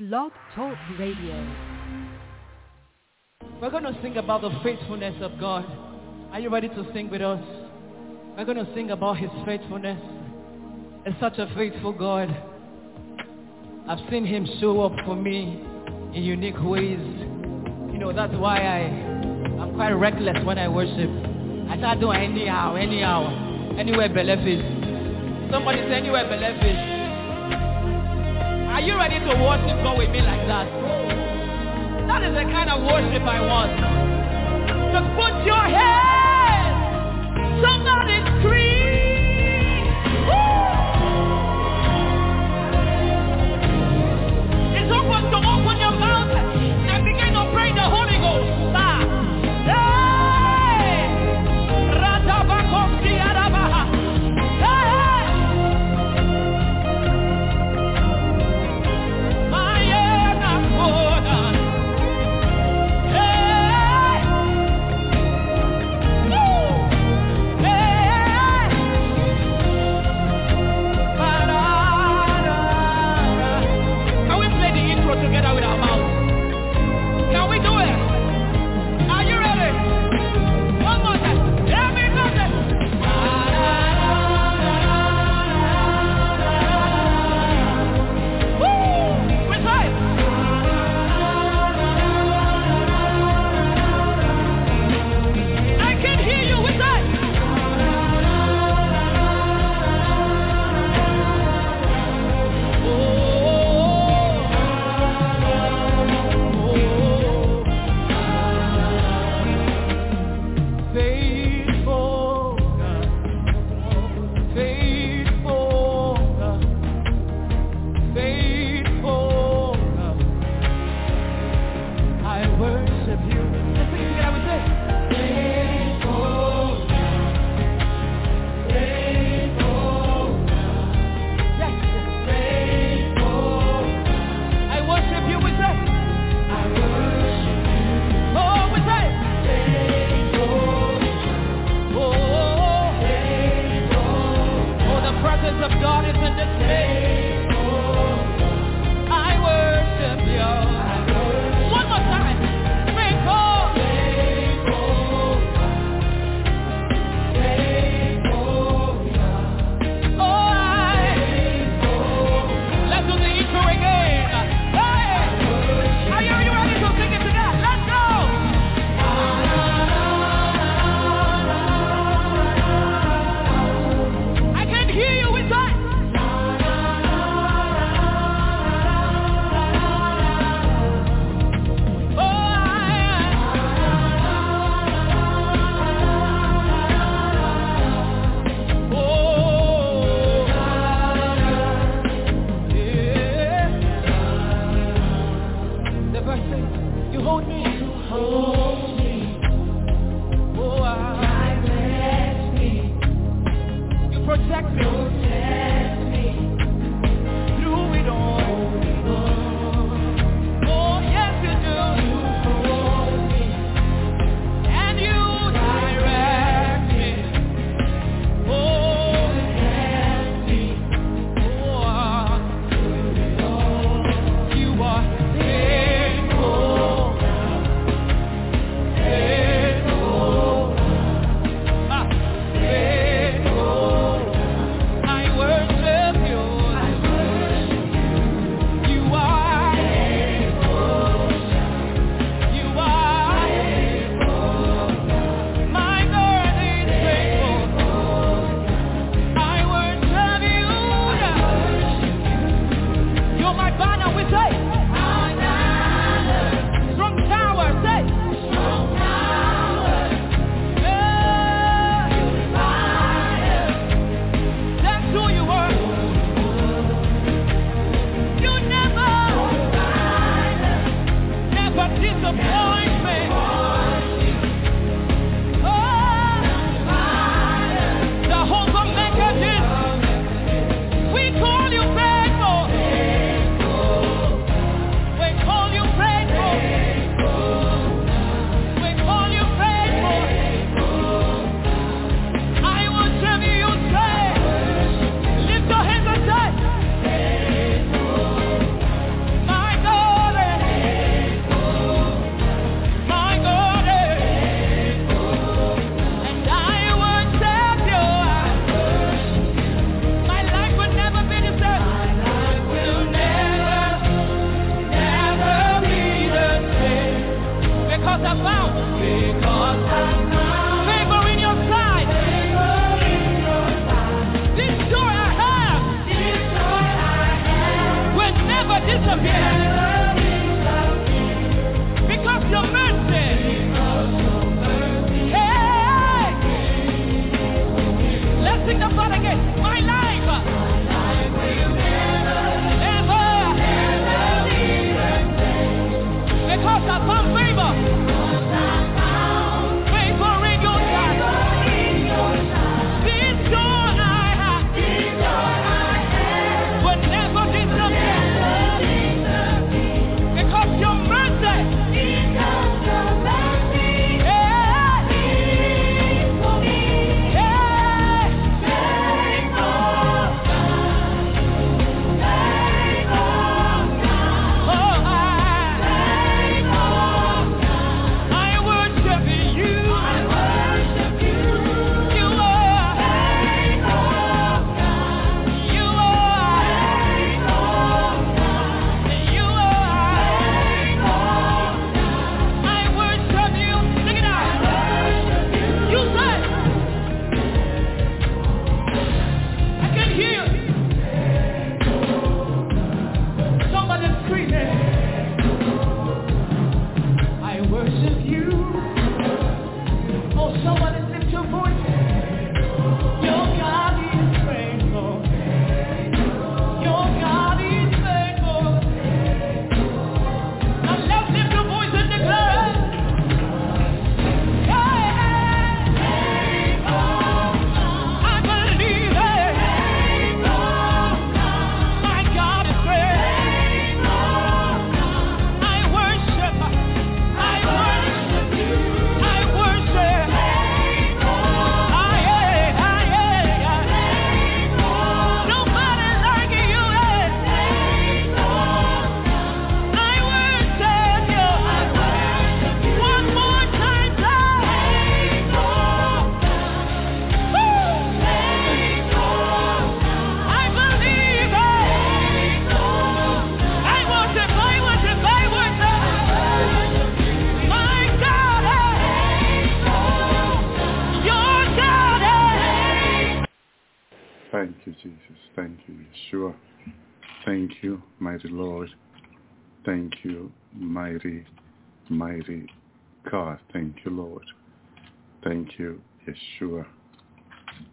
Blog Talk Radio. We're going to sing about the faithfulness of God. Are you ready to sing with us? We're going to sing about his faithfulness. It's such a faithful God. I've seen him show up for me in unique ways. You know, that's why I, I'm quite reckless when I worship. I start doing anyhow, anyhow, anywhere benefits. Somebody say anywhere benefits. Are you ready to worship God with me like that? That is the kind of worship I want. Just put your hands. Somebody scream.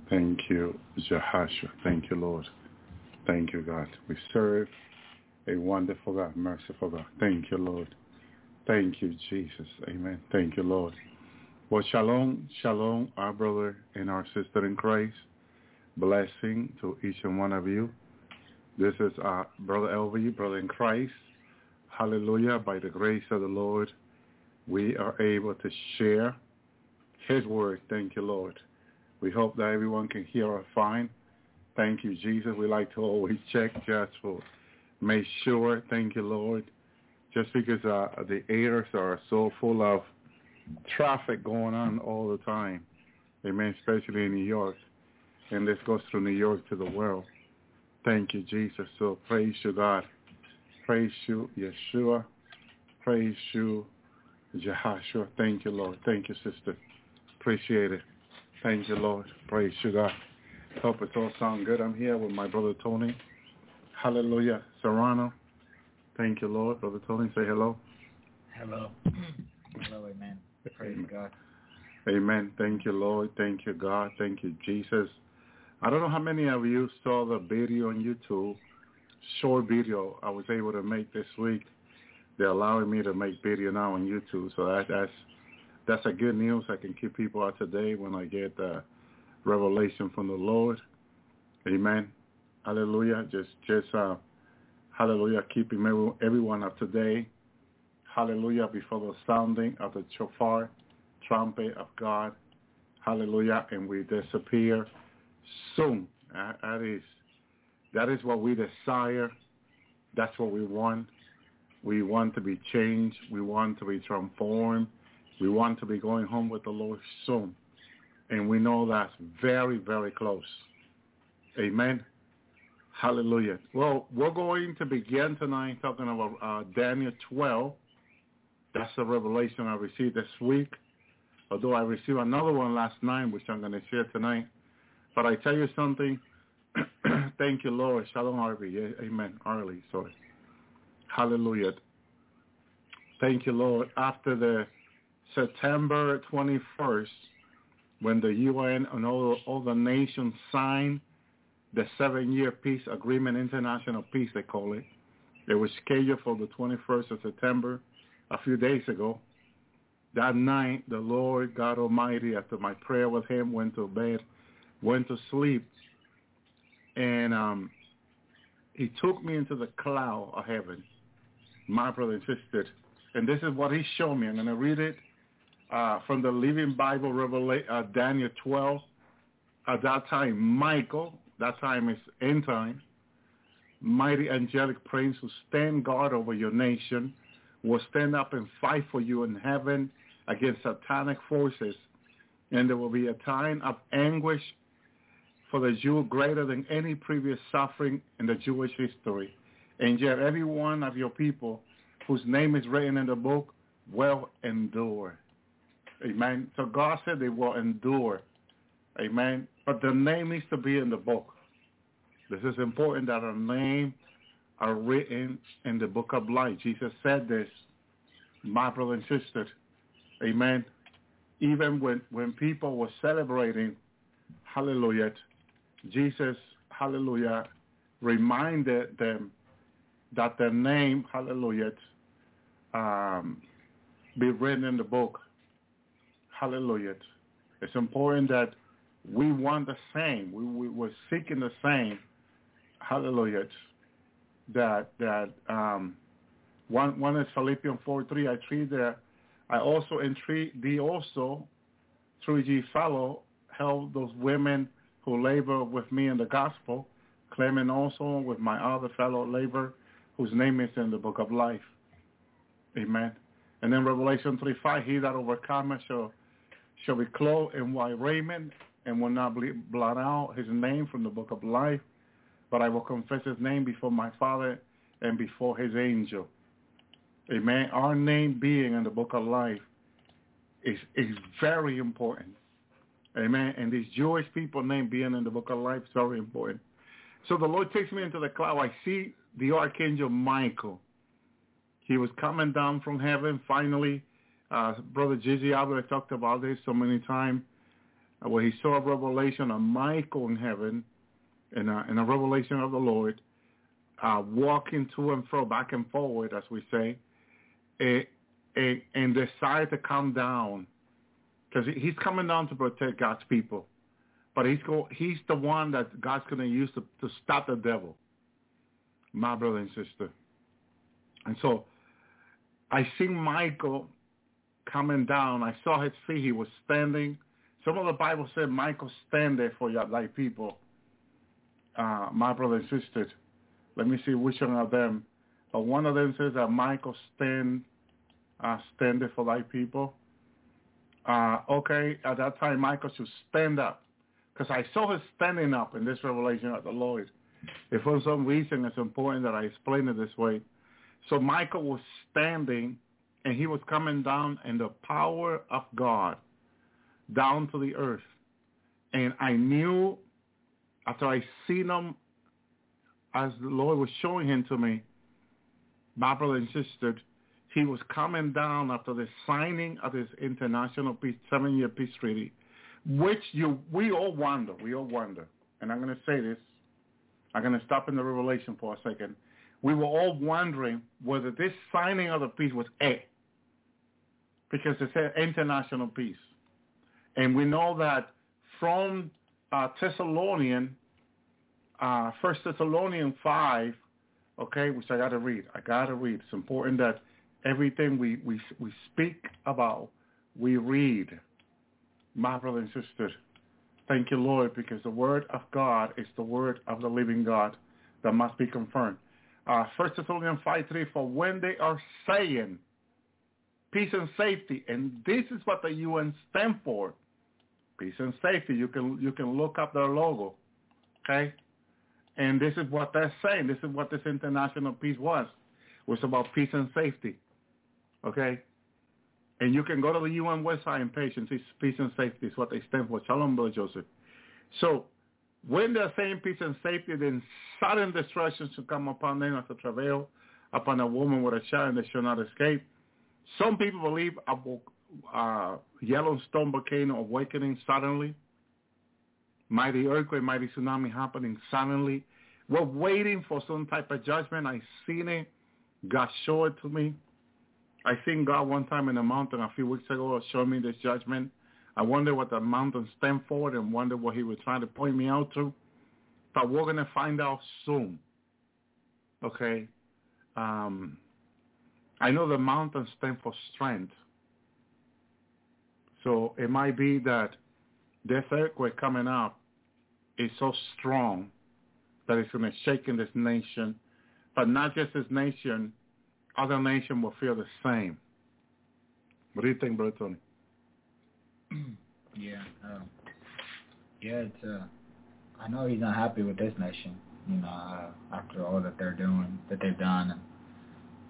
Thank you, Jehoshua. Thank you, Lord. Thank you, God. We serve a wonderful God, merciful God. Thank you, Lord. Thank you, Jesus. Amen. Thank you, Lord. Well, shalom, shalom, our brother and our sister in Christ. Blessing to each and one of you. This is our brother Elvi, brother in Christ. Hallelujah. By the grace of the Lord, we are able to share his word. Thank you, Lord. We hope that everyone can hear us fine. Thank you, Jesus. We like to always check just for make sure. Thank you, Lord. Just because uh, the airs are so full of traffic going on all the time. Amen. Especially in New York. And this goes through New York to the world. Thank you, Jesus. So praise you, God. Praise you, Yeshua. Praise you, Jehoshua. Thank you, Lord. Thank you, sister. Appreciate it. Thank you, Lord. Praise you, God. Hope it all sound good. I'm here with my brother Tony. Hallelujah. Serrano. Thank you, Lord. Brother Tony, say hello. Hello. hello, amen. Praise amen. God. Amen. Thank you, Lord. Thank you, God. Thank you, Jesus. I don't know how many of you saw the video on YouTube, short video I was able to make this week. They're allowing me to make video now on YouTube, so that, that's that's a good news. I can keep people up today when I get the revelation from the Lord. Amen. Hallelujah. Just, just, uh, hallelujah, keeping everyone up today. Hallelujah. Before the sounding of the shofar, trumpet of God. Hallelujah. And we disappear soon. that is, that is what we desire. That's what we want. We want to be changed. We want to be transformed. We want to be going home with the Lord soon. And we know that's very, very close. Amen. Hallelujah. Well, we're going to begin tonight talking about uh, Daniel 12. That's the revelation I received this week. Although I received another one last night, which I'm going to share tonight. But I tell you something. Thank you, Lord. Shalom, Arby. Amen. Arlie, sorry. Hallelujah. Thank you, Lord. After the September 21st, when the UN and all, all the nations signed the seven-year peace agreement, international peace, they call it. It was scheduled for the 21st of September a few days ago. That night, the Lord God Almighty, after my prayer with him, went to bed, went to sleep, and um, he took me into the cloud of heaven, my brother and sister. And this is what he showed me. I'm going to read it uh, from the Living Bible, Revelation, uh, Daniel 12. At that time, Michael, that time is end time, mighty angelic prince who stand guard over your nation, will stand up and fight for you in heaven against satanic forces. And there will be a time of anguish for the Jew greater than any previous suffering in the Jewish history. And yet every one of your people whose name is written in the book will endure. Amen. So God said they will endure. Amen. But the name needs to be in the book. This is important that our name are written in the book of life. Jesus said this, my brother and sister. Amen. Even when, when people were celebrating, hallelujah, Jesus, hallelujah, reminded them that their name, hallelujah, um, be written in the book. Hallelujah. It's important that we want the same. We, we were seeking the same. Hallelujah. That that um, one one is Philippians four three. I treat there. I also entreat thee also through ye fellow help those women who labor with me in the gospel, Clement also with my other fellow labor whose name is in the book of life. Amen. And then Revelation 3, 5, he that overcometh shall, shall be clothed in white raiment and will not blot out his name from the book of life, but I will confess his name before my Father and before his angel. Amen. Our name being in the book of life is, is very important. Amen. And these Jewish people name being in the book of life is very important. So the Lord takes me into the cloud. I see the archangel Michael. He was coming down from heaven finally. Uh, Brother Jizzy Albert talked about this so many times, uh, where he saw a revelation of Michael in heaven, and a, in a revelation of the Lord, uh, walking to and fro, back and forward, as we say, and, and, and decided to come down because he's coming down to protect God's people. But he's go, he's the one that God's going to use to, to stop the devil, my brother and sister. And so I see Michael coming down. I saw his feet. He was standing. Some of the Bible said Michael stand there for your thy people, uh, my brother and. Let me see which one of them. But one of them says that Michael stand uh, stand there for thy people uh, okay, at that time Michael should stand up. Because I saw him standing up in this revelation of the Lord. If for some reason it's important that I explain it this way. So Michael was standing and he was coming down in the power of God down to the earth. And I knew after I seen him as the Lord was showing him to me, my brother and sister, he was coming down after the signing of this international peace, seven-year peace treaty, which you we all wonder, we all wonder, and I'm going to say this, I'm going to stop in the revelation for a second. We were all wondering whether this signing of the peace was A, because it's international peace. And we know that from uh, Thessalonian, uh, First Thessalonian 5, okay, which I got to read. I got to read. It's important that everything we, we, we speak about, we read. My brother and sister, thank you, Lord, because the word of God is the word of the living God that must be confirmed. Uh, First Thessalonians 5, 3, for when they are saying peace and safety, and this is what the UN stand for, peace and safety. You can, you can look up their logo, okay? And this is what they're saying. This is what this international peace was. It was about peace and safety. Okay? And you can go to the UN website and patience, peace and safety is what they stand for. Shalom, Brother Joseph. So when they're saying peace and safety, then sudden destruction should come upon them as a travail upon a woman with a child and they shall not escape. Some people believe a uh, Yellowstone volcano awakening suddenly, mighty earthquake, mighty tsunami happening suddenly. We're waiting for some type of judgment. I seen it. God showed it to me. I seen God one time in the mountain a few weeks ago showed me this judgment. I wonder what the mountain stand for and wonder what he was trying to point me out to. But we're going to find out soon. Okay? Um, I know the mountains stand for strength. So it might be that this earthquake coming up is so strong that it's going to shake in this nation. But not just this nation, other nations will feel the same. What do you think, Brother Tony? yeah, um, yeah, it's uh, I know he's not happy with this nation, you know, uh, after all that they're doing, that they've done, and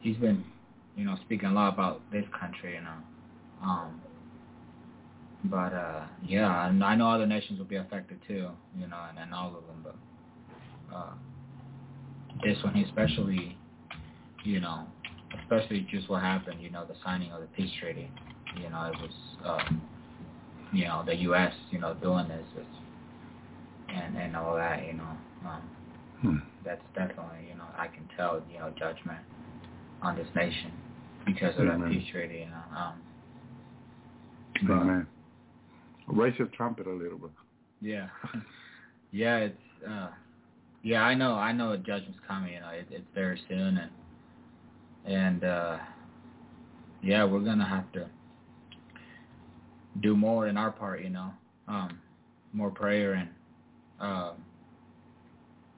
he's been, you know, speaking a lot about this country, you know, um, but uh, yeah, I know other nations will be affected too, you know, and, and all of them, but uh, this one especially, you know, especially just what happened, you know, the signing of the peace treaty, you know, it was, uh, you know, the U.S., you know, doing this, and and all that, you know, um, hmm. that's definitely, you know, I can tell, you know, judgment on this nation because of Amen. that peace treaty, you know. Um, Amen. Raise your trumpet a little bit. Yeah, yeah, it's uh, yeah. I know, I know, a judgment's coming. You know, it, it's very soon, and and uh, yeah, we're gonna have to do more in our part. You know, um, more prayer and um,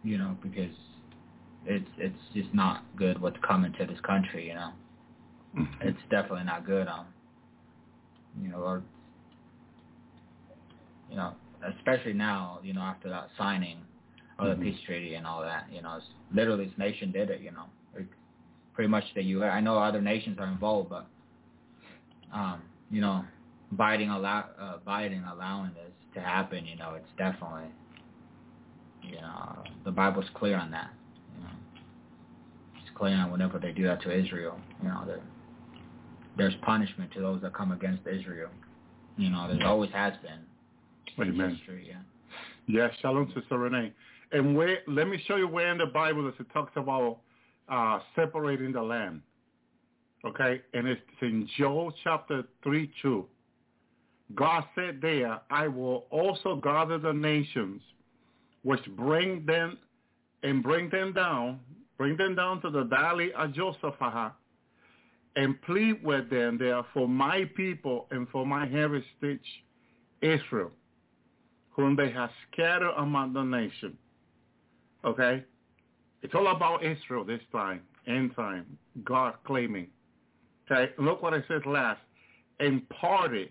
you know because it's it's just not good what's coming to this country. You know. It's definitely not good. Um, you know, our you know, especially now, you know, after that signing of the mm-hmm. peace treaty and all that, you know, it's, literally this nation did it, you know, like, pretty much the U.S. I know other nations are involved, but, um, you know, Biden allow uh, Biden allowing this to happen, you know, it's definitely, you know, the Bible's clear on that. You know, it's clear on whenever they do that to Israel, you know, that there's punishment to those that come against Israel. You know, there always has been. Amen. History, yeah. Yes, shalom, Sister Renee. And where, let me show you where in the Bible that it talks about uh, separating the land. Okay, and it's in Joel chapter 3, 2. God said there, I will also gather the nations which bring them and bring them down, bring them down to the valley of Josaphat and plead with them there for my people and for my heritage Israel whom they have scattered among the nation. Okay? It's all about Israel this time, end time, God claiming. Okay? Look what it says last. Imparted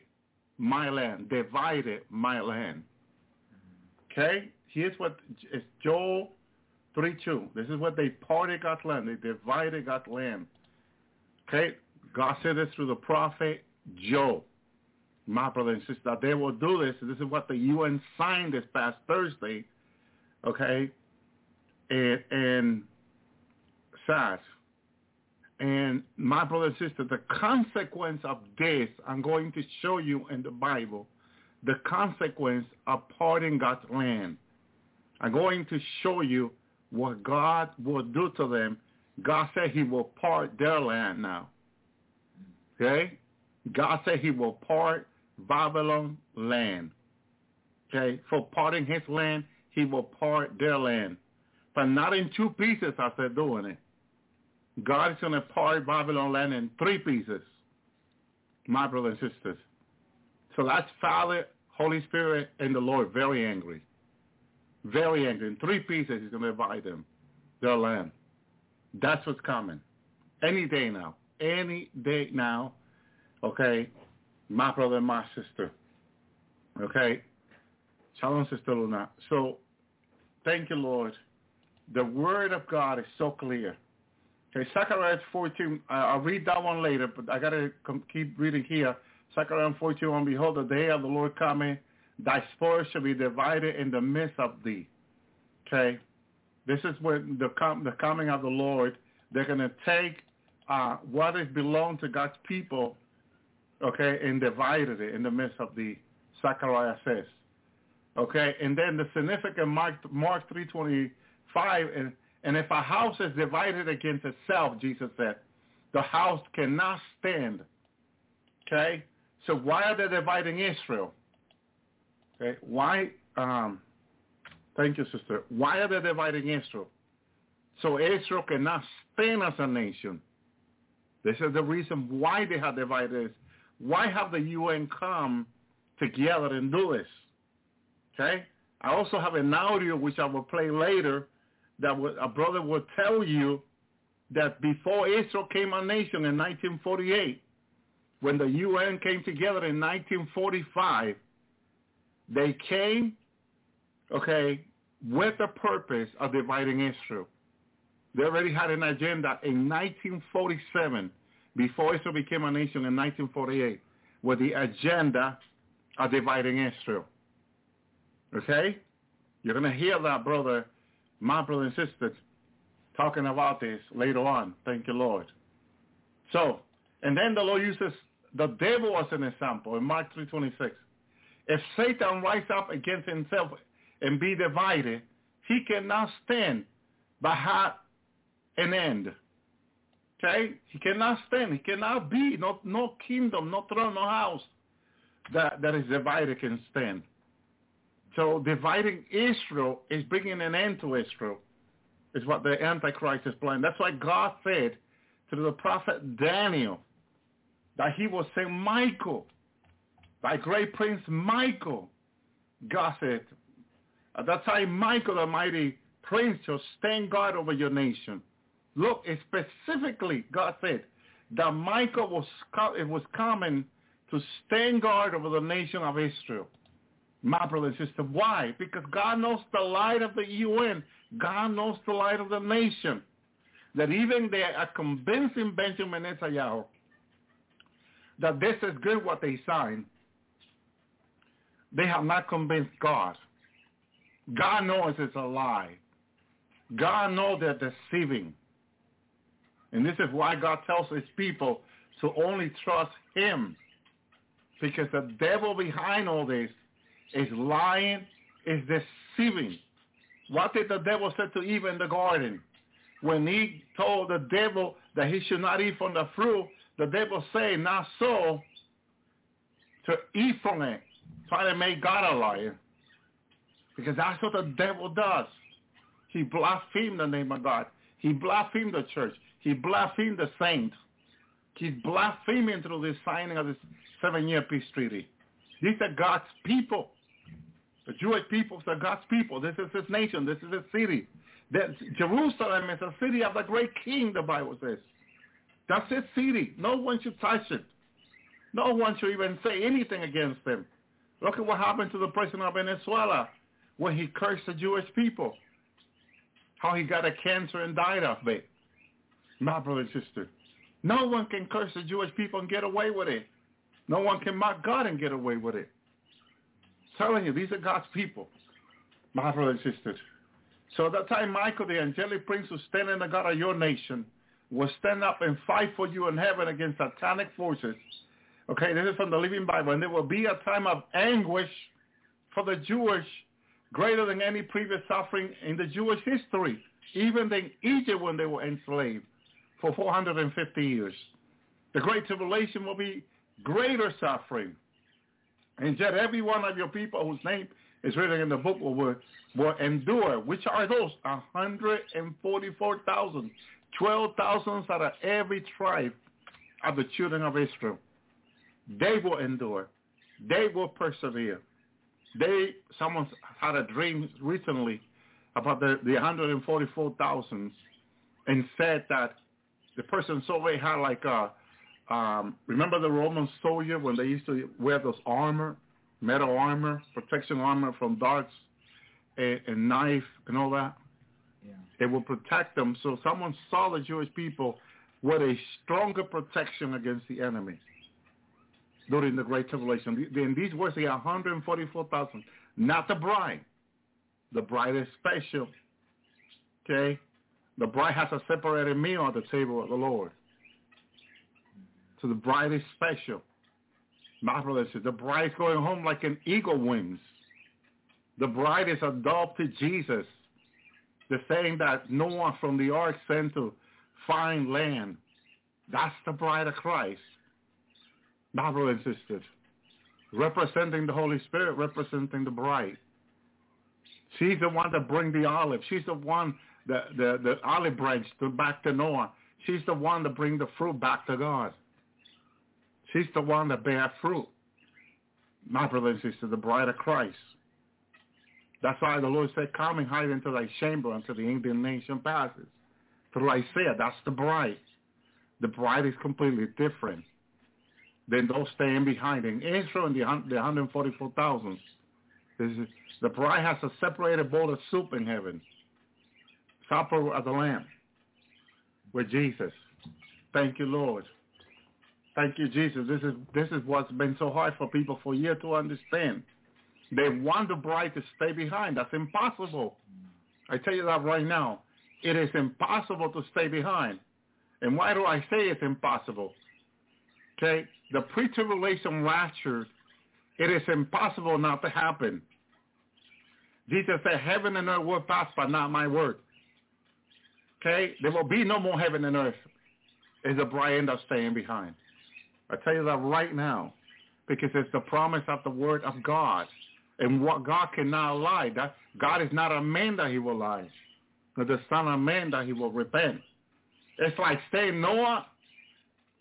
my land, divided my land. Okay? Here's what it's Joel 3.2. This is what they parted God's land. They divided God's land. Okay? God said this through the prophet Joel my brother and sister, they will do this. This is what the UN signed this past Thursday, okay, and, and. And my brother and sister, the consequence of this, I'm going to show you in the Bible, the consequence of parting God's land. I'm going to show you what God will do to them. God said he will part their land now. Okay? God said he will part Babylon land. Okay, for parting his land, he will part their land. But not in two pieces as they're doing it. God is going to part Babylon land in three pieces, my brothers and sisters. So that's Father, Holy Spirit, and the Lord very angry. Very angry. In three pieces, he's going to divide them, their land. That's what's coming. Any day now. Any day now. Okay my brother and my sister. Okay? Shalom, Sister Luna. So, thank you, Lord. The word of God is so clear. Okay, Zechariah 14, uh, I'll read that one later, but I got to keep reading here. Zechariah 14, behold, the day of the Lord coming, thy spoil shall be divided in the midst of thee. Okay? This is when the, com- the coming of the Lord, They're going to take uh, what is belonged to God's people, okay, and divided it in the midst of the Zechariah says. Okay, and then the significant Mark, Mark 325, and, and if a house is divided against itself, Jesus said, the house cannot stand. Okay, so why are they dividing Israel? Okay, why, um, thank you, sister. Why are they dividing Israel? So Israel cannot stand as a nation. This is the reason why they have divided. Us. Why have the UN come together and do this? Okay? I also have an audio which I will play later that a brother will tell you that before Israel came a nation in 1948, when the UN came together in 1945, they came, okay, with the purpose of dividing Israel. They already had an agenda in 1947, before Israel became a nation in 1948, with the agenda of dividing Israel. Okay? You're going to hear that, brother, my brother and sisters, talking about this later on. Thank you, Lord. So, and then the Lord uses the devil as an example in Mark 3.26. If Satan rise up against himself and be divided, he cannot stand but have an end. Okay? He cannot stand. He cannot be. No, no kingdom, no throne, no house that, that is divided can stand. So dividing Israel is bringing an end to Israel, is what the Antichrist is planning. That's why God said to the prophet Daniel that he will send Michael, thy great prince Michael. God said, at that time, Michael, the mighty prince, shall stand guard over your nation. Look, specifically, God said that Michael was, it was coming to stand guard over the nation of Israel. My brother and sister, why? Because God knows the light of the UN. God knows the light of the nation. That even they are convincing Benjamin Netanyahu that this is good what they signed. They have not convinced God. God knows it's a lie. God knows they're deceiving. And this is why God tells his people to only trust him. Because the devil behind all this is lying, is deceiving. What did the devil say to Eve in the garden? When he told the devil that he should not eat from the fruit, the devil said, not so, to eat from it. Try to make God a liar. Because that's what the devil does. He blasphemed the name of God. He blasphemed the church. He blasphemed the saints. He's blaspheming through the signing of this seven-year peace treaty. These are God's people. The Jewish people are God's people. This is his nation. This is his city. That Jerusalem is a city of the great king, the Bible says. That's his city. No one should touch it. No one should even say anything against him. Look at what happened to the president of Venezuela when he cursed the Jewish people. How he got a cancer and died of it. My brother and sister. No one can curse the Jewish people and get away with it. No one can mock God and get away with it. I'm telling you, these are God's people. My brother and sister. So at that time, Michael, the angelic prince who stand in the God of your nation, will stand up and fight for you in heaven against satanic forces. Okay, this is from the Living Bible. And there will be a time of anguish for the Jewish greater than any previous suffering in the Jewish history, even in Egypt when they were enslaved for 450 years. The Great Tribulation will be greater suffering. And yet every one of your people whose name is written in the book will, will endure. Which are those? 144,000. 12,000 out of every tribe of the children of Israel. They will endure. They will persevere. They, someone had a dream recently about the, the 144,000 and said that the person saw they had like a, um, remember the Roman soldier when they used to wear those armor, metal armor, protection armor from darts and, and knife and all that? Yeah. It will protect them. So someone saw the Jewish people with a stronger protection against the enemy during the Great Tribulation. In these words, the 144,000, not the bride. The bride is special. Okay? The bride has a separated meal at the table of the Lord. So the bride is special. My brother says the bride is going home like an eagle wings. The bride is adopted Jesus. The saying that Noah from the ark sent to find land. That's the bride of Christ. My insisted. Representing the Holy Spirit, representing the bride. She's the one that bring the olive. She's the one, the, the, the olive branch to back to Noah. She's the one that bring the fruit back to God. She's the one that bear fruit. My brother and sister, the bride of Christ. That's why the Lord said, come and hide into thy chamber until the indignation passes. Through Isaiah, that's the bride. The bride is completely different than those staying behind. In Israel, in the, the 144,000, the bride has a separated bowl of soup in heaven. Supper of the Lamb with Jesus. Thank you, Lord. Thank you, Jesus. This is this is what's been so hard for people for years to understand. They want the bride to stay behind. That's impossible. I tell you that right now. It is impossible to stay behind. And why do I say it's impossible? Okay? The pre-tribulation rapture, it is impossible not to happen. Jesus said, heaven and earth will pass, but not my word. Okay? There will be no more heaven and earth. Is the bride end up staying behind. I tell you that right now because it's the promise of the word of God. And what God cannot lie. That God is not a man that he will lie. But the son of man that he will repent. It's like saying, Noah,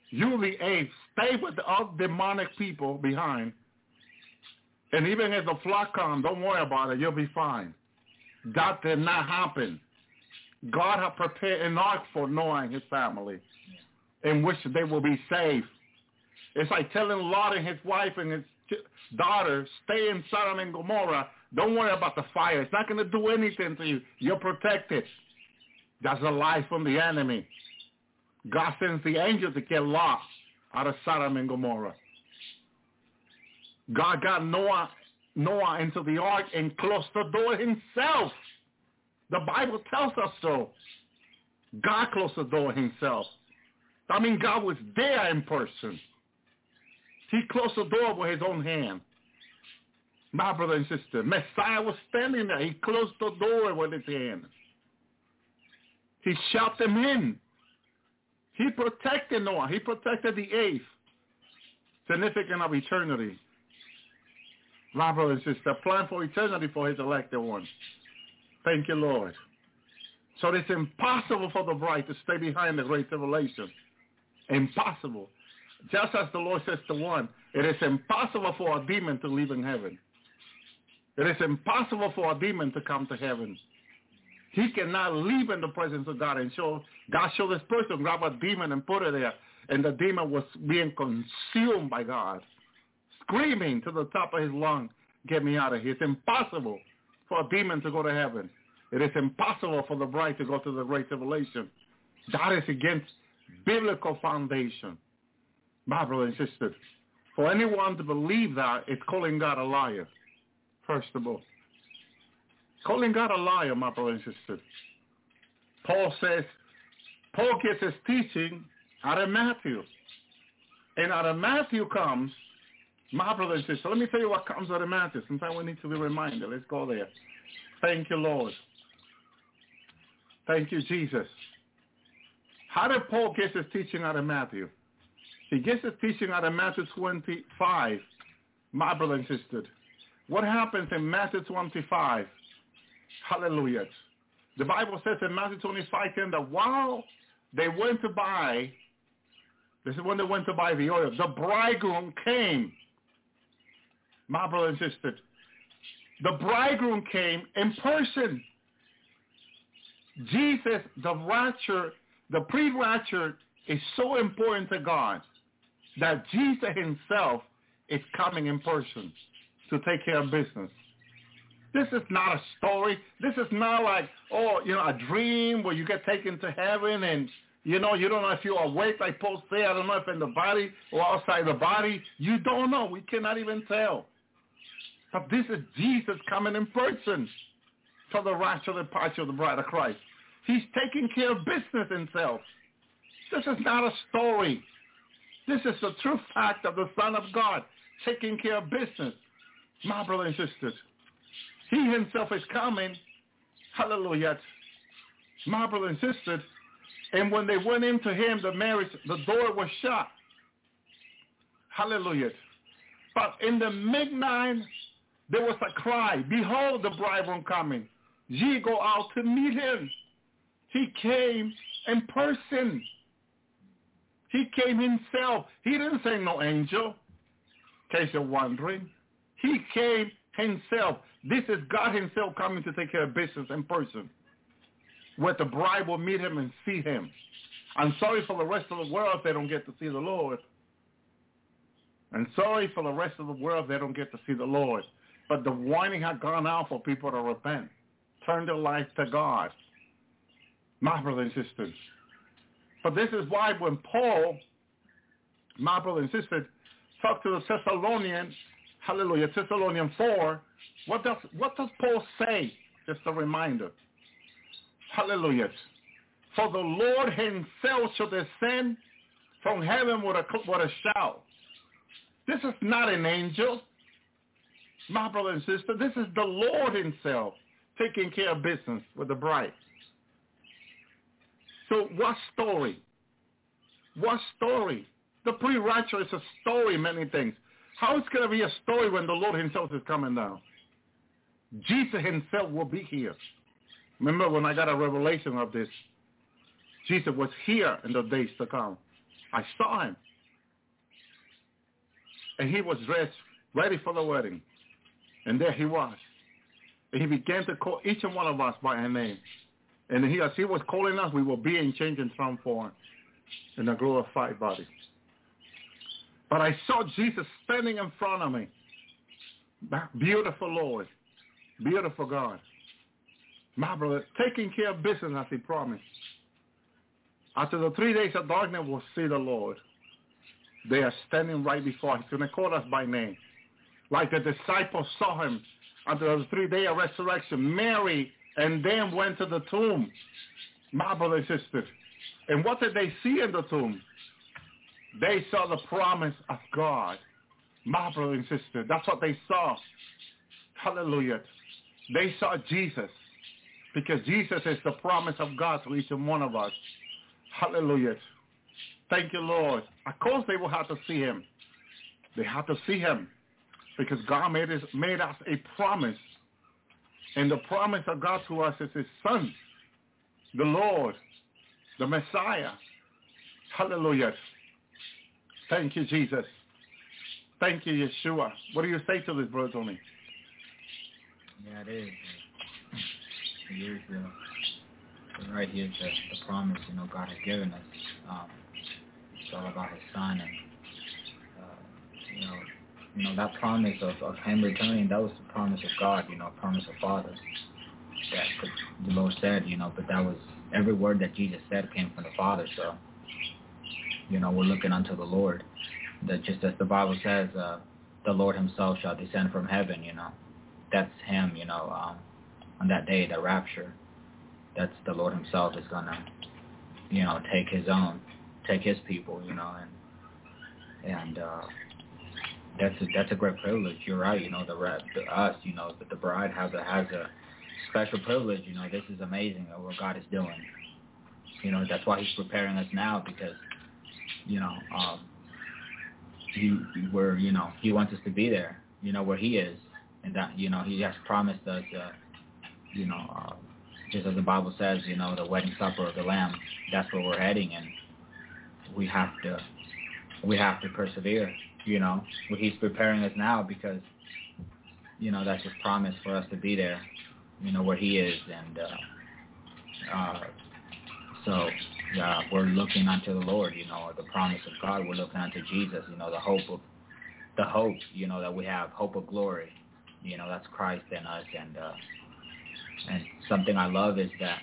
you the eighth, stay with all demonic people behind. And even if the flock comes, don't worry about it. You'll be fine. That did not happen. God had prepared an ark for Noah and his family in which they will be safe. It's like telling Lot and his wife and his daughter, stay in Sodom and Gomorrah. Don't worry about the fire. It's not going to do anything to you. You're protected. That's a lie from the enemy. God sends the angels to get Lot out of Sodom and Gomorrah. God got Noah, Noah into the ark and closed the door himself. The Bible tells us so. God closed the door himself. I mean, God was there in person. He closed the door with his own hand. My brother and sister, Messiah was standing there. He closed the door with his hand. He shut them in. He protected Noah. He protected the eighth. Significant of eternity. My brother and sister, plan for eternity for his elected ones. Thank you, Lord. So it's impossible for the bride to stay behind the great tribulation. Impossible. Just as the Lord says to one, it is impossible for a demon to live in heaven. It is impossible for a demon to come to heaven. He cannot live in the presence of God and show God show this person, grab a demon and put it there. And the demon was being consumed by God, screaming to the top of his lung, get me out of here. It's impossible for a demon to go to heaven. It is impossible for the bride to go to the great tribulation. That is against biblical foundation my brother and sister, for anyone to believe that, it's calling God a liar, first of all. Calling God a liar, my brother and sister. Paul says, Paul gets his teaching out of Matthew. And out of Matthew comes, my brother and sister, let me tell you what comes out of Matthew. Sometimes we need to be reminded. Let's go there. Thank you, Lord. Thank you, Jesus. How did Paul get his teaching out of Matthew? He gets his teaching out of Matthew 25, my brother and. What happens in Matthew 25? Hallelujah. The Bible says in Matthew 25 10 that while they went to buy, this is when they went to buy the oil, the bridegroom came. My brother and sister. The bridegroom came in person. Jesus, the rapture, the pre-rapture is so important to God that Jesus himself is coming in person to take care of business. This is not a story. This is not like, oh, you know, a dream where you get taken to heaven and, you know, you don't know if you're awake, like Paul said. I don't know if in the body or outside the body. You don't know. We cannot even tell. But this is Jesus coming in person for the rapture departure of the bride of Christ. He's taking care of business himself. This is not a story. This is the true fact of the Son of God taking care of business. My brothers and sisters, he himself is coming. Hallelujah. My brothers and and when they went into him, the marriage, the door was shut. Hallelujah. But in the midnight, there was a cry, behold the bridegroom coming. Ye go out to meet him. He came in person. He came himself. He didn't say no angel, in case you're wondering. He came himself. This is God himself coming to take care of business in person. Where the bride will meet him and see him. I'm sorry for the rest of the world if they don't get to see the Lord. And sorry for the rest of the world if they don't get to see the Lord. But the warning had gone out for people to repent. Turn their life to God. My brothers and sisters. But this is why when Paul, my brother and sister, talked to the Thessalonians, hallelujah, Thessalonians 4, what does, what does Paul say? Just a reminder. Hallelujah. For the Lord himself shall descend from heaven with a, with a shout. This is not an angel. My brother and sister, this is the Lord himself taking care of business with the bride. So what story? What story? The pre-rapture is a story, many things. How is going to be a story when the Lord himself is coming down? Jesus himself will be here. Remember when I got a revelation of this? Jesus was here in the days to come. I saw him. And he was dressed, ready for the wedding. And there he was. And he began to call each and one of us by our name. And he, as he was calling us, we were being changed and transformed in a glorified body. But I saw Jesus standing in front of me. Beautiful Lord. Beautiful God. My brother, taking care of business as he promised. After the three days of darkness, we'll see the Lord. They are standing right before us. He's going to call us by name. Like the disciples saw him after the three-day of resurrection. Mary and them went to the tomb. My brother and sisters. And what did they see in the tomb? They saw the promise of God. My brother and sister. That's what they saw. Hallelujah. They saw Jesus. Because Jesus is the promise of God to each and one of us. Hallelujah. Thank you, Lord. Of course they will have to see him. They have to see him. Because God made us, made us a promise and the promise of God to us is his son, the Lord, the Messiah. Hallelujah. Thank you, Jesus. Thank you, Yeshua. What do you say to this, Brother Tony? Yeah, it is. Is uh, right here, the, the promise, you know, God has given us. Um, it's all about his son and, uh, you know, you know, that promise of, of him returning, that was the promise of God, you know, promise of Father. That the Lord said, you know, but that was, every word that Jesus said came from the Father, so, you know, we're looking unto the Lord. That just as the Bible says, uh, the Lord himself shall descend from heaven, you know. That's him, you know, um, on that day, the rapture. That's the Lord himself is going to, you know, take his own, take his people, you know, and, and, uh, that's a, that's a great privilege. You're right. You know, the, the us, you know, the bride has a has a special privilege. You know, this is amazing what God is doing. You know, that's why He's preparing us now because, you know, um, he where you know He wants us to be there. You know where He is, and that you know He has promised us. Uh, you know, uh, just as the Bible says, you know, the wedding supper of the Lamb. That's where we're heading, and we have to we have to persevere you know, he's preparing us now because, you know, that's his promise for us to be there, you know, where he is. And uh, uh, so uh, we're looking unto the Lord, you know, the promise of God. We're looking unto Jesus, you know, the hope of, the hope, you know, that we have, hope of glory. You know, that's Christ in us. And, uh, and something I love is that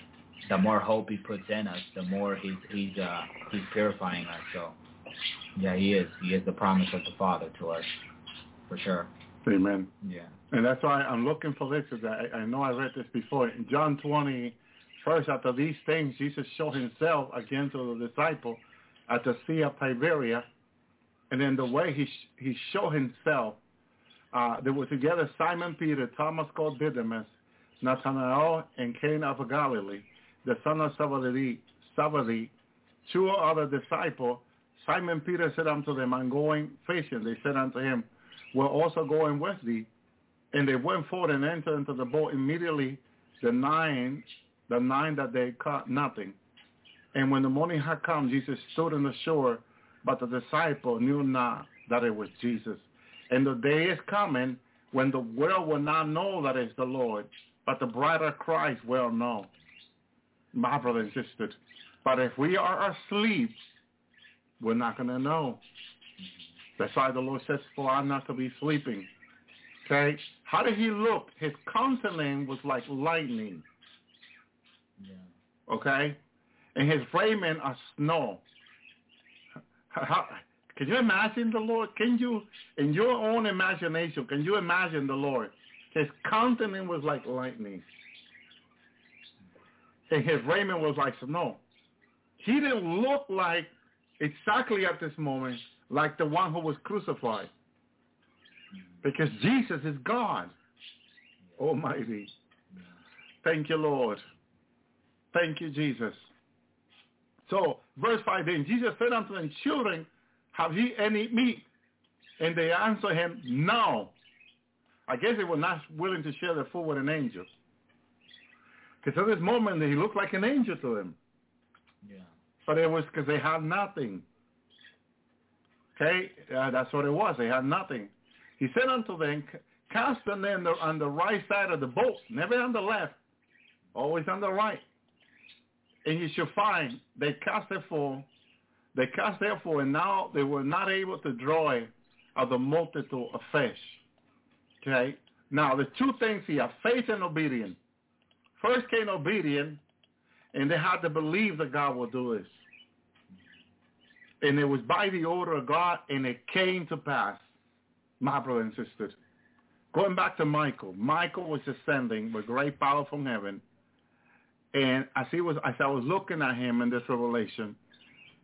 the more hope he puts in us, the more he's, he's, uh, he's purifying us. So, yeah, he is. He is the promise of the Father to us, for sure. Amen. Yeah. And that's why I'm looking for this because I, I know I read this before. In John 20, First, after these things, Jesus showed himself again to the disciple at the Sea of Tiberias. And then the way he, he showed himself, uh, there were together Simon Peter, Thomas called Didymus, Nathanael, and Cana of Galilee, the son of Zebedee, Zebedee, two other disciples. Simon Peter said unto them, I'm going fishing. They said unto him, We're also going with thee. And they went forth and entered into the boat immediately. The nine, the nine that they caught nothing. And when the morning had come, Jesus stood on the shore, but the disciple knew not that it was Jesus. And the day is coming when the world will not know that it's the Lord, but the bride of Christ will know. My brother and sister. But if we are asleep, we're not going to know. That's why the Lord says for I'm not to be sleeping. Okay? How did he look? His countenance was like lightning. Yeah. Okay? And his raiment as snow. How, can you imagine the Lord? Can you, in your own imagination, can you imagine the Lord? His countenance was like lightning. And his raiment was like snow. He didn't look like, exactly at this moment, like the one who was crucified. Because Jesus is God. Almighty. Thank you, Lord. Thank you, Jesus. So, verse 5 then, Jesus said unto them, Children, have ye any meat? And they answered him, No. I guess they were not willing to share their food with an angel. Because at this moment, he looked like an angel to them. Yeah. But it was because they had nothing. Okay? Uh, that's what it was. They had nothing. He said unto them, cast the net on the, on the right side of the boat, never on the left, always on the right. And you shall find they cast therefore, they cast therefore, and now they were not able to draw it of the multitude of fish. Okay? Now, the two things here, faith and obedience. First came obedience, and they had to believe that God will do this. And it was by the order of God, and it came to pass, my brother and sisters. Going back to Michael, Michael was ascending with great power from heaven. And as he was, as I was looking at him in this revelation,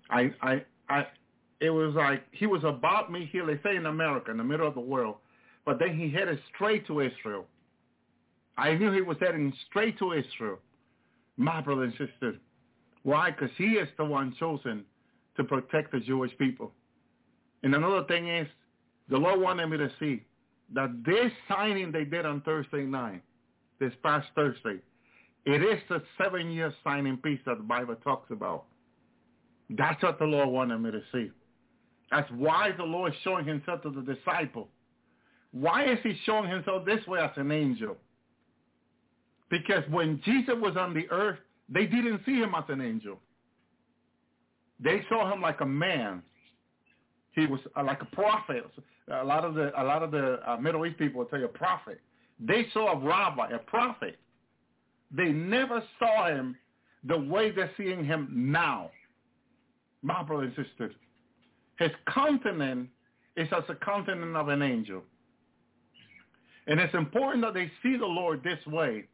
I, I, I, it was like he was about me here. They say in America, in the middle of the world, but then he headed straight to Israel. I knew he was heading straight to Israel, my brother and sister. Why? Because he is the one chosen to protect the Jewish people. And another thing is, the Lord wanted me to see that this signing they did on Thursday night, this past Thursday, it is the seven-year signing piece that the Bible talks about. That's what the Lord wanted me to see. That's why the Lord is showing himself to the disciple. Why is he showing himself this way as an angel? Because when Jesus was on the earth, they didn't see him as an angel. They saw him like a man. He was uh, like a prophet. A lot of the a lot of the uh, Middle East people will tell you a prophet. They saw a rabbi, a prophet. They never saw him the way they're seeing him now. My brother and his countenance is as a countenance of an angel. And it's important that they see the Lord this way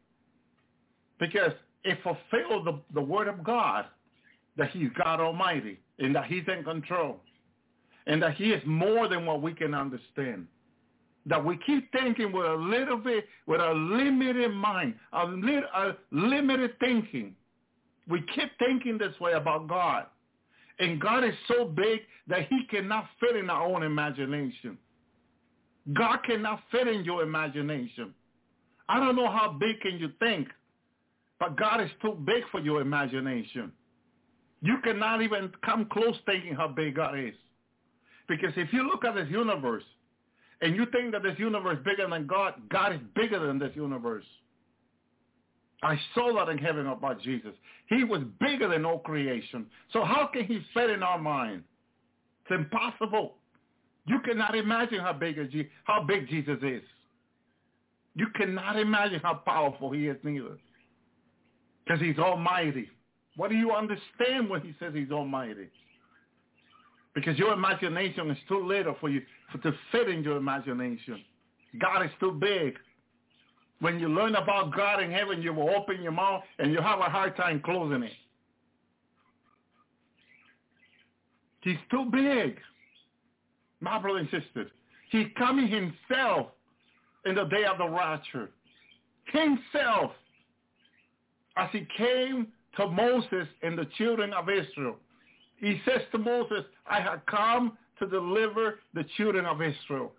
because it fulfills the, the word of God that he's God Almighty and that he's in control and that he is more than what we can understand. That we keep thinking with a little bit, with a limited mind, a, little, a limited thinking. We keep thinking this way about God. And God is so big that he cannot fit in our own imagination. God cannot fit in your imagination. I don't know how big can you think, but God is too big for your imagination. You cannot even come close thinking how big God is. Because if you look at this universe and you think that this universe is bigger than God, God is bigger than this universe. I saw that in heaven about Jesus. He was bigger than all creation. So how can he fit in our mind? It's impossible. You cannot imagine how big, how big Jesus is. You cannot imagine how powerful he is neither. Because he's almighty. What do you understand when he says he's almighty? Because your imagination is too little for you for, to fit in your imagination. God is too big. When you learn about God in heaven, you will open your mouth and you have a hard time closing it. He's too big. My brother and sisters, he's coming himself in the day of the rapture. Himself. As he came to Moses and the children of Israel. He says to Moses, I have come to deliver the children of Israel.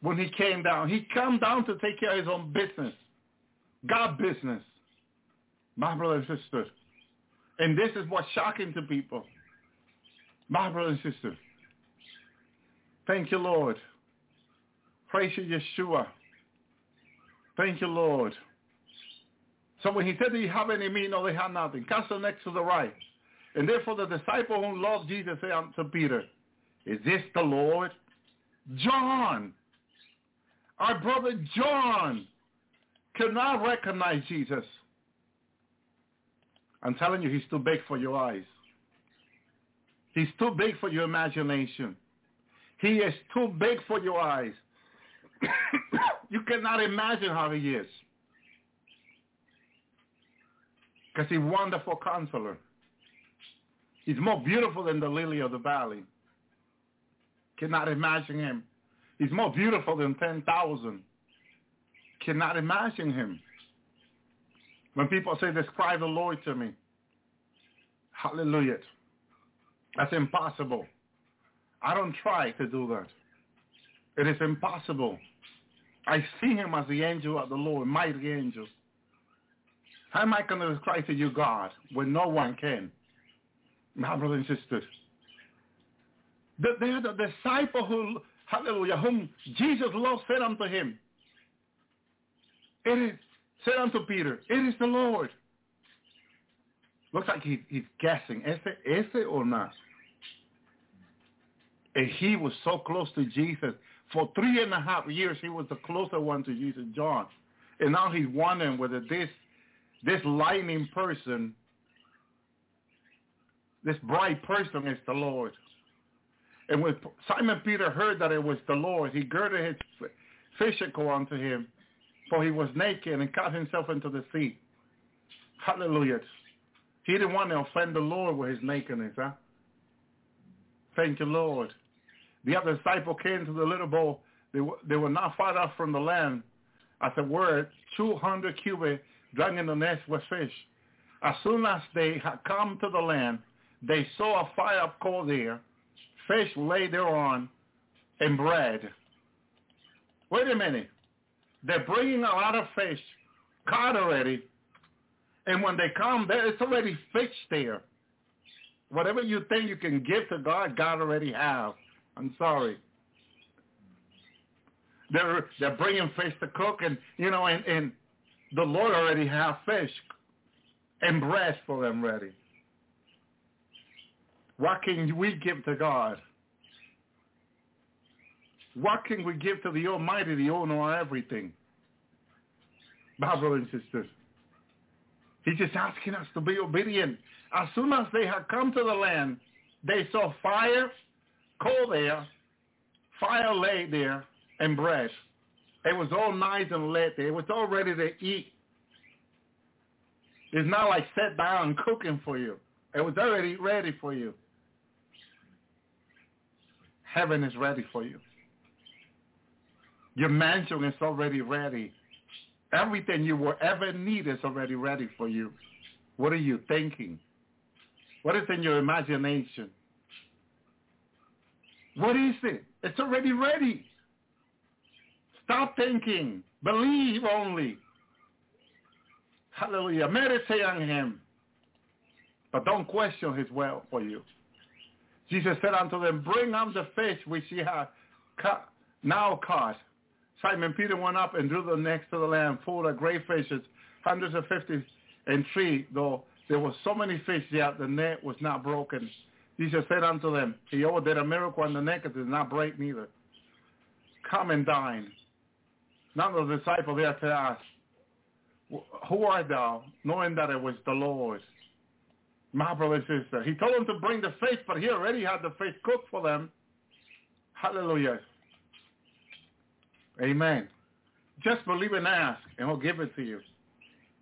When he came down, he came down to take care of his own business. God business. My brother and sister. And this is what's shocking to people. My brother and sister. Thank you, Lord. Praise you, Yeshua. Thank you, Lord. So when he said, do you have any meat? No, they had nothing. Cast the next to the right. And therefore the disciple who loved Jesus said unto Peter, is this the Lord? John, our brother John, could not recognize Jesus. I'm telling you, he's too big for your eyes. He's too big for your imagination. He is too big for your eyes. you cannot imagine how he is. Because he's wonderful counselor. He's more beautiful than the lily of the valley. Cannot imagine him. He's more beautiful than 10,000. Cannot imagine him. When people say, describe the Lord to me. Hallelujah. That's impossible. I don't try to do that. It is impossible. I see him as the angel of the Lord, mighty angel. How am I going to describe to you God when no one can? My brothers and sisters. They are the disciple who, hallelujah, whom Jesus loved said unto him, it is, said unto Peter, it is the Lord. Looks like he, he's guessing, ese, ese or not? And he was so close to Jesus. For three and a half years, he was the closer one to Jesus, John. And now he's wondering whether this this lightning person, this bright person is the Lord. And when Simon Peter heard that it was the Lord, he girded his fishicle unto him, for he was naked and cast himself into the sea. Hallelujah. He didn't want to offend the Lord with his nakedness, huh? Thank you, Lord. The other disciple came to the little boat. They were, they were not far off from the land. As it word, 200 cubits dragging the nets with fish. As soon as they had come to the land, they saw a fire of coal there, fish lay thereon, and bread. Wait a minute. They're bringing a lot of fish, caught already, and when they come, there it's already fish there. Whatever you think you can give to God, God already have. I'm sorry. They're they're bringing fish to cook, and you know, and, and the Lord already have fish and bread for them ready. What can we give to God? What can we give to the Almighty, the owner of everything? Brothers and sisters. He's just asking us to be obedient. As soon as they had come to the land, they saw fire, coal there, fire lay there, and bread. It was all nice and lit. There. It was all ready to eat. It's not like set down cooking for you. It was already ready for you. Heaven is ready for you. Your mansion is already ready. Everything you will ever need is already ready for you. What are you thinking? What is in your imagination? What is it? It's already ready. Stop thinking. Believe only. Hallelujah. Meditate on him. But don't question his will for you. Jesus said unto them, bring up the fish which ye have ca- now caught. Simon Peter went up and drew the next to the land full of great fishes, hundreds of fifty and three, though there were so many fish yet the net was not broken. Jesus said unto them, He did a miracle and the net did not break neither. Come and dine. None of the disciples there to ask, who art thou? Knowing that it was the Lord. My brother and sister. He told them to bring the fish, but he already had the fish cooked for them. Hallelujah. Amen. Just believe and ask, and he'll give it to you.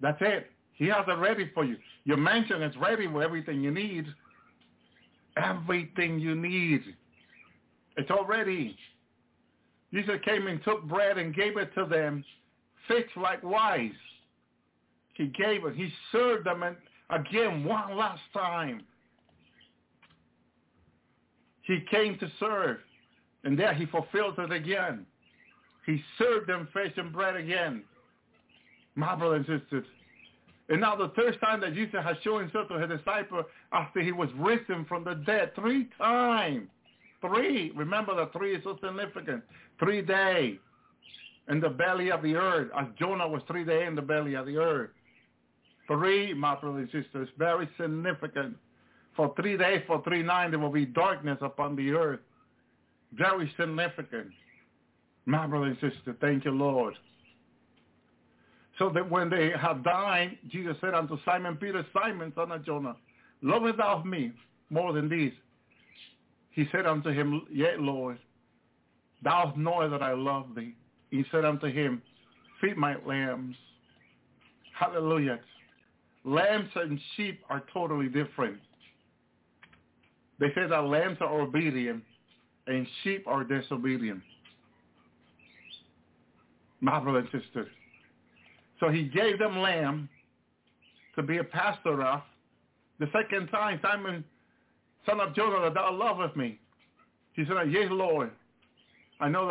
That's it. He has it ready for you. Your mansion is ready with everything you need. Everything you need. It's already. Jesus came and took bread and gave it to them, fixed likewise. He gave it. He served them again one last time. He came to serve, and there he fulfilled it again. He served them fish and bread again. My brothers and sisters. And now the third time that Jesus has shown himself to his disciple after he was risen from the dead. Three times. Three. Remember that three is so significant. Three days in the belly of the earth, as Jonah was three days in the belly of the earth. Three, my brothers and sisters, very significant. For three days, for three nights, there will be darkness upon the earth. Very significant. My brother and sister, thank you, Lord. So that when they had died, Jesus said unto Simon Peter, Simon, son of Jonah, lovest thou me more than these? He said unto him, Yea, Lord, thou knowest that I love thee. He said unto him, Feed my lambs. Hallelujah. Lambs and sheep are totally different. They say that lambs are obedient and sheep are disobedient my brother and sister. So he gave them lamb to be a pastor of. The second time, Simon, son of Jonah, that thou lovest me. He said, Yes, Lord. I know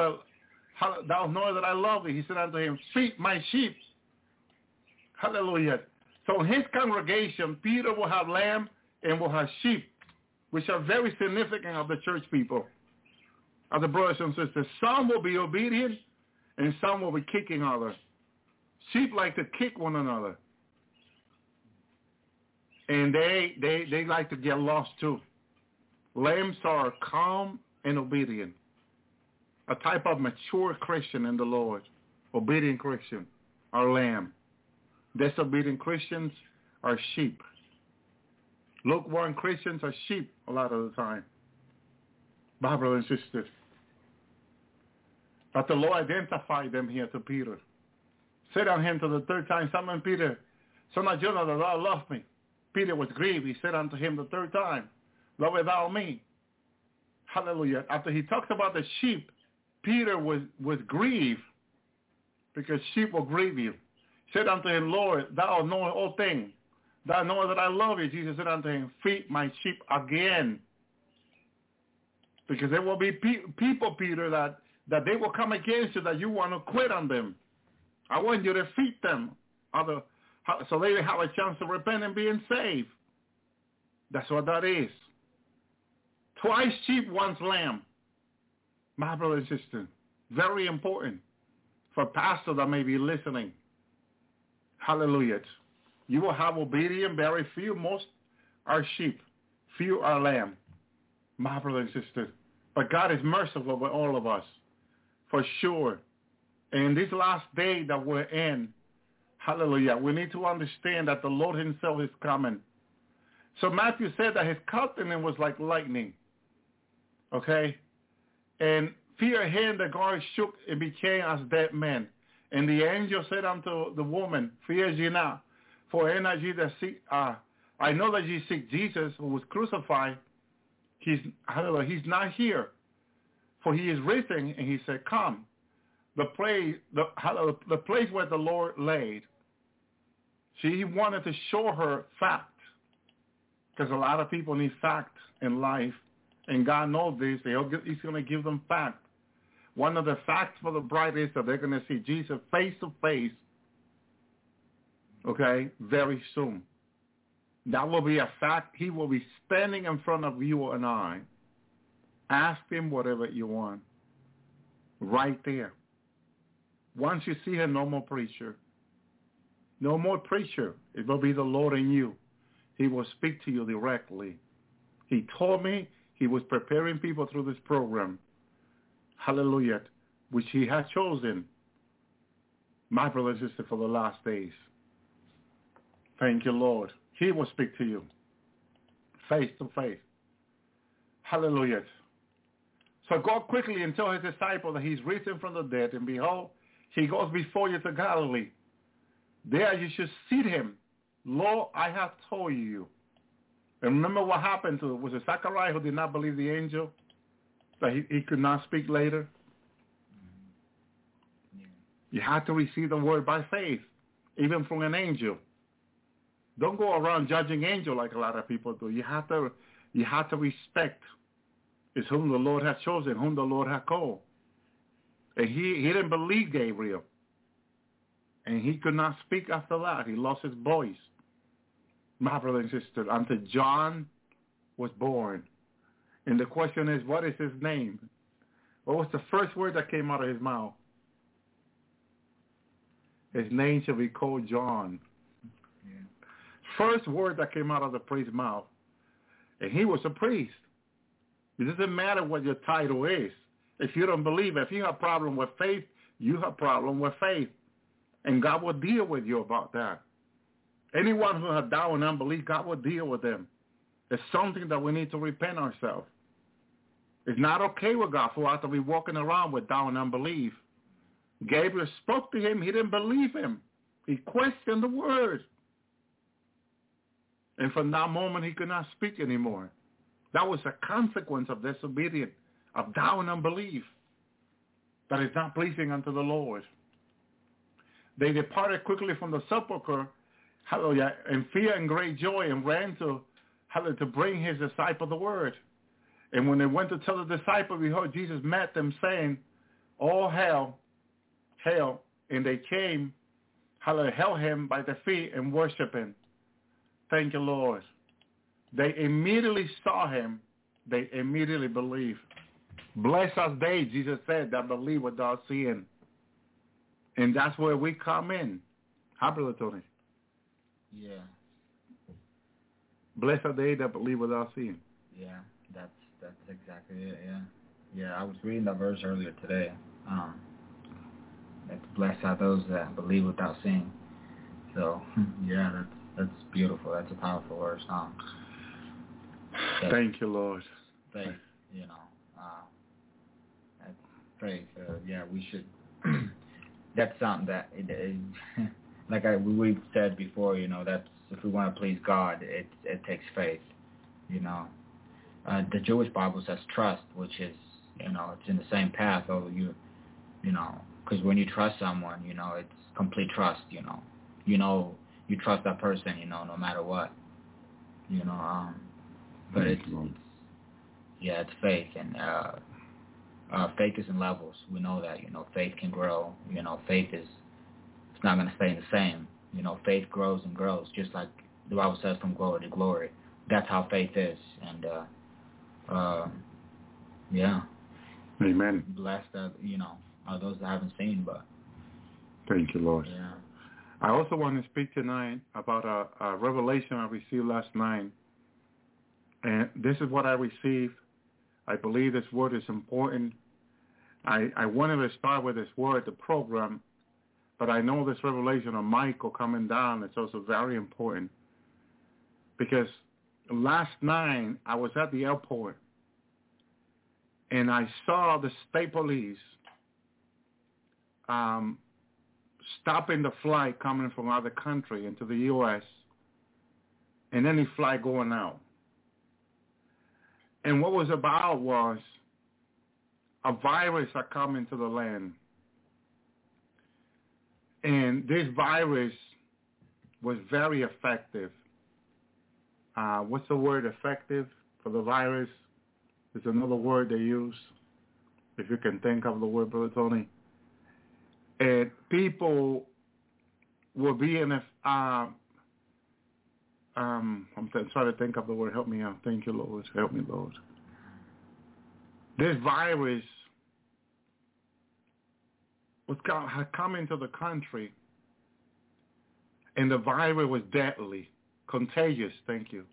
that thou knowest that I love thee. He said unto him, Feed my sheep. Hallelujah. So in his congregation, Peter will have lamb and will have sheep, which are very significant of the church people, of the brothers and sisters. Some will be obedient and some will be kicking others. Sheep like to kick one another. And they, they, they like to get lost too. Lambs are calm and obedient. A type of mature Christian in the Lord. Obedient Christian are lamb. Disobedient Christians are sheep. Lukewarm Christians are sheep a lot of the time. My and sisters. But the Lord identified them here to Peter. Said on him to the third time, Simon Peter, son of Jonah, thou love me. Peter was grieved. He said unto him the third time, Lovest thou me? Hallelujah. After he talked about the sheep, Peter was, was grieved because sheep will grieve you. Said unto him, Lord, thou knowest all things. Thou knowest that I love you. Jesus said unto him, feed my sheep again. Because there will be pe- people, Peter, that that they will come against you that you want to quit on them. I want you to feed them other, so they have a chance to repent and being saved. That's what that is. Twice sheep, once lamb. My brother and sister, very important for pastors that may be listening. Hallelujah. You will have obedient, very few. Most are sheep. Few are lamb. My brother and sister. But God is merciful with all of us for sure. And this last day that we're in, hallelujah, we need to understand that the Lord himself is coming. So Matthew said that his countenance was like lightning. Okay? And fear him the guard shook and became as dead men. And the angel said unto the woman, Fear ye not, for in ye that seek, uh, I know that ye seek Jesus who was crucified. He's, hallelujah, he's not here. For he is risen, and he said, come. The place, the, the place where the Lord laid. She wanted to show her fact. Because a lot of people need fact in life. And God knows this. He's going to give them fact. One of the facts for the bride is that they're going to see Jesus face to face, okay, very soon. That will be a fact. He will be standing in front of you and I. Ask him whatever you want. Right there. Once you see him, no more preacher. No more preacher. It will be the Lord in you. He will speak to you directly. He told me he was preparing people through this program. Hallelujah. Which he has chosen. My brother and sister for the last days. Thank you, Lord. He will speak to you face to face. Hallelujah. So go quickly and tell his disciples that he's risen from the dead, and behold, He goes before you to Galilee. There you should seat him. Lord, I have told you. And remember what happened to was it Zachariah who did not believe the angel? That he, he could not speak later? You have to receive the word by faith, even from an angel. Don't go around judging angel like a lot of people do. You have to you have to respect is whom the Lord has chosen, whom the Lord has called. And he, he didn't believe Gabriel. And he could not speak after that. He lost his voice. My brother and sister, until John was born. And the question is, what is his name? What was the first word that came out of his mouth? His name shall be called John. Yeah. First word that came out of the priest's mouth. And he was a priest. It doesn't matter what your title is. If you don't believe, if you have a problem with faith, you have a problem with faith. And God will deal with you about that. Anyone who has doubt and unbelief, God will deal with them. It's something that we need to repent ourselves. It's not okay with God for us to be walking around with doubt and unbelief. Gabriel spoke to him. He didn't believe him. He questioned the word. And from that moment, he could not speak anymore. That was a consequence of disobedience, of doubt and unbelief. That is not pleasing unto the Lord. They departed quickly from the sepulchre, hallelujah, in fear and great joy and ran to, hallelujah, to bring his disciple the word. And when they went to tell the disciple, behold, Jesus met them saying, all hail, hail. And they came, hallelujah, held him by the feet and worshiped him. Thank you, Lord. They immediately saw him. They immediately believed. Bless us they, Jesus said, that believe without seeing. And that's where we come in. Brother Tony? Yeah. Bless are they that believe without seeing. Yeah. That's that's exactly it. Yeah. Yeah. I was reading that verse earlier today. Um, that's blessed are those that believe without seeing. So yeah, that's that's beautiful. That's a powerful verse. Um, Thank you, Lord. faith, you You know, uh, that's faith. Uh, yeah, we should. that's something that, it, it, like I we've said before, you know, that's if we want to please God, it it takes faith. You know, uh, the Jewish Bible says trust, which is you know it's in the same path. Although you, you know, because when you trust someone, you know, it's complete trust. You know, you know, you trust that person. You know, no matter what. You know, um, but it's, it's yeah, it's faith and uh, uh, faith is in levels. We know that. You know, faith can grow. You know, faith is it's not going to stay the same. You know, faith grows and grows, just like the Bible says, from glory to glory. That's how faith is, and uh, uh, yeah, Amen. blessed that you know are those that haven't seen, but Thank you, Lord. yeah, I also want to speak tonight about a, a revelation I received last night. And this is what I received. I believe this word is important. I, I wanted to start with this word, the program, but I know this revelation of Michael coming down is also very important. Because last night I was at the airport and I saw the state police um, stopping the flight coming from other country into the U.S. and any flight going out. And what was about was a virus that come into the land. And this virus was very effective. Uh, what's the word effective for the virus? There's another word they use. If you can think of the word, Brother Tony. And people will be in a um um I'm trying to think of the word. Help me out. Thank you Lord. Help me Lord. This virus was come, had come into the country and the virus was deadly contagious thank you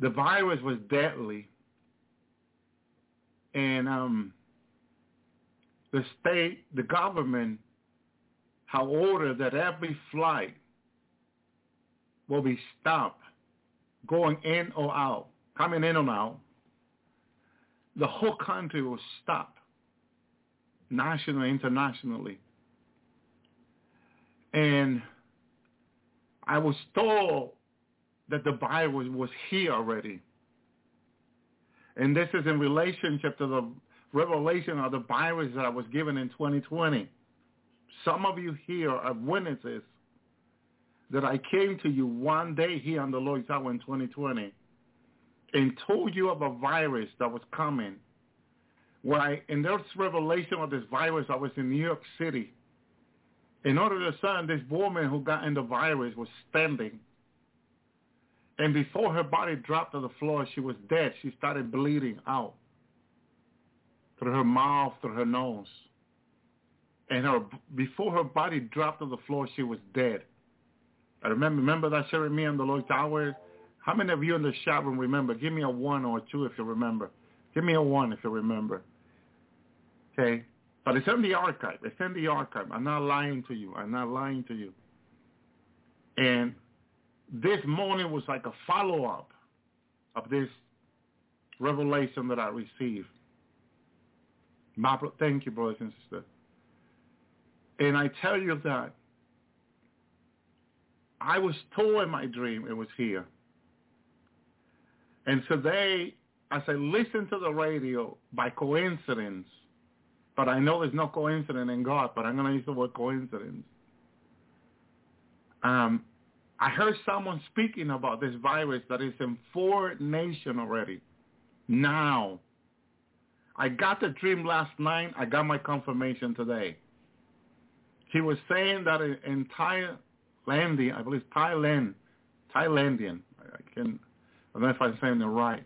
the virus was deadly and um the state, the government have ordered that every flight will be stopped going in or out, coming in or out. The whole country will stop. nationally, internationally. And I was told that the virus was here already. And this is in relationship to the revelation of the virus that I was given in 2020. Some of you here are witnesses that I came to you one day here on the Lord's Hour in 2020 and told you of a virus that was coming. I, in this revelation of this virus, I was in New York City. In order to sudden, this woman who got in the virus was standing. And before her body dropped to the floor, she was dead. She started bleeding out through her mouth, through her nose. And her, before her body dropped to the floor, she was dead. I remember, remember that sharing me on the Lord's Hour? How many of you in the chat room remember? Give me a one or a two if you remember. Give me a one if you remember. Okay? But it's in the archive. It's in the archive. I'm not lying to you. I'm not lying to you. And this morning was like a follow-up of this revelation that I received. My, thank you, brothers and sisters. And I tell you that I was told in my dream it was here. And today, as I listen to the radio by coincidence, but I know there's no coincidence in God, but I'm going to use the word coincidence. Um, I heard someone speaking about this virus that is in four nations already. Now, I got the dream last night. I got my confirmation today. He was saying that in Thailand, I believe Thailand, Thailandian, I can, I don't know if I'm saying it right.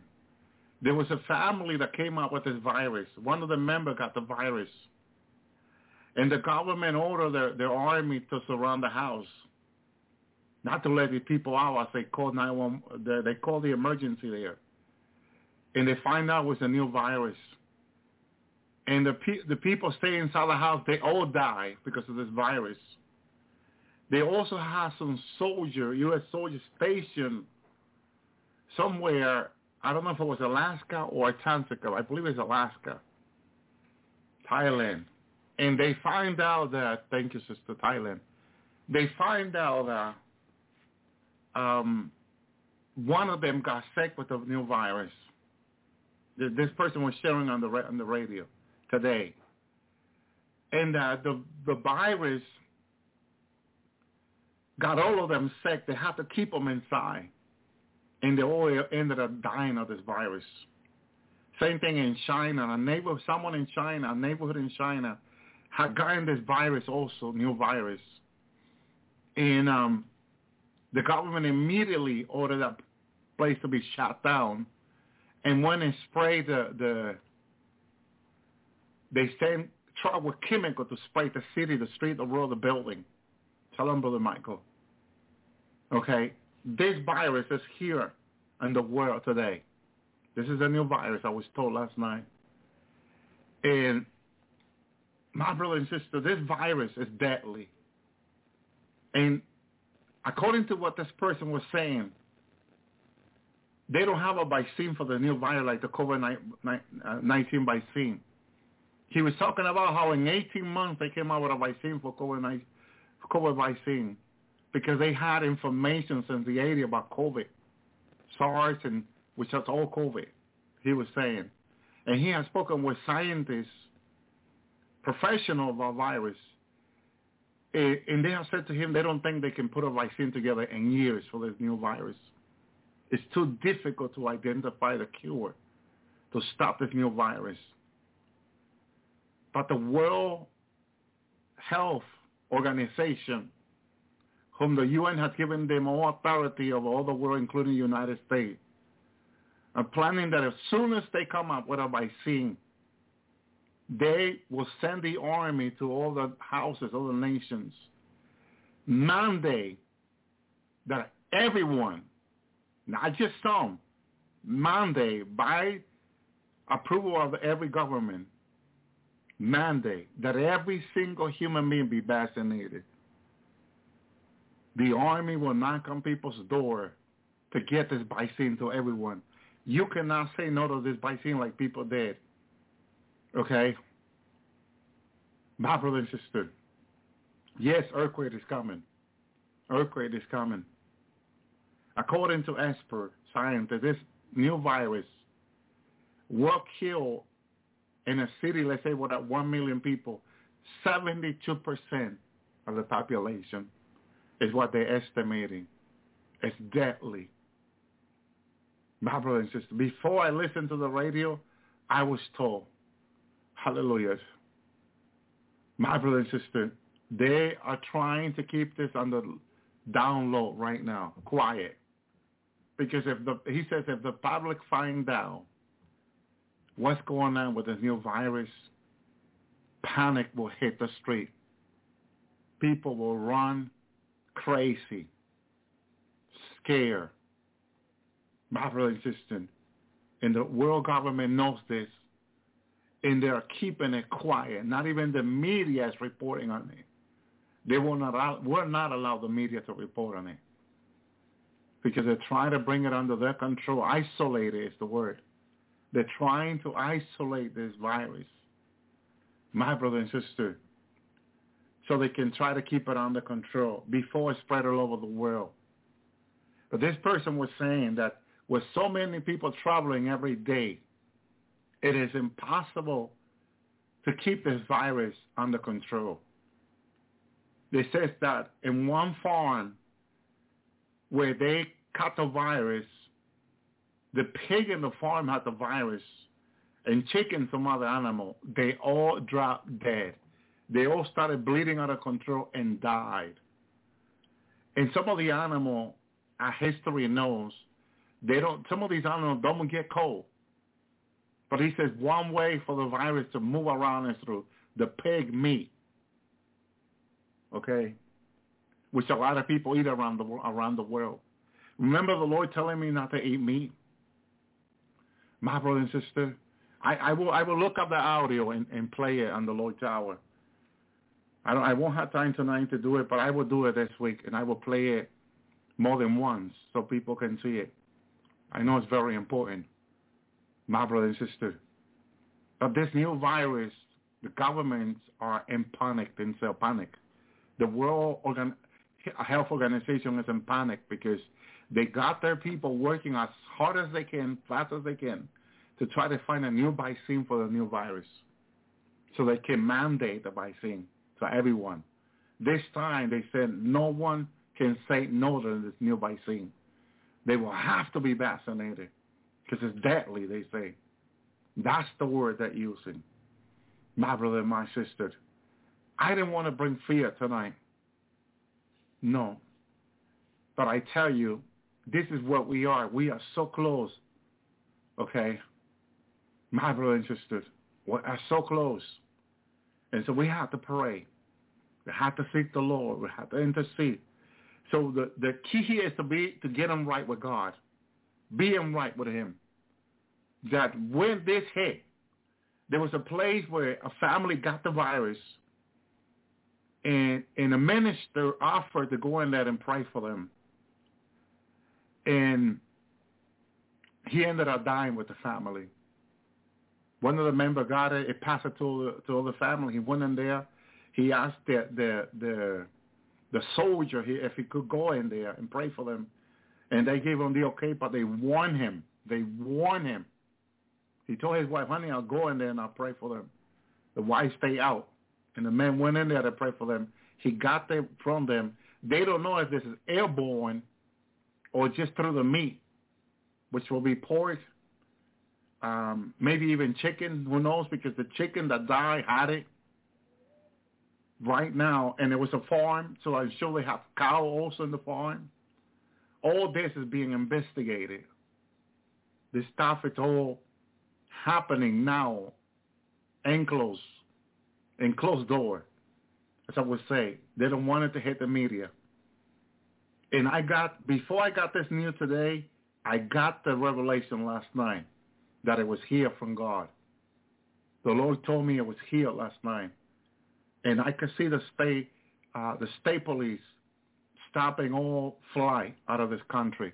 There was a family that came up with this virus. One of the members got the virus. And the government ordered their, their army to surround the house. Not to let the people out as they called 911. They called the emergency there. And they find out it was a new virus. And the, pe- the people stay inside the house, they all die because of this virus. They also have some soldier, U.S. soldiers stationed somewhere. I don't know if it was Alaska or Tanzania. I believe it's Alaska, Thailand. And they find out that, thank you, Sister Thailand. They find out that um, one of them got sick with the new virus. This person was sharing on the on the radio today. And uh, the, the virus got all of them sick. They had to keep them inside. And they all ended up dying of this virus. Same thing in China. A neighbor, someone in China, a neighborhood in China, had gotten this virus also, new virus. And um, the government immediately ordered that place to be shut down and went and sprayed the, the they send truck with chemical to spray the city, the street, the road, the building. Tell them, Brother Michael. Okay? This virus is here in the world today. This is a new virus I was told last night. And my brother and sister, this virus is deadly. And according to what this person was saying, they don't have a vaccine for the new virus like the COVID-19 vaccine. He was talking about how in 18 months they came out with a vaccine for COVID-19. COVID vaccine because they had information since the 80s about COVID, SARS, and which is all COVID, he was saying. And he has spoken with scientists, professional about virus, and they have said to him they don't think they can put a vaccine together in years for this new virus. It's too difficult to identify the cure to stop this new virus. But the World Health Organization, whom the UN has given them all authority of all the world, including the United States, are planning that as soon as they come up with a vaccine, they will send the army to all the houses, all the nations, mandate that everyone, not just some, mandate by approval of every government, mandate that every single human being be vaccinated. The army will knock on people's door to get this vaccine to everyone. You cannot say no to this vaccine like people did. Okay? My brother and sister, yes, earthquake is coming. Earthquake is coming. According to expert scientists, this new virus will kill in a city, let's say with 1 million people, 72% of the population is what they're estimating. It's deadly. My brother and sister, before I listened to the radio, I was told, hallelujah, my brother and sister, they are trying to keep this on the down low right now, quiet. Because if the he says if the public find out what's going on with this new virus, panic will hit the street. People will run crazy, scared. My brother and the world government knows this, and they're keeping it quiet. Not even the media is reporting on it. They will not allow, will not allow the media to report on it because they're trying to bring it under their control. Isolate it is the word. They're trying to isolate this virus, my brother and sister, so they can try to keep it under control before it spread all over the world. But this person was saying that with so many people traveling every day, it is impossible to keep this virus under control. They says that in one farm where they caught the virus, the pig in the farm had the virus, and chicken, some other animal, they all dropped dead. They all started bleeding out of control and died. And some of the animal, our history knows, they don't. Some of these animals don't get cold. But he says one way for the virus to move around is through the pig meat. Okay, which a lot of people eat around the around the world. Remember the Lord telling me not to eat meat. My brother and sister, I, I will I will look up the audio and, and play it on the Lord's hour. I don't I won't have time tonight to do it, but I will do it this week and I will play it more than once so people can see it. I know it's very important my brother and sister. But this new virus, the governments are in panic, self panic. The World Organ- Health Organization is in panic because they got their people working as hard as they can, fast as they can, to try to find a new vaccine for the new virus, so they can mandate the vaccine to everyone. This time they said no one can say no to this new vaccine. They will have to be vaccinated because it's deadly, they say. That's the word they're using. My brother and my sister. I didn't want to bring fear tonight. No. But I tell you, this is what we are. We are so close. Okay? My brother and sister, we are so close. And so we have to pray. We have to seek the Lord. We have to intercede. So the, the key here is to be to get them right with God. Being right with him that when this hit, there was a place where a family got the virus and, and a minister offered to go in there and pray for them. And he ended up dying with the family. One of the members got it. It passed it to to all the family. He went in there. He asked the the the, the soldier if he could go in there and pray for them, and they gave him the okay. But they warned him. They warned him he told his wife, honey, I'll go in there and I'll pray for them. The wife stayed out. And the men went in there to pray for them. He got them from them. They don't know if this is airborne or just through the meat, which will be pork, um, maybe even chicken. Who knows? Because the chicken that died had it right now, and it was a farm, so I'm sure they have cow also in the farm. All this is being investigated. This stuff is all happening now enclosed, in closed door, as I would say. They don't want it to hit the media. And I got, before I got this news today, I got the revelation last night that it was here from God. The Lord told me it was here last night. And I could see the state, uh, the state police stopping all flight out of this country.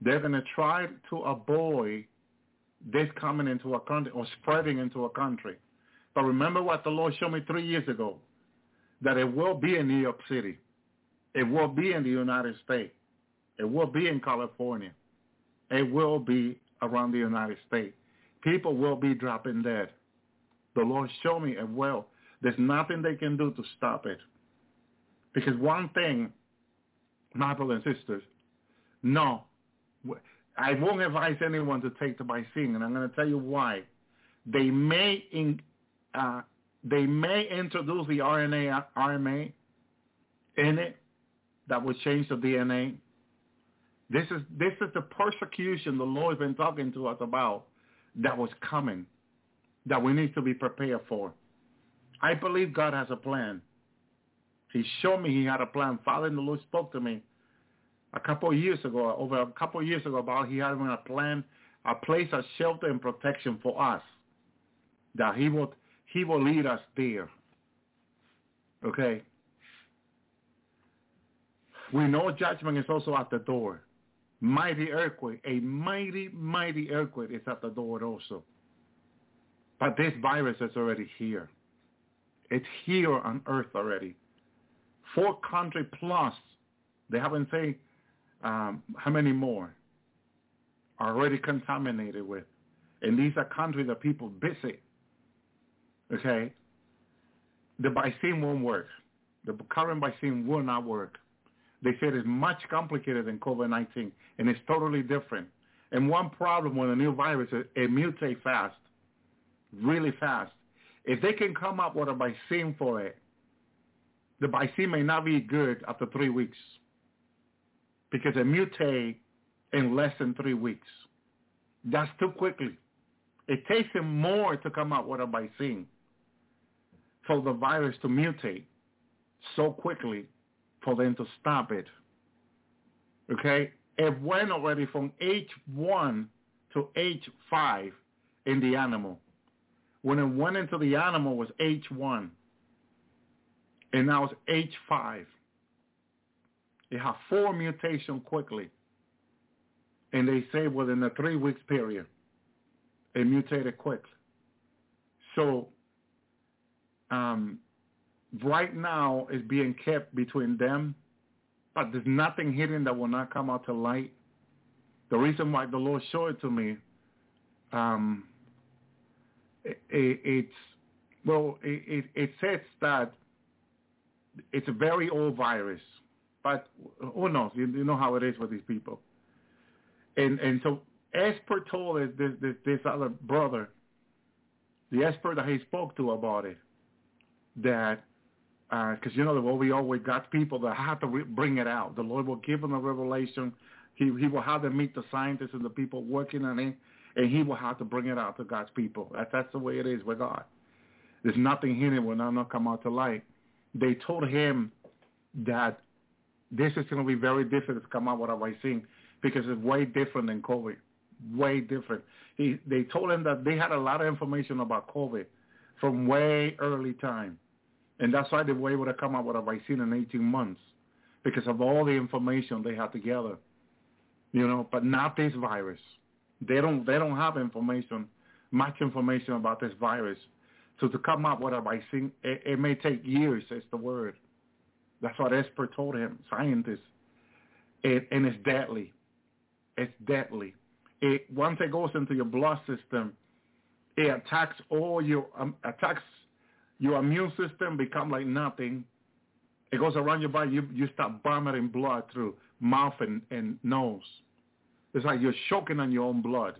They're going to try to avoid this coming into a country or spreading into a country. But remember what the Lord showed me three years ago, that it will be in New York City. It will be in the United States. It will be in California. It will be around the United States. People will be dropping dead. The Lord showed me it will. There's nothing they can do to stop it. Because one thing, my brothers and sisters, no, I won't advise anyone to take the vaccine, and I'm going to tell you why. They may in, uh, they may introduce the RNA RNA in it that will change the DNA. This is this is the persecution the Lord's been talking to us about that was coming, that we need to be prepared for. I believe God has a plan. He showed me he had a plan. Father in the Lord spoke to me a couple of years ago, over a couple of years ago, about he having a plan, a place of shelter and protection for us. That he will he will lead us there. Okay. We know judgment is also at the door. Mighty earthquake, a mighty, mighty earthquake is at the door also. But this virus is already here. It's here on earth already. Four country plus, they haven't said um, how many more are already contaminated with. And these are countries that people visit. Okay? The vaccine won't work. The current vaccine will not work. They said it's much complicated than COVID-19, and it's totally different. And one problem with a new virus is it mutates fast, really fast. If they can come up with a vaccine for it, the vaccine may not be good after three weeks because it mutates in less than three weeks. That's too quickly. It takes them more to come up with a vaccine for the virus to mutate so quickly for them to stop it. Okay? It went already from H1 to H5 in the animal. When it went into the animal was H1. And now it's H5. It had four mutations quickly. And they say within a three weeks period, it mutated quickly. So um, right now is being kept between them, but there's nothing hidden that will not come out to light. The reason why the Lord showed it to me, um, it, it, it's well, it, it says that it's a very old virus, but who knows? You, you know how it is with these people. And and so Esper told this this this other brother, the expert that he spoke to about it, that because uh, you know well we always got people that have to re- bring it out. The Lord will give them a revelation. He he will have them meet the scientists and the people working on it, and he will have to bring it out to God's people. That, that's the way it is with God. There's nothing hidden will not, come out to light. They told him that this is going to be very difficult to come out with a vaccine because it's way different than COVID. Way different. He, they told him that they had a lot of information about COVID from way early time and that's why they were able to come up with a vaccine in 18 months because of all the information they had together. You know, but not this virus. They don't they don't have information, much information about this virus. So to come up with a vaccine, it, it may take years. Is the word. That's what expert told him, scientists. It, and it's deadly. It's deadly. It once it goes into your blood system, it attacks all your um, attacks your immune system become like nothing. It goes around your body. You, you start vomiting blood through mouth and, and nose. It's like you're choking on your own blood.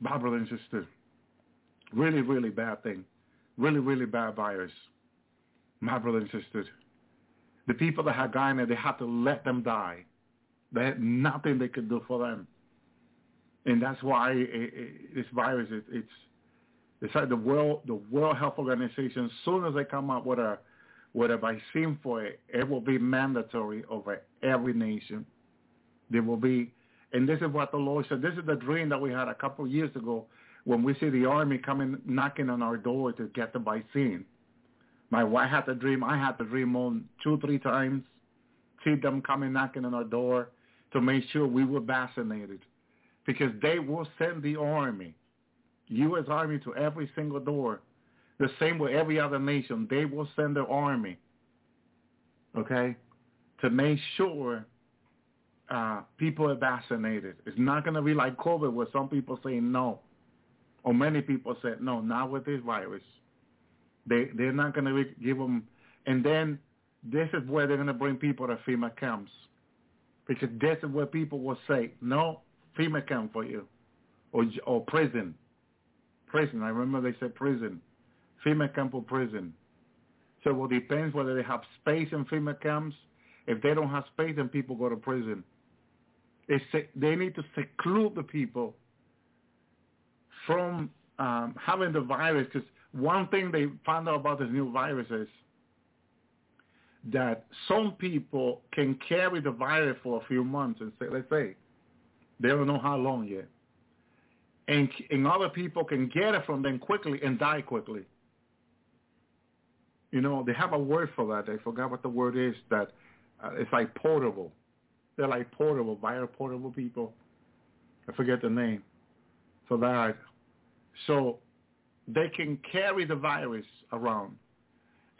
My brother and sister, really, really bad thing. Really, really bad virus. My brother and sister, the people that had gotten it, they had to let them die. They had nothing they could do for them. And that's why it, it, this virus, it, it's it's like the World the World Health Organization. As soon as they come up with a with a vaccine for it, it will be mandatory over every nation. There will be, and this is what the Lord said. This is the dream that we had a couple of years ago when we see the army coming knocking on our door to get the vaccine. My wife had the dream. I had the dream on two, three times. See them coming knocking on our door to make sure we were vaccinated, because they will send the army U.S. Army to every single door the same with every other nation. They will send their army, okay, to make sure uh, people are vaccinated. It's not going to be like COVID where some people say no, or many people said no, not with this virus. They they're not going to give them, and then this is where they're going to bring people to FEMA camps, because this is where people will say no FEMA camp for you, or or prison, prison. I remember they said prison, FEMA camp or prison. So it depends whether they have space in FEMA camps. If they don't have space, then people go to prison. They, they need to seclude the people from um, having the virus because one thing they found out about this new virus is that some people can carry the virus for a few months and say, let's say, they don't know how long yet. And, and other people can get it from them quickly and die quickly. You know, they have a word for that. I forgot what the word is that uh, it's like portable. They're like portable, bioportable people. I forget the name. So that, so they can carry the virus around,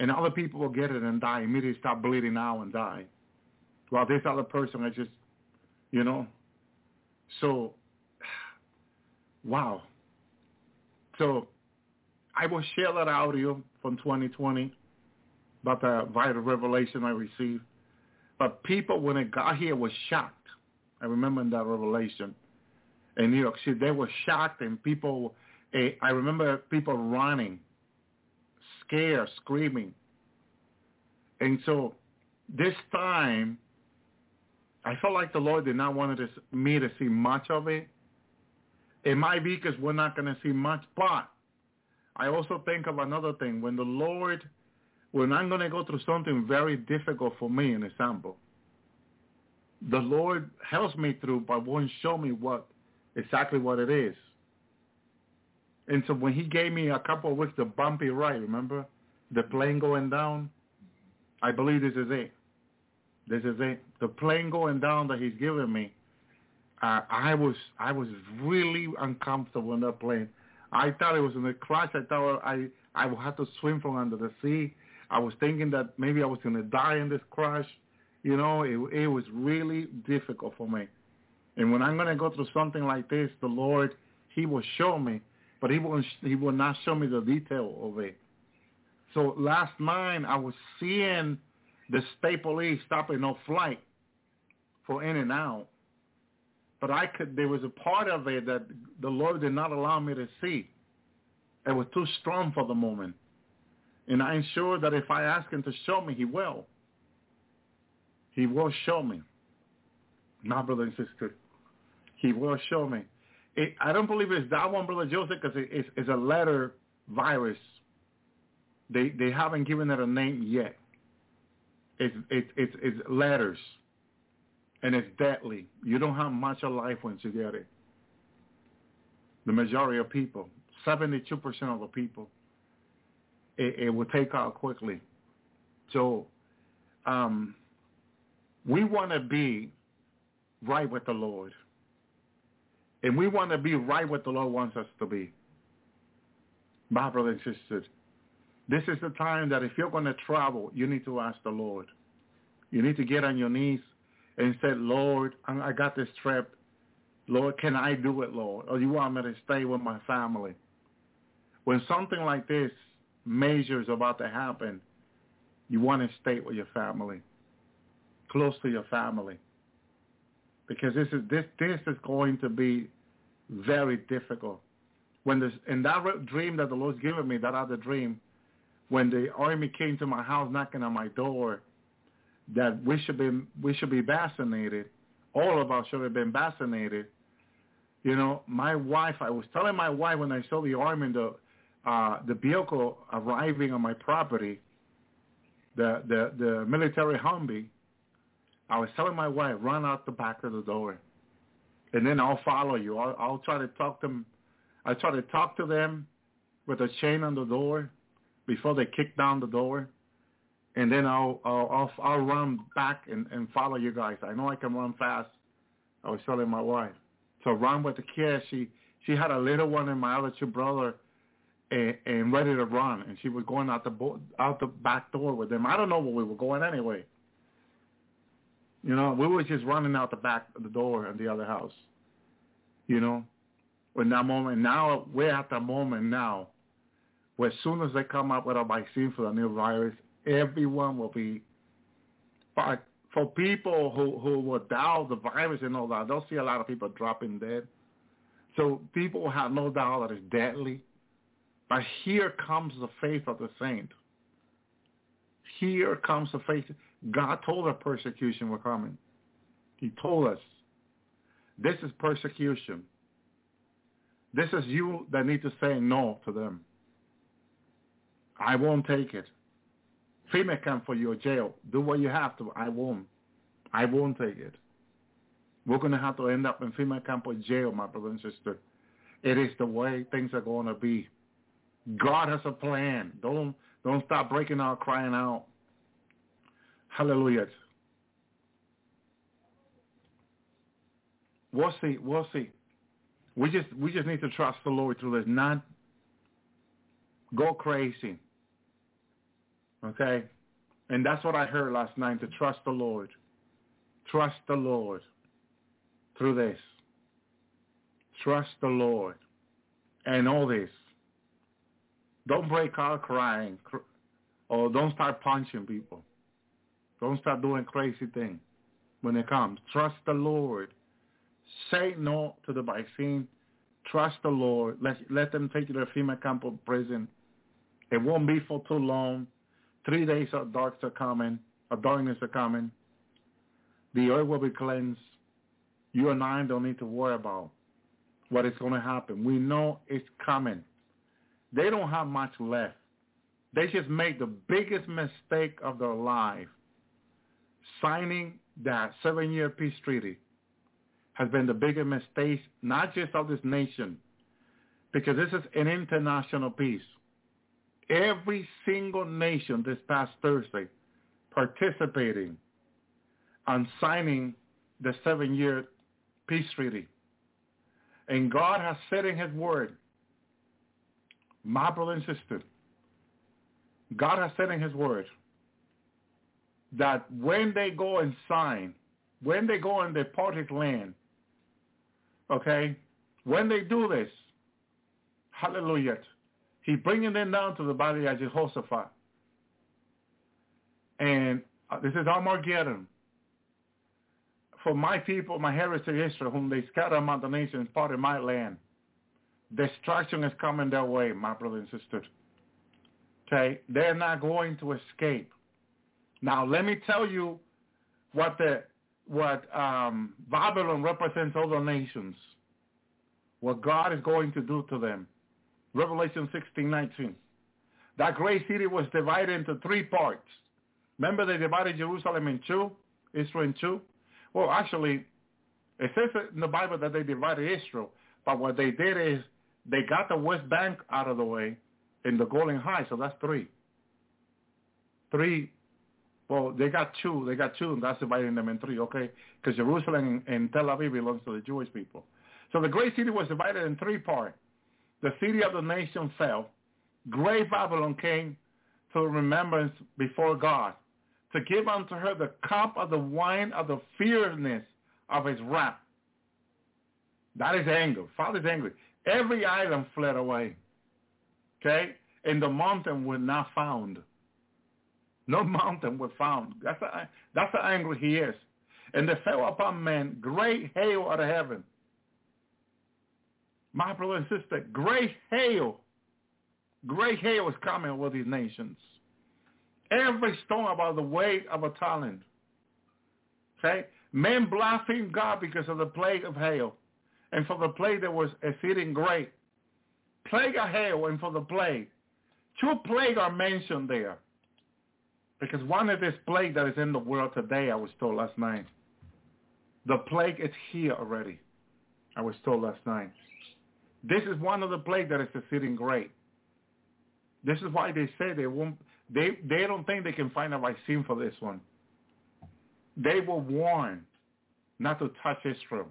and other people will get it and die immediately, stop bleeding out and die. While this other person is just, you know. So, wow. So, I will share that audio from 2020 about the vital revelation I received. But people, when it got here, were shocked. I remember in that revelation in New York City, they were shocked, and people. Eh, I remember people running, scared, screaming. And so this time, I felt like the Lord did not want me to see much of it. It might be because we're not going to see much, but I also think of another thing. When the Lord when I'm going to go through something very difficult for me, an example, the Lord helps me through but won't show me what exactly what it is. And so when he gave me a couple of weeks the bumpy ride, remember? The plane going down, I believe this is it. This is it. The plane going down that he's giving me, uh, I was I was really uncomfortable in that plane. I thought it was in a crash. I thought I I would have to swim from under the sea. I was thinking that maybe I was going to die in this crash. You know, it, it was really difficult for me. And when I'm going to go through something like this, the Lord, he will show me, but he will, he will not show me the detail of it. So last night, I was seeing the state police stopping no flight for in and out. But I could, there was a part of it that the Lord did not allow me to see. It was too strong for the moment. And I'm sure that if I ask him to show me, he will. He will show me. My brother and sister, he will show me. It, I don't believe it's that one, Brother Joseph, because it, it's, it's a letter virus. They they haven't given it a name yet. It's it's it's, it's letters, and it's deadly. You don't have much of life once you get it. The majority of people, seventy-two percent of the people, it, it will take out quickly. So um, we want to be right with the Lord. And we want to be right what the Lord wants us to be. My brothers and sisters, this is the time that if you're going to travel, you need to ask the Lord. You need to get on your knees and say, Lord, I got this trip. Lord, can I do it, Lord? Or you want me to stay with my family? When something like this Measures about to happen, you want to stay with your family, close to your family, because this is this this is going to be very difficult. When this in that dream that the Lord's given me, that other dream, when the army came to my house knocking on my door, that we should be we should be vaccinated, all of us should have been vaccinated. You know, my wife, I was telling my wife when I saw the army in the uh, the vehicle arriving on my property, the, the, the military Humvee, I was telling my wife, run out the back of the door. And then I'll follow you. I'll, I'll try to talk them. I try to talk to them with a chain on the door before they kick down the door. And then I'll, I'll, I'll, I'll run back and, and follow you guys. I know I can run fast. I was telling my wife. So run with the kids. She, she had a little one and my other two brother and, and ready to run, and she was going out the bo- out the back door with them. I don't know where we were going anyway. You know, we were just running out the back of the door in the other house. You know, in that moment, now we're at the moment now where as soon as they come up with a vaccine for the new virus, everyone will be. But for people who who will doubt the virus and all that, they'll see a lot of people dropping dead. So people have no doubt that it's deadly. But here comes the faith of the saint. Here comes the faith. God told us persecution was coming. He told us. This is persecution. This is you that need to say no to them. I won't take it. FEMA come for your jail. Do what you have to. I won't. I won't take it. We're going to have to end up in FEMA camp or jail, my brother and sister. It is the way things are going to be. God has a plan. Don't don't stop breaking out, crying out. Hallelujah. We'll see. We'll see. We just we just need to trust the Lord through this. Not go crazy. Okay? And that's what I heard last night, to trust the Lord. Trust the Lord through this. Trust the Lord. And all this. Don't break out crying or don't start punching people. Don't start doing crazy things when it comes. Trust the Lord. Say no to the vaccine. Trust the Lord. Let, let them take you to the FEMA camp or prison. It won't be for too long. Three days of darks are coming, of darkness are coming. The earth will be cleansed. You and I don't need to worry about what is going to happen. We know it's coming. They don't have much left. They just made the biggest mistake of their life. Signing that seven-year peace treaty has been the biggest mistake, not just of this nation, because this is an international peace. Every single nation this past Thursday participating on signing the seven-year peace treaty. And God has said in his word my brother and sister, God has said in his word that when they go and sign, when they go in the party's land, okay, when they do this, hallelujah, he's bringing them down to the body of Jehoshaphat. And uh, this is Armageddon. For my people, my heritage Israel, whom they scatter among the nations, part of my land. Destruction is coming their way, my brother and sister. Okay? They're not going to escape. Now, let me tell you what the what um, Babylon represents other nations. What God is going to do to them. Revelation 16, 19. That great city was divided into three parts. Remember they divided Jerusalem in two, Israel in two? Well, actually, it says in the Bible that they divided Israel, but what they did is they got the West Bank out of the way in the Golan Heights, so that's three. Three. Well, they got two. They got two, and that's dividing them in three, okay? Because Jerusalem and Tel Aviv belongs to the Jewish people. So the great city was divided in three parts. The city of the nation fell. Great Babylon came to remembrance before God to give unto her the cup of the wine of the fierceness of his wrath. That is anger. Father's angry. Every item fled away. Okay? And the mountain was not found. No mountain was found. That's a, that's how angry he is. And there fell upon men great hail out of heaven. My brother and sister, great hail. Great hail is coming with these nations. Every stone about the weight of a talent. Okay? Men blaspheme God because of the plague of hail and for the plague that was exceeding great. Plague of hail and for the plague. Two plagues are mentioned there. Because one is this plague that is in the world today, I was told last night. The plague is here already, I was told last night. This is one of the plague that is exceeding great. This is why they say they won't, they, they don't think they can find a vaccine for this one. They were warned not to touch Israel.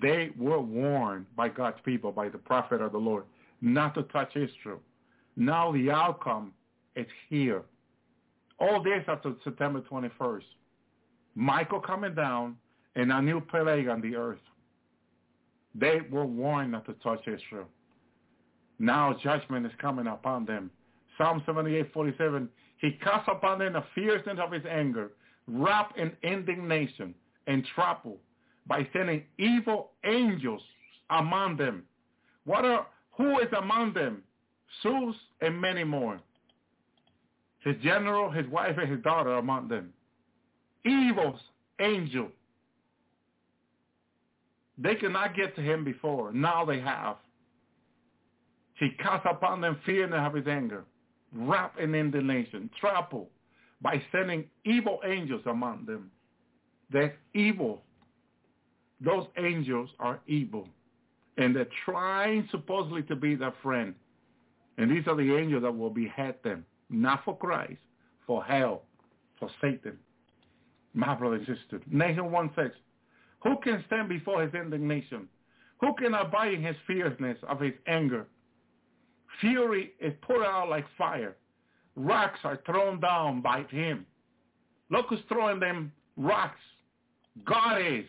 They were warned by God's people, by the prophet of the Lord, not to touch Israel. Now the outcome is here. All this after September 21st. Michael coming down and a new plague on the earth. They were warned not to touch Israel. Now judgment is coming upon them. Psalm 78, 47, he casts upon them the fierceness of his anger, wrapped in indignation and trouble by sending evil angels among them. What are, who is among them? Zeus and many more. His general, his wife, and his daughter among them. Evil's angel. They could not get to him before. Now they have. He casts upon them fear and of his anger, wrath and indignation, trouble by sending evil angels among them. They're evil. Those angels are evil. And they're trying supposedly to be their friend. And these are the angels that will behead them, not for Christ, for hell, for Satan. My brother and sister. Nahum 1 6. Who can stand before his indignation? Who can abide in his fierceness of his anger? Fury is poured out like fire. Rocks are thrown down by him. Who's throwing them rocks. God is.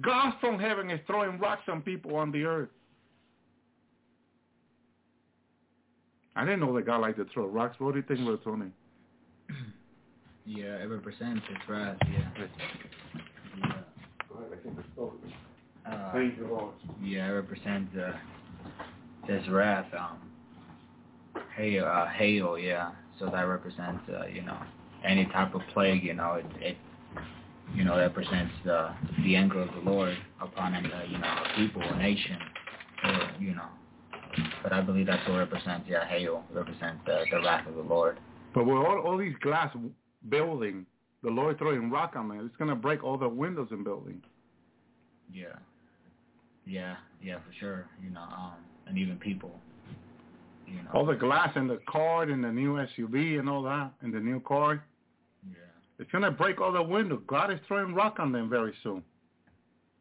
God from heaven is throwing rocks on people on the earth. I didn't know that God liked to throw rocks. What do you think about Tony? Yeah, it represents his wrath, yeah. yeah. Uh, Thank you, Lord. Yeah, it represents uh, his wrath. Um, hail, uh, hail, yeah. So that represents, uh, you know, any type of plague. You know, it, it you know, that represents the the anger of the Lord upon uh, you know a people, a nation, or you know. But I believe that's what represents. Yeah, hail represents the the wrath of the Lord. But with all, all these glass building, the Lord throwing rock on it, it's going to break all the windows in building. Yeah. Yeah, yeah, for sure. You know, um, and even people. You know. All the glass in the car and the new SUV and all that, and the new car. Going to break all the windows. God is throwing rock on them very soon.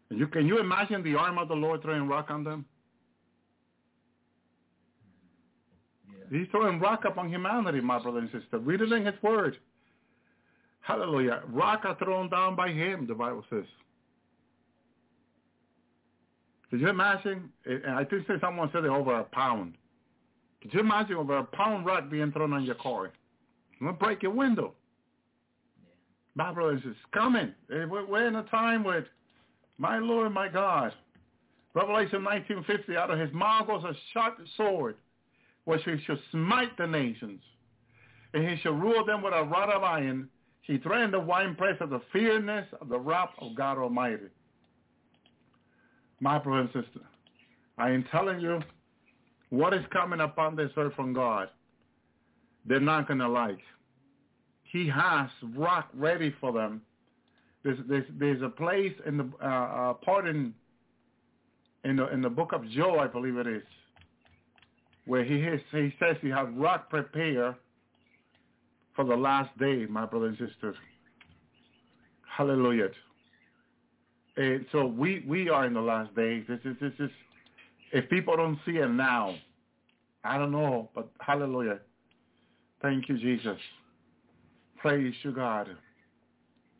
And you Can you imagine the arm of the Lord throwing rock on them? Yeah. He's throwing rock upon humanity, my brother and sister. Read it in his word. Hallelujah. Rock are thrown down by him, the Bible says. Could you imagine? And I think someone said it over a pound. Could you imagine over a pound rock being thrown on your car? It's going to break your window. My brothers, it's coming. Eh, We're we're in a time with, my Lord, my God. Revelation 1950, out of his mouth goes a sharp sword, which he shall smite the nations. And he shall rule them with a rod of iron. He threatened the winepress of the fierceness of the wrath of God Almighty. My brother and sister, I am telling you, what is coming upon this earth from God, they're not going to like. He has rock ready for them. There's, there's, there's a place in the uh, uh, part in in the in the book of Job, I believe it is, where he is, he says he has rock prepared for the last day, my brothers and sisters. Hallelujah. And so we we are in the last days. This is this is if people don't see it now, I don't know, but hallelujah. Thank you, Jesus. Praise you, God.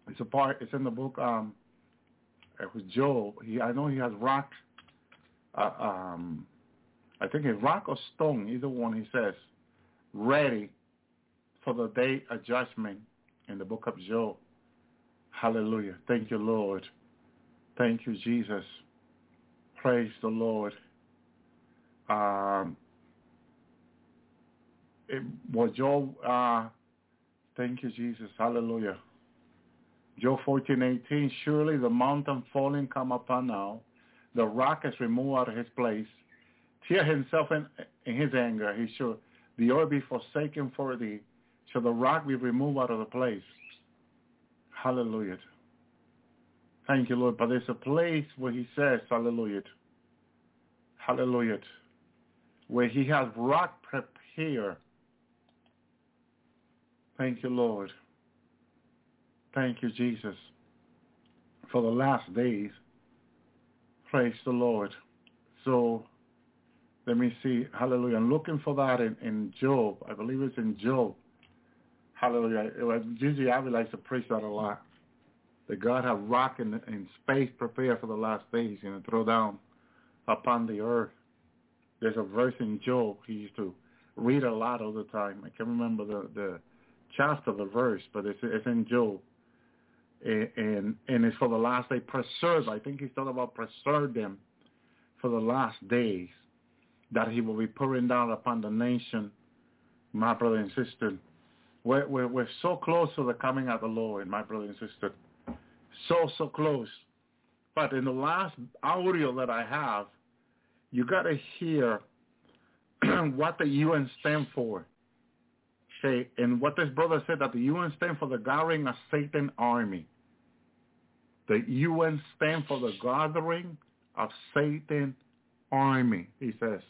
It's a part. It's in the book. Um, it was Job. He, I know he has rock. Uh, um, I think it's rock or stone. Either one. He says, ready for the day of judgment in the book of Job. Hallelujah. Thank you, Lord. Thank you, Jesus. Praise the Lord. Um, it was Job. Uh, thank you, Jesus. Hallelujah. Job 14, 18, surely the mountain falling come upon now. The rock is removed out of his place. Tear himself in, in his anger. He shall, the earth be forsaken for thee. Shall the rock be removed out of the place. Hallelujah. Thank you, Lord. But there's a place where he says, hallelujah. Hallelujah. Where he has rock prepared. Thank you, Lord. Thank you, Jesus, for the last days. Praise the Lord. So let me see, hallelujah. I'm looking for that in, in Job. I believe it's in Job. Hallelujah. Usually I would like to preach that a lot. That God have rock in, in space prepared for the last days, know, throw down upon the earth. There's a verse in Job he used to read a lot all the time. I can't remember the, the chapter, the verse, but it's, it's in Job. And, and, and it's for the last day. Preserve. I think he's talking about preserve them for the last days that he will be pouring down upon the nation, my brother and sister. We're, we're, we're so close to the coming of the Lord, my brother and sister. So, so close. But in the last audio that I have, you got to hear what the UN stand for. Okay, and what this brother said that the UN stand for the gathering of Satan army. The UN stand for the gathering of Satan army, he says.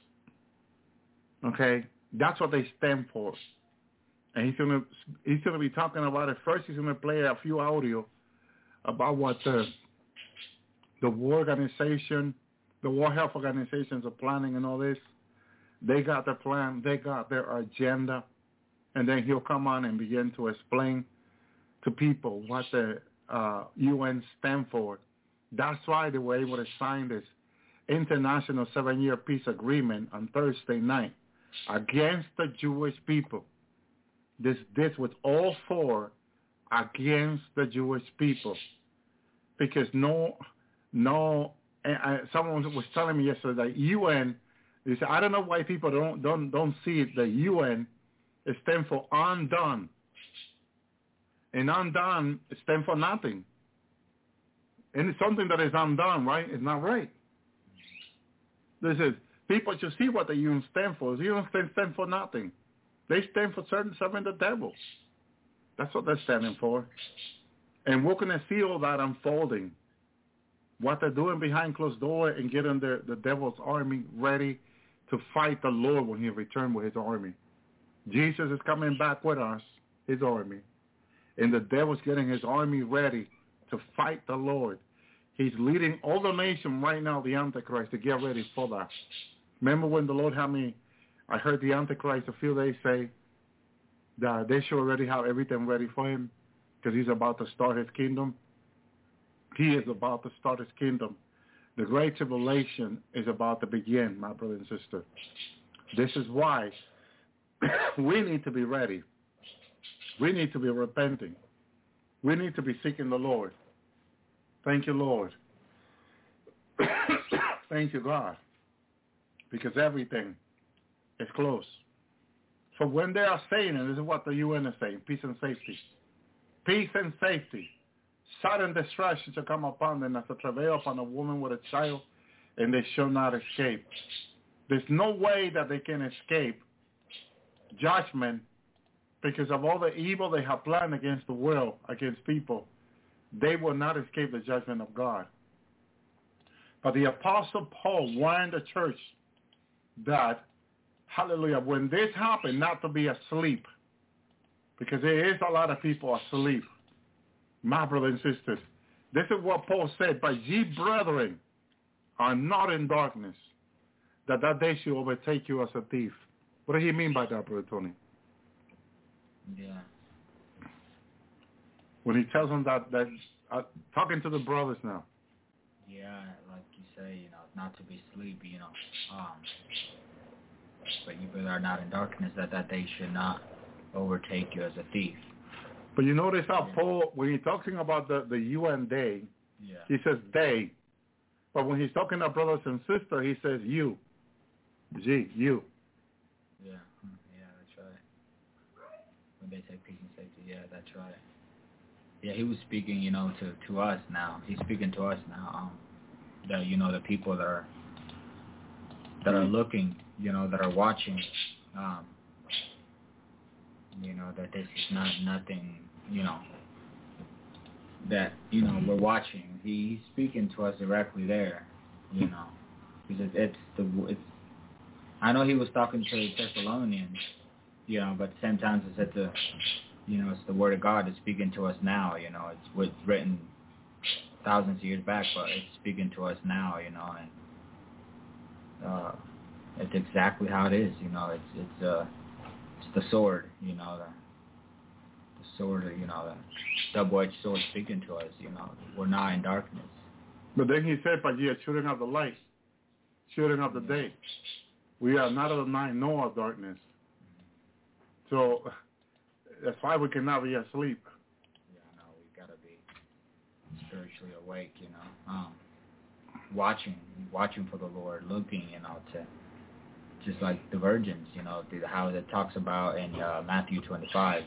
Okay, that's what they stand for. And he's gonna he's gonna be talking about it. First, he's gonna play a few audio about what the the war organization, the World Health Organizations are planning and all this. They got the plan. They got their agenda, and then he'll come on and begin to explain to people what the uh, UN stand for. That's why they were able to sign this international seven-year peace agreement on Thursday night against the Jewish people. This this was all for against the Jewish people because no no I, someone was telling me yesterday that UN they said I don't know why people don't don't don't see it the UN stands for undone and undone stands for nothing and it's something that is undone right it's not right this is People should see what the UN stand for. The UN stand, stand for nothing. They stand for certain serving the devil. That's what they're standing for. And we're to see all that unfolding. What they're doing behind closed door and getting the, the devil's army ready to fight the Lord when he returns with his army. Jesus is coming back with us, his army. And the devil's getting his army ready to fight the Lord. He's leading all the nation right now, the Antichrist, to get ready for that. Remember when the Lord had me, I heard the Antichrist a few days say that they should already have everything ready for him because he's about to start his kingdom. He is about to start his kingdom. The great tribulation is about to begin, my brother and sister. This is why we need to be ready. We need to be repenting. We need to be seeking the Lord. Thank you, Lord. Thank you, God because everything is close. So when they are saying, and this is what the UN is saying, peace and safety. Peace and safety. Sudden destruction shall come upon them as a travail upon a woman with a child, and they shall not escape. There's no way that they can escape judgment because of all the evil they have planned against the world, against people. They will not escape the judgment of God. But the Apostle Paul warned the church that, hallelujah, when this happened, not to be asleep, because there is a lot of people asleep. My brothers and sisters, this is what Paul said, but ye brethren are not in darkness, that that day should overtake you as a thief. What do he mean by that, Brother Tony? Yeah. When he tells them that, that uh, talking to the brothers now. Yeah, like you say, you know, not to be sleepy, you know. Um, but you really are not in darkness, that that day should not overtake you as a thief. But you notice how yeah. Paul, when he's talking about the, the UN day, yeah. he says they. But when he's talking about brothers and sisters, he says you. G, you. Yeah, hmm, yeah, that's right. When they say peace and safety, yeah, that's right. Yeah, he was speaking, you know, to to us now. He's speaking to us now. Um, that you know the people that are that are looking, you know, that are watching, um, you know, that this is not nothing, you know, that you know we're watching. He, he's speaking to us directly there, you know, because it's the it's. I know he was talking to the Thessalonians, you know, but at the same time it's at the, you know, it's the word of God that's speaking to us now. You know, it's what's written thousands of years back, but it's speaking to us now, you know, and uh, it's exactly how it is. You know, it's it's uh it's the sword. You know, the the sword. You know, the double-edged sword speaking to us. You know, we're not in darkness. But then he said, but ye are children of the light, children of the day. We are not of the night nor of darkness. So that's why we cannot be asleep. Yeah, no, we gotta be spiritually awake. You know, um, watching, watching for the Lord, looking. You know, to just like the virgins. You know, how it talks about in uh, Matthew 25.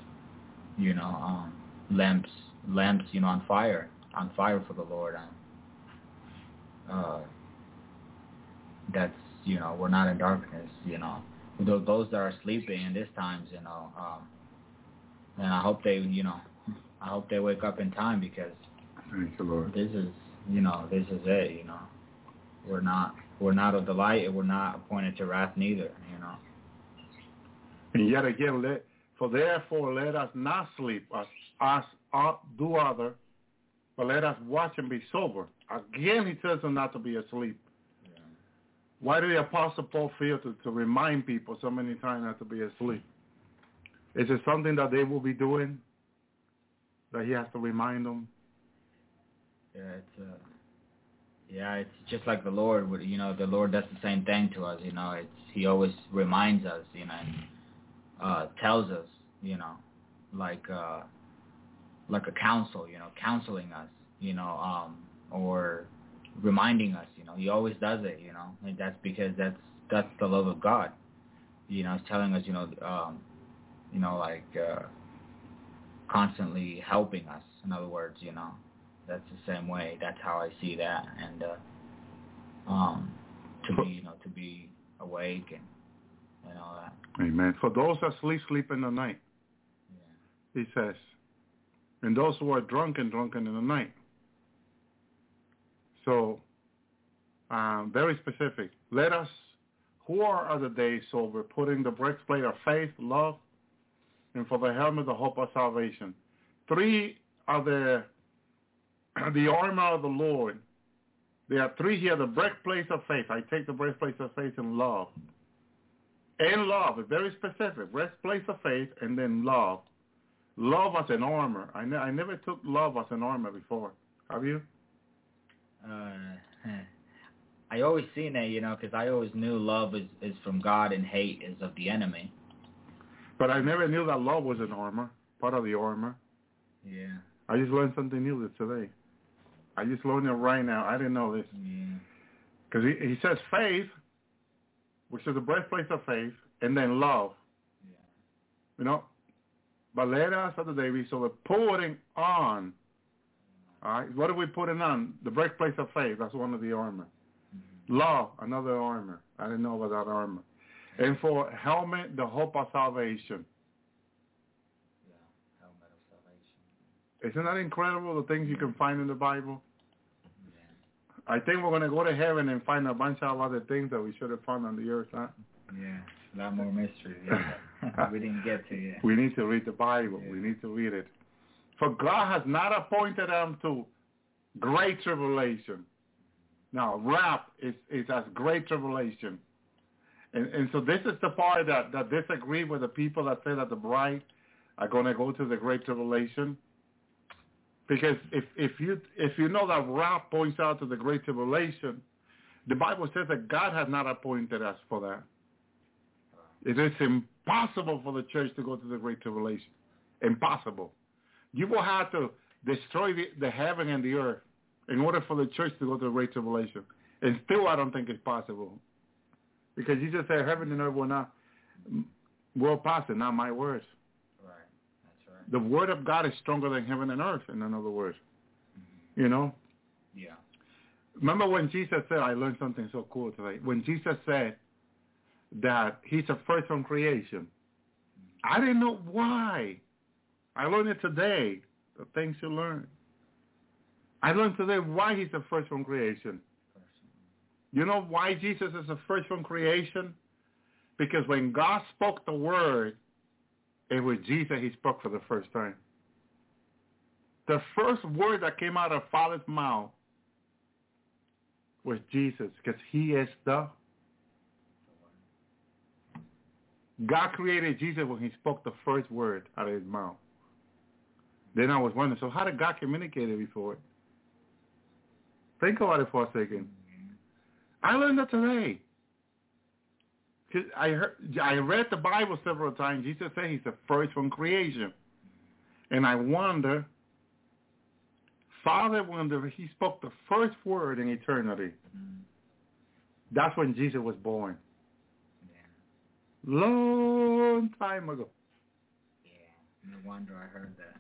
You know, um, lamps, lamps. You know, on fire, on fire for the Lord. Um, uh, that's you know we're not in darkness you know those those that are sleeping in these times you know um and i hope they you know i hope they wake up in time because Thank you, Lord. this is you know this is it you know we're not we're not of the light and we're not appointed to wrath neither you know And yet again, let for therefore let us not sleep as as uh, do other, but let us watch and be sober. Again, he tells them not to be asleep. Why did the Apostle Paul feel to, to remind people so many times not to be asleep? Is it something that they will be doing that he has to remind them? yeah it's uh yeah it's just like the lord would you know the lord does the same thing to us you know it's he always reminds us you know and, uh tells us you know like uh like a counsel you know counseling us you know um or reminding us you know he always does it you know and that's because that's that's the love of god you know it's telling us you know um you know like uh constantly helping us in other words you know that's the same way that's how i see that and uh um to be you know to be awake and and all that Amen. For those that sleep, sleep in the night, yeah he says. And those who are drunken, drunken in the night. So, um, very specific. Let us, who are of the day sober, putting the breastplate of faith, love, and for the helmet, the hope of salvation. Three are the, the armor of the Lord. There are three here, the breastplate of faith. I take the breastplate of faith and love. And love, it's very specific. Breastplate of faith and then love. Love as an armor. I, ne- I never took love as an armor before. Have you? Uh, I always seen that, you know, because I always knew love is is from God and hate is of the enemy. But I never knew that love was an armor, part of the armor. Yeah. I just learned something new today. I just learned it right now. I didn't know this. Yeah. Because he, he says faith, which is the birthplace of faith, and then love. Yeah. You know? But let us the day be so we're putting on. All right? What are we putting on? The breastplate of faith. That's one of the armor. Mm-hmm. Love, another armor. I didn't know about that armor. And for helmet, the hope of salvation. Yeah. Helmet of salvation. Isn't that incredible, the things you can find in the Bible? Yeah. I think we're going to go to heaven and find a bunch of other things that we should have found on the earth, huh? Yeah. A lot more mystery. Yeah. we didn't get to yet. We need to read the Bible. We need to read it. For God has not appointed them to great tribulation. Now, wrath is, is as great tribulation. And, and so this is the part that, that disagree with the people that say that the bride are going to go to the great tribulation. Because if, if you if you know that wrath points out to the great tribulation, the Bible says that God has not appointed us for that. It is impossible for the church to go to the great tribulation. Impossible. You will have to destroy the, the heaven and the earth in order for the church to go to the great tribulation. And still I don't think it's possible. Because Jesus said heaven and earth will not will pass it, not my words. Right. That's right. The word of God is stronger than heaven and earth, in other words. Mm-hmm. You know? Yeah. Remember when Jesus said, I learned something so cool today. When Jesus said that he's the first from creation, mm-hmm. I didn't know why. I learned it today, the things you learn. I learned today why he's the first from creation. You know why Jesus is the first from creation? Because when God spoke the word, it was Jesus he spoke for the first time. The first word that came out of Father's mouth was Jesus because he is the God created Jesus when he spoke the first word out of his mouth. Then I was wondering, so how did God communicate it before? Think about it for a 2nd I learned that today. I heard, I read the Bible several times. Jesus said he's the first from creation. And I wonder, Father, the, he spoke the first word in eternity, that's when Jesus was born. Long time ago. Yeah. No wonder I heard that.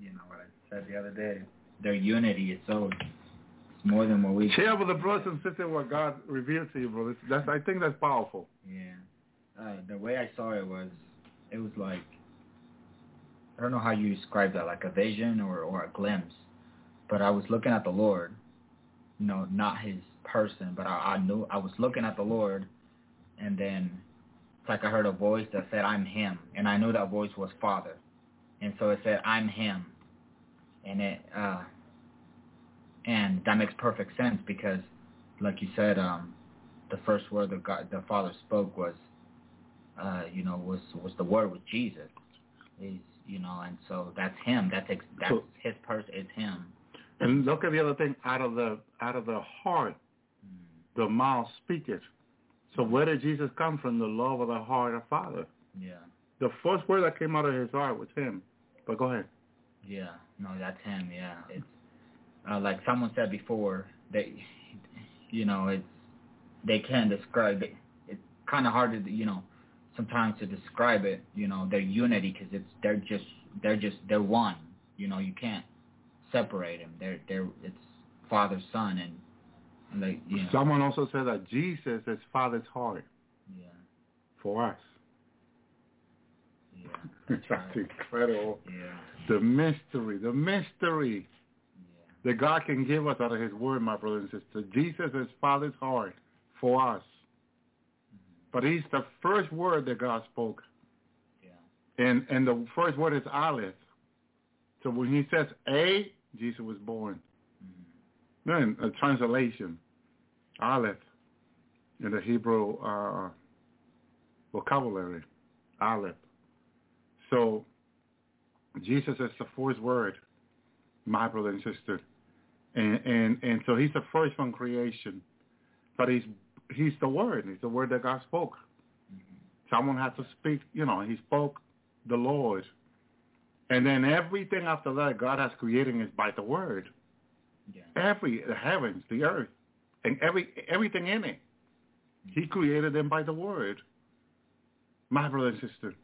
You know what I said the other day. Their unity is so it's more than what we Share with the brothers and sisters what God revealed to you, brothers. That's I think that's powerful. Yeah. Uh, the way I saw it was, it was like, I don't know how you describe that, like a vision or, or a glimpse. But I was looking at the Lord, you know, not his person, but I, I knew I was looking at the Lord, and then it's like I heard a voice that said, I'm him. And I knew that voice was Father. And so it said, I'm him. And it, uh, and that makes perfect sense because, like you said, um, the first word that God, the Father spoke was, uh, you know, was was the word with Jesus. He's, you know, and so that's him. That's ex- that's So- his person. It's him. And look at the other thing, out of the out of the heart, the mouth speaketh. So where did Jesus come from? The love of the heart of Father. Yeah. The first word that came out of his heart was him. But go ahead. Yeah, no, that's him. Yeah, it's uh, like someone said before. They, you know, it's they can't describe it. It's kind of hard to, you know, sometimes to describe it. You know, their unity because it's they're just they're just they're one. You know, you can't separate them. They're they're it's father son and, and like you know. Someone also said that Jesus is Father's heart yeah, for us. That's incredible. Yeah, The mystery, the mystery yeah, that God can give us out of his word, my brother and sister. Jesus is Father's heart for us. But he's the first word that God spoke. yeah, And and the first word is Aleph. So when he says A, Jesus was born. Then a translation, Aleph, in the Hebrew uh, vocabulary, Aleph. So Jesus is the first word, my brother and sister, and and and so he's the first from creation, but he's he's the word. He's the word that God spoke. Someone had to speak. You know, he spoke the Lord, and then everything after that God has created is by the word yeah, every the heavens, the earth, and every everything in it. He created them by the word. My brother and sister,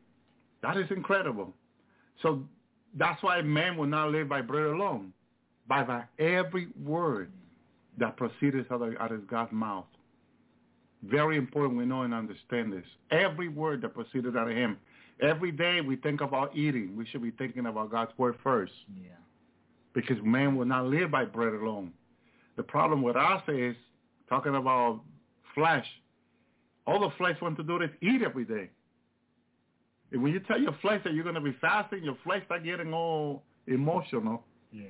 that is incredible. So that's why man will not live by bread alone, by by every word that proceeds out of, out of God's mouth. Very important we know and understand this. Every word that proceeded out of him. Every day we think about eating, we should be thinking about God's word first yeah, because man will not live by bread alone. The problem with us is talking about flesh. All the flesh wants to do is eat every day. And when you tell your flesh that you're going to be fasting, your flesh start getting all emotional, yeah,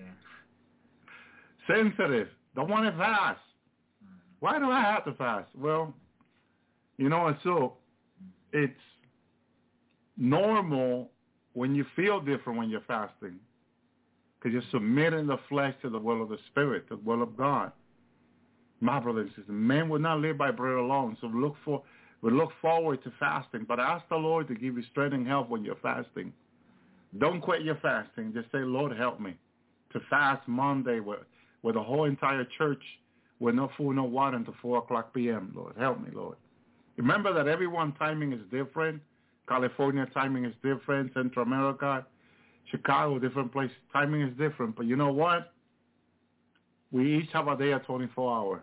sensitive, don't want to fast. Mm-hmm. Why do I have to fast? Well, you know, and so it's normal when you feel different when you're fasting because you're submitting the flesh to the will of the Spirit, the will of God. My brothers and sisters, men will not live by bread alone. So look for, we look forward to fasting, but ask the Lord to give you strength and help when you're fasting. Don't quit your fasting. Just say, Lord, help me to fast Monday with, with the whole entire church with no food, no water until 4 o'clock p.m. Lord, help me, Lord. Remember that everyone timing is different. California timing is different. Central America, Chicago, different place. Timing is different. But you know what? We each have a day of 24 hours.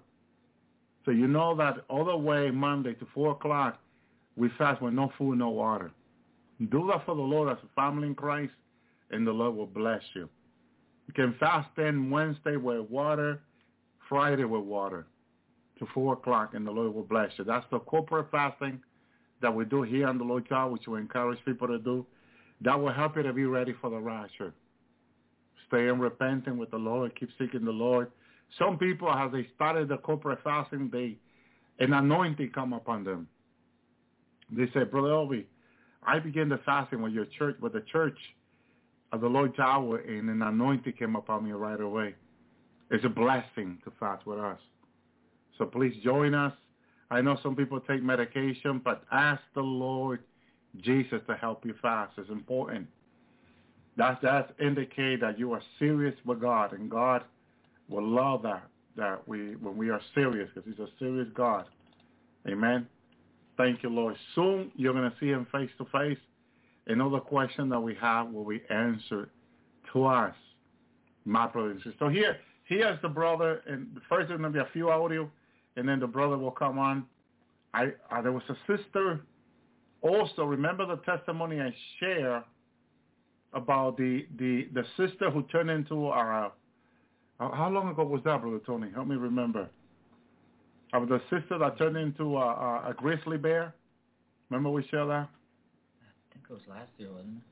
So you know that the way Monday to 4 o'clock, we fast with no food, no water. Do that for the Lord as a family in Christ, and the Lord will bless you. You can fast then Wednesday with water, Friday with water to 4 o'clock, and the Lord will bless you. That's the corporate fasting that we do here on the Lord's Hour, which we encourage people to do. That will help you to be ready for the rapture. Stay in repenting with the Lord. Keep seeking the Lord. Some people, as they started the corporate fasting, they an anointing come upon them. They say, Brother Elvi, I began the fasting with your church, with the church of the Lord Yahweh, and an anointing came upon me right away. It's a blessing to fast with us. So please join us. I know some people take medication, but ask the Lord Jesus to help you fast. It's important. That's that's indicate that you are serious with God, and God will love that that we when we are serious, because He's a serious God. Amen. Thank you, Lord. Soon you're going to see Him face to face. Another question that we have will be answered to us, my brothers and sisters. So here, here's the brother, and first there's going to be a few audio, and then the brother will come on. I, I there was a sister. Also, remember the testimony I share about the the the sister who turned into a. How long ago was that, brother Tony? Help me remember. Of the sister that turned into a, a, a grizzly bear. Remember we shared that? I think it was last year, wasn't it?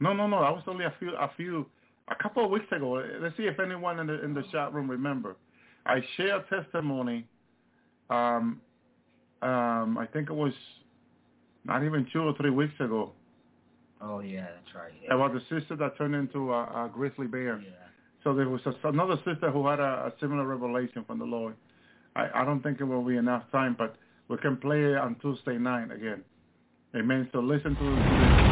No, no, no. That was only a few, a few, a couple of weeks ago. Let's see if anyone in the in the chat room remember. I shared testimony. Um, um, I think it was not even two or three weeks ago. Oh yeah, that's right. Yeah. About the sister that turned into a, a grizzly bear. Yeah. So there was a, another sister who had a, a similar revelation from the Lord. I, I don't think it will be enough time, but we can play it on Tuesday night again. Amen. So listen to this.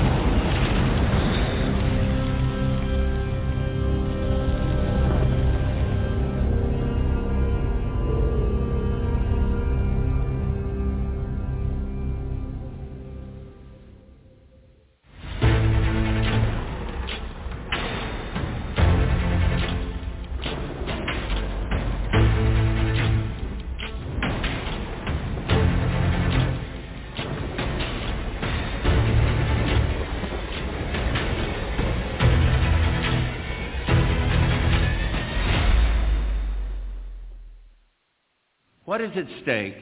Is at stake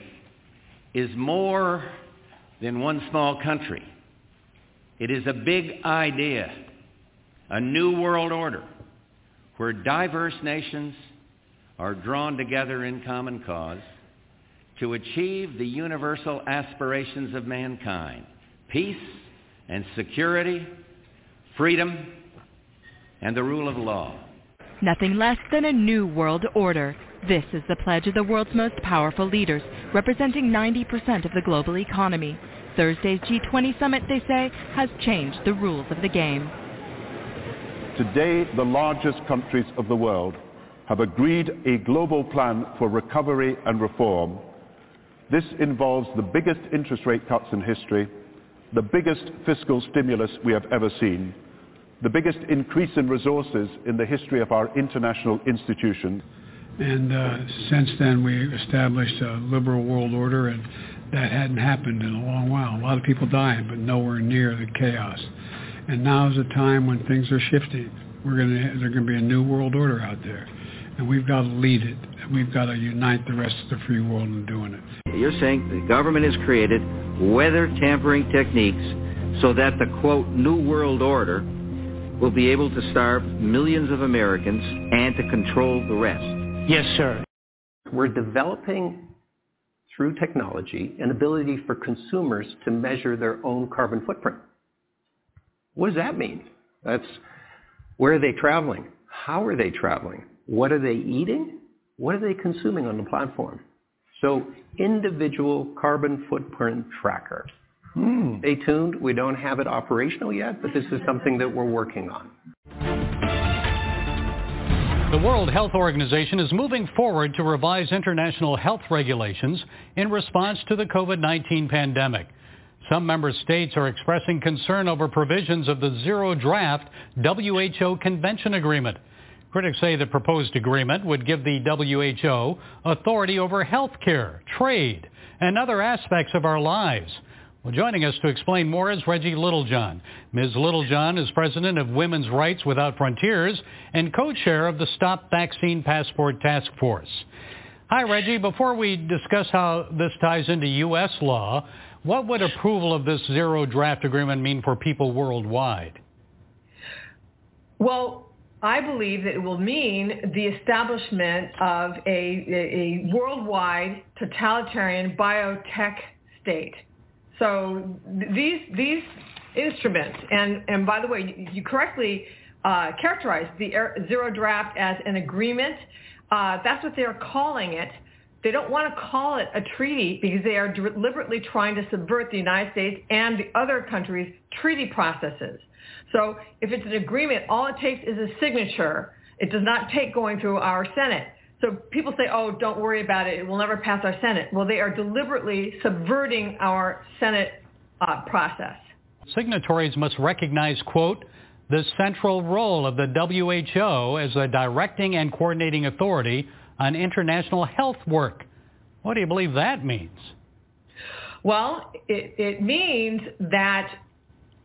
is more than one small country. It is a big idea, a new world order where diverse nations are drawn together in common cause to achieve the universal aspirations of mankind, peace and security, freedom, and the rule of law. Nothing less than a new world order. This is the pledge of the world's most powerful leaders, representing 90% of the global economy. Thursday's G20 summit, they say, has changed the rules of the game. Today, the largest countries of the world have agreed a global plan for recovery and reform. This involves the biggest interest rate cuts in history, the biggest fiscal stimulus we have ever seen, the biggest increase in resources in the history of our international institutions. And uh, since then, we established a liberal world order, and that hadn't happened in a long while. A lot of people dying, but nowhere near the chaos. And now is a time when things are shifting. We're going to there's going to be a new world order out there, and we've got to lead it. We've got to unite the rest of the free world in doing it. You're saying the government has created weather tampering techniques so that the quote new world order will be able to starve millions of Americans and to control the rest. Yes, sir. We're developing through technology an ability for consumers to measure their own carbon footprint. What does that mean? That's where are they traveling? How are they traveling? What are they eating? What are they consuming on the platform? So individual carbon footprint tracker. Hmm. Stay tuned. We don't have it operational yet, but this is something that we're working on. The World Health Organization is moving forward to revise international health regulations in response to the COVID-19 pandemic. Some member states are expressing concern over provisions of the zero draft WHO Convention Agreement. Critics say the proposed agreement would give the WHO authority over health care, trade, and other aspects of our lives. Well, joining us to explain more is Reggie Littlejohn. Ms. Littlejohn is president of Women's Rights Without Frontiers and co-chair of the Stop Vaccine Passport Task Force. Hi, Reggie. Before we discuss how this ties into U.S. law, what would approval of this zero draft agreement mean for people worldwide? Well, I believe that it will mean the establishment of a, a, a worldwide totalitarian biotech state. So these these instrument. And, and by the way, you, correctly uh, characterized the zero draft as an agreement. Uh, that's what they're calling it. They don't want to call it a treaty because they are deliberately trying to subvert the United States and the other countries' treaty processes. So if it's an agreement, all it takes is a signature. It does not take going through our Senate. So people say, oh, don't worry about it. It will never pass our Senate. Well, they are deliberately subverting our Senate uh, process. Signatories must recognize, quote, the central role of the WHO as a directing and coordinating authority on international health work. What do you believe that means? Well, it, it means that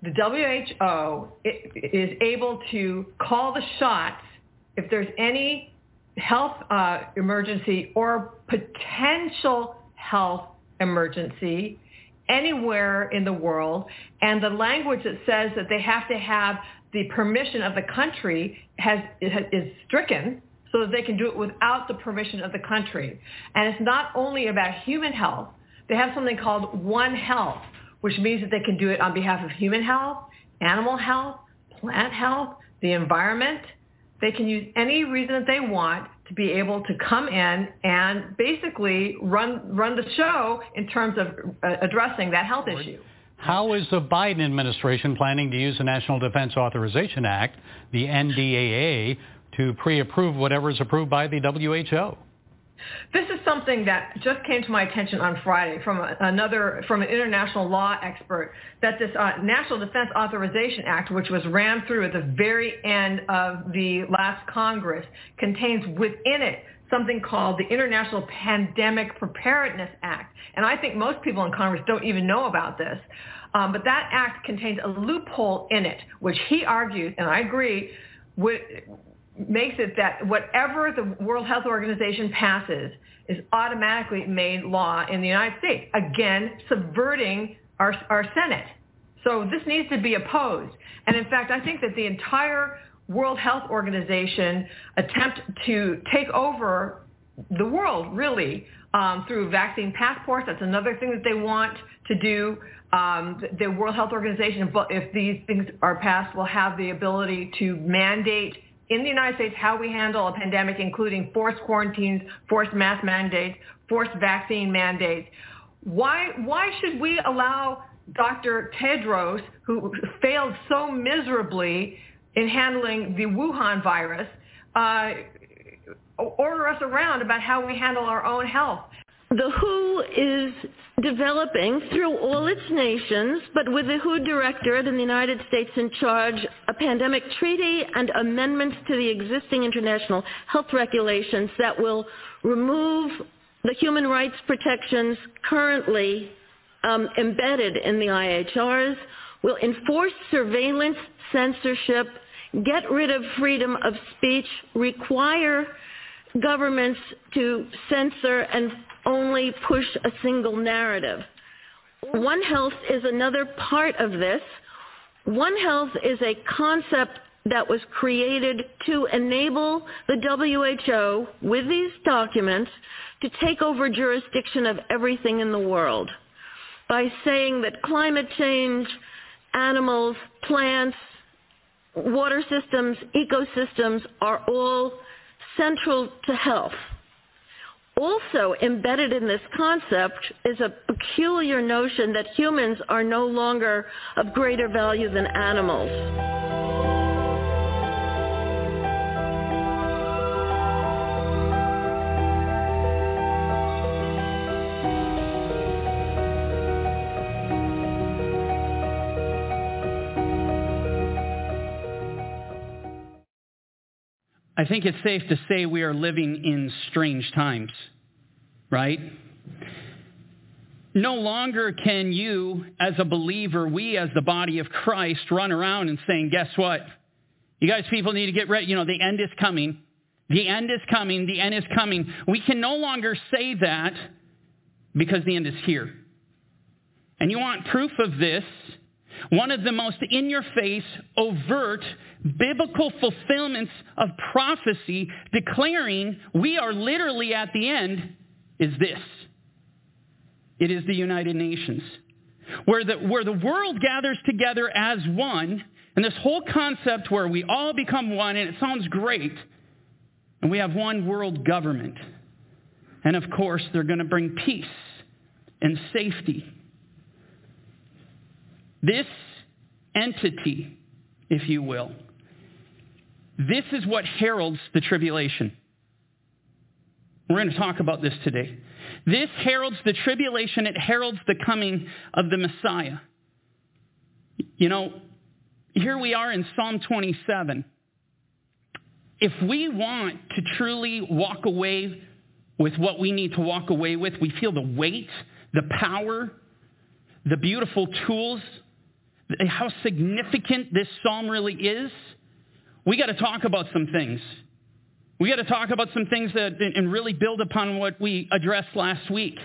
the WHO is able to call the shots if there's any health uh, emergency or potential health emergency anywhere in the world. And the language that says that they have to have the permission of the country has, is stricken so that they can do it without the permission of the country. And it's not only about human health. They have something called One Health, which means that they can do it on behalf of human health, animal health, plant health, the environment. They can use any reason that they want to be able to come in and basically run run the show in terms of uh, addressing that health issue. How is the Biden administration planning to use the National Defense Authorization Act, the NDAA, to pre-approve whatever is approved by the WHO? This is something that just came to my attention on Friday from another, from an international law expert, that this uh, National Defense Authorization Act, which was rammed through at the very end of the last Congress, contains within it something called the International Pandemic Preparedness Act. And I think most people in Congress don't even know about this. Um, but that act contains a loophole in it, which he argues, and I agree, would, makes it that whatever the World Health Organization passes is automatically made law in the United States, again, subverting our, our Senate. So this needs to be opposed. And in fact, I think that the entire World Health Organization attempt to take over the world, really, um, through vaccine passports. That's another thing that they want to do. Um, the World Health Organization, if these things are passed, will have the ability to mandate in the United States how we handle a pandemic, including forced quarantines, forced mask mandates, forced vaccine mandates. Why, why should we allow Dr. Tedros, who failed so miserably in handling the Wuhan virus, uh, order us around about how we handle our own health? The WHO is developing through all its nations, but with the WHO director in the United States in charge, a pandemic treaty and amendments to the existing international health regulations that will remove the human rights protections currently um, embedded in the IHRs, will enforce surveillance, censorship, get rid of freedom of speech, require governments to censor and only push a single narrative. One Health is another part of this. One Health is a concept that was created to enable the WHO with these documents to take over jurisdiction of everything in the world by saying that climate change, animals, plants, water systems, ecosystems are all central to health. Also embedded in this concept is a peculiar notion that humans are no longer of greater value than animals. I think it's safe to say we are living in strange times, right? No longer can you, as a believer, we as the body of Christ, run around and saying, guess what? You guys, people need to get ready. You know, the end is coming. The end is coming. The end is coming. We can no longer say that because the end is here. And you want proof of this? One of the most in your face, overt, biblical fulfillments of prophecy declaring we are literally at the end is this. It is the United Nations. where the, where the world gathers together as one, and this whole concept where we all become one, and it sounds great, and we have one world government. And of course, they're going to bring peace and safety. This entity, if you will, this is what heralds the tribulation. We're going to talk about this today. This heralds the tribulation, it heralds the coming of the Messiah. You know, here we are in Psalm 27. If we want to truly walk away with what we need to walk away with, we feel the weight, the power, the beautiful tools, how significant this psalm really is, we got to talk about some things. We got to talk about some things that and really build upon what we addressed last week.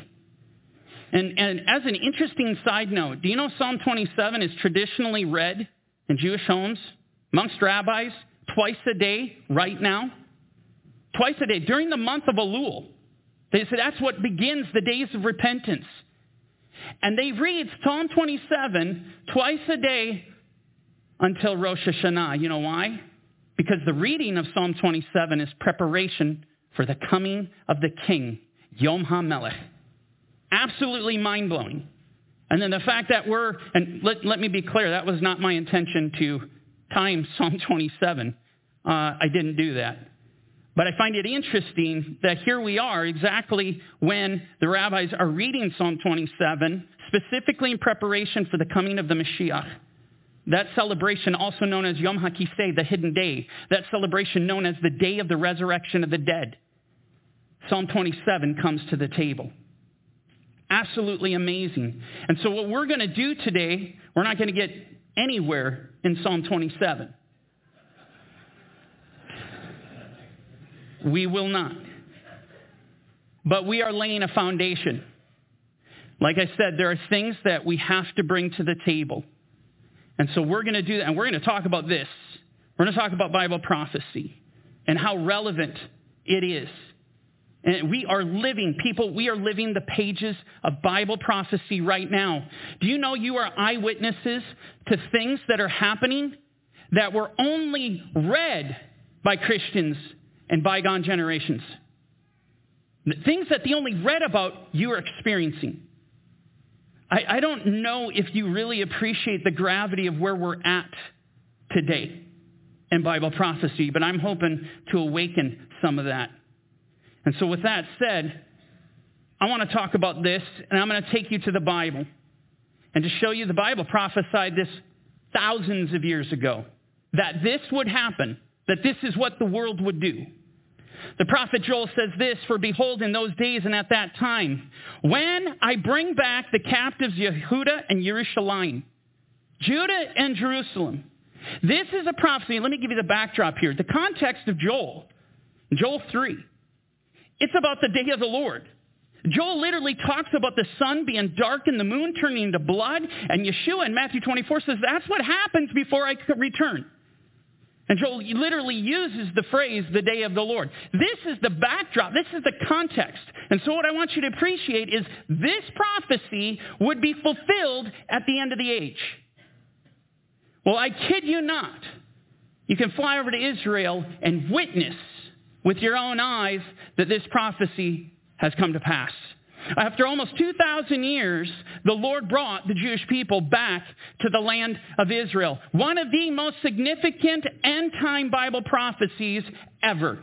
And, and as an interesting side note, do you know Psalm 27 is traditionally read in Jewish homes amongst rabbis twice a day right now? Twice a day during the month of Elul. They say that's what begins the days of repentance. And they read Psalm 27 twice a day until Rosh Hashanah. You know why? Because the reading of Psalm 27 is preparation for the coming of the King, Yom HaMelech. Absolutely mind-blowing. And then the fact that we're, and let, let me be clear, that was not my intention to time Psalm 27. Uh, I didn't do that. But I find it interesting that here we are exactly when the rabbis are reading Psalm 27, specifically in preparation for the coming of the Mashiach. That celebration, also known as Yom HaKisei, the hidden day, that celebration known as the day of the resurrection of the dead. Psalm 27 comes to the table. Absolutely amazing. And so what we're going to do today, we're not going to get anywhere in Psalm 27. We will not. But we are laying a foundation. Like I said, there are things that we have to bring to the table. And so we're going to do that, and we're going to talk about this. We're going to talk about Bible prophecy and how relevant it is. And we are living, people, we are living the pages of Bible prophecy right now. Do you know you are eyewitnesses to things that are happening that were only read by Christians and bygone generations? Things that they only read about, you are experiencing. I, I don't know if you really appreciate the gravity of where we're at today in Bible prophecy, but I'm hoping to awaken some of that. And so with that said, I want to talk about this, and I'm going to take you to the Bible. And to show you the Bible prophesied this thousands of years ago, that this would happen, that this is what the world would do. The prophet Joel says this, For behold, in those days and at that time, when I bring back the captives Yehuda and Yerushalayim, Judah and Jerusalem. This is a prophecy. Let me give you the backdrop here. The context of Joel, Joel 3, it's about the day of the Lord. Joel literally talks about the sun being dark and the moon turning into blood. And Yeshua in Matthew 24 says, that's what happens before I return. And Joel literally uses the phrase, the day of the Lord. This is the backdrop. This is the context. And so what I want you to appreciate is this prophecy would be fulfilled at the end of the age. Well, I kid you not. You can fly over to Israel and witness with your own eyes that this prophecy has come to pass. After almost 2,000 years, the Lord brought the Jewish people back to the land of Israel. One of the most significant end-time Bible prophecies ever.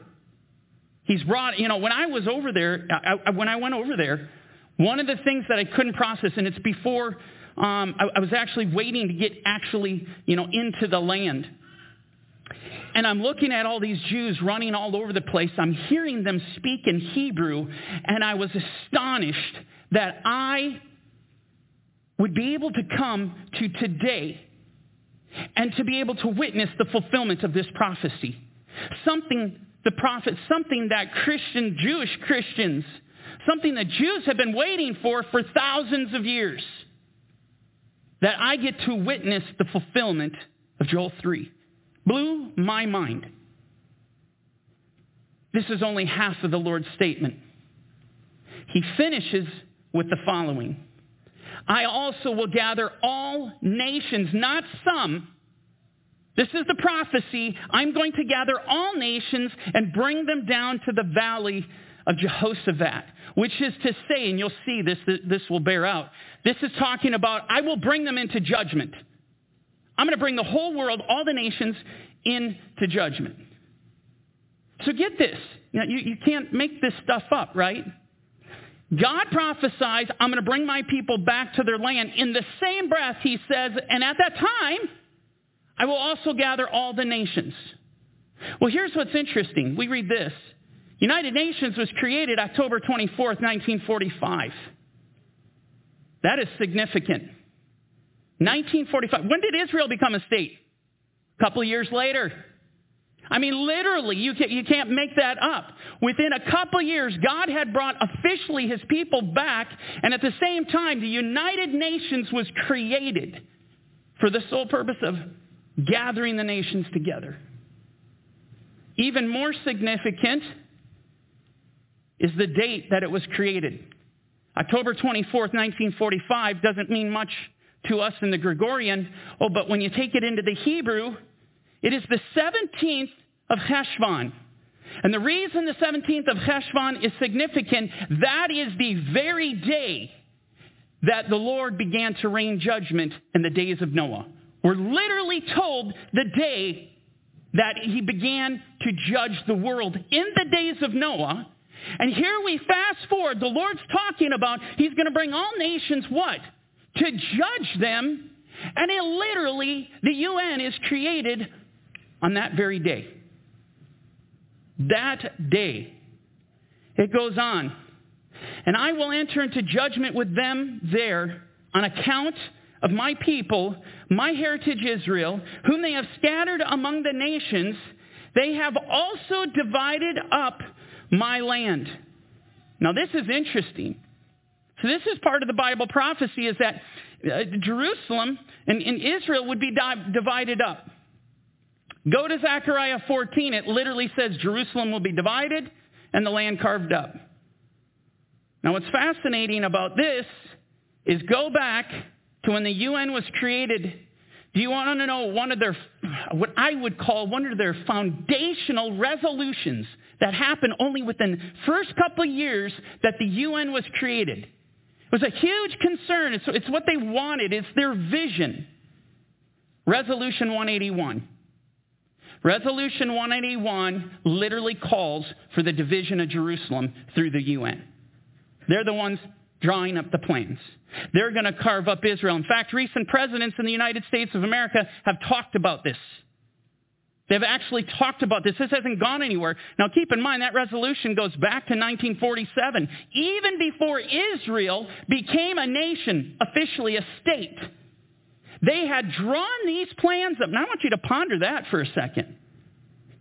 He's brought, you know, when I was over there, I, when I went over there, one of the things that I couldn't process, and it's before um, I, I was actually waiting to get actually, you know, into the land. And I'm looking at all these Jews running all over the place. I'm hearing them speak in Hebrew, and I was astonished that I would be able to come to today and to be able to witness the fulfillment of this prophecy. Something, the prophet, something that Christian, Jewish Christians, something that Jews have been waiting for for thousands of years. That I get to witness the fulfillment of Joel 3 blew my mind. This is only half of the Lord's statement. He finishes with the following I also will gather all nations, not some. This is the prophecy. I'm going to gather all nations and bring them down to the valley of Jehoshaphat, which is to say, and you'll see this, this will bear out. This is talking about, I will bring them into judgment. I'm going to bring the whole world, all the nations, into judgment. So get this. You, know, you, you can't make this stuff up, right? God prophesies, I'm going to bring my people back to their land. In the same breath, he says, and at that time, I will also gather all the nations. Well, here's what's interesting. We read this. United Nations was created October 24th, 1945. That is significant. 1945. When did Israel become a state? A couple years later. I mean, literally, you can't, you can't make that up. Within a couple years, God had brought officially his people back, and at the same time, the United Nations was created for the sole purpose of gathering the nations together. Even more significant is the date that it was created. October 24th, 1945 doesn't mean much to us in the Gregorian. Oh, but when you take it into the Hebrew, it is the 17th of Heshvan. And the reason the 17th of Heshvan is significant, that is the very day that the Lord began to rain judgment in the days of Noah. We're literally told the day that he began to judge the world in the days of Noah. And here we fast forward. The Lord's talking about he's going to bring all nations what? To judge them. And it literally, the UN is created on that very day. That day. It goes on. And I will enter into judgment with them there on account of my people, my heritage Israel, whom they have scattered among the nations. They have also divided up my land. Now this is interesting. So this is part of the Bible prophecy is that uh, Jerusalem and, and, Israel would be di- divided up. Go to Zechariah 14. It literally says Jerusalem will be divided and the land carved up. Now what's fascinating about this is go back to when the UN was created. Do you want to know one of their, what I would call one of their foundational resolutions that happened only within first couple of years that the UN was created? It was a huge concern. It's, it's what they wanted. It's their vision. Resolution 181. Resolution 181 literally calls for the division of Jerusalem through the UN. They're the ones drawing up the plans. They're going to carve up Israel. In fact, recent presidents in the United States of America have talked about this. They've actually talked about this. This hasn't gone anywhere. Now keep in mind that resolution goes back to 1947, even before Israel became a nation, officially a state. They had drawn these plans up. Now I want you to ponder that for a second.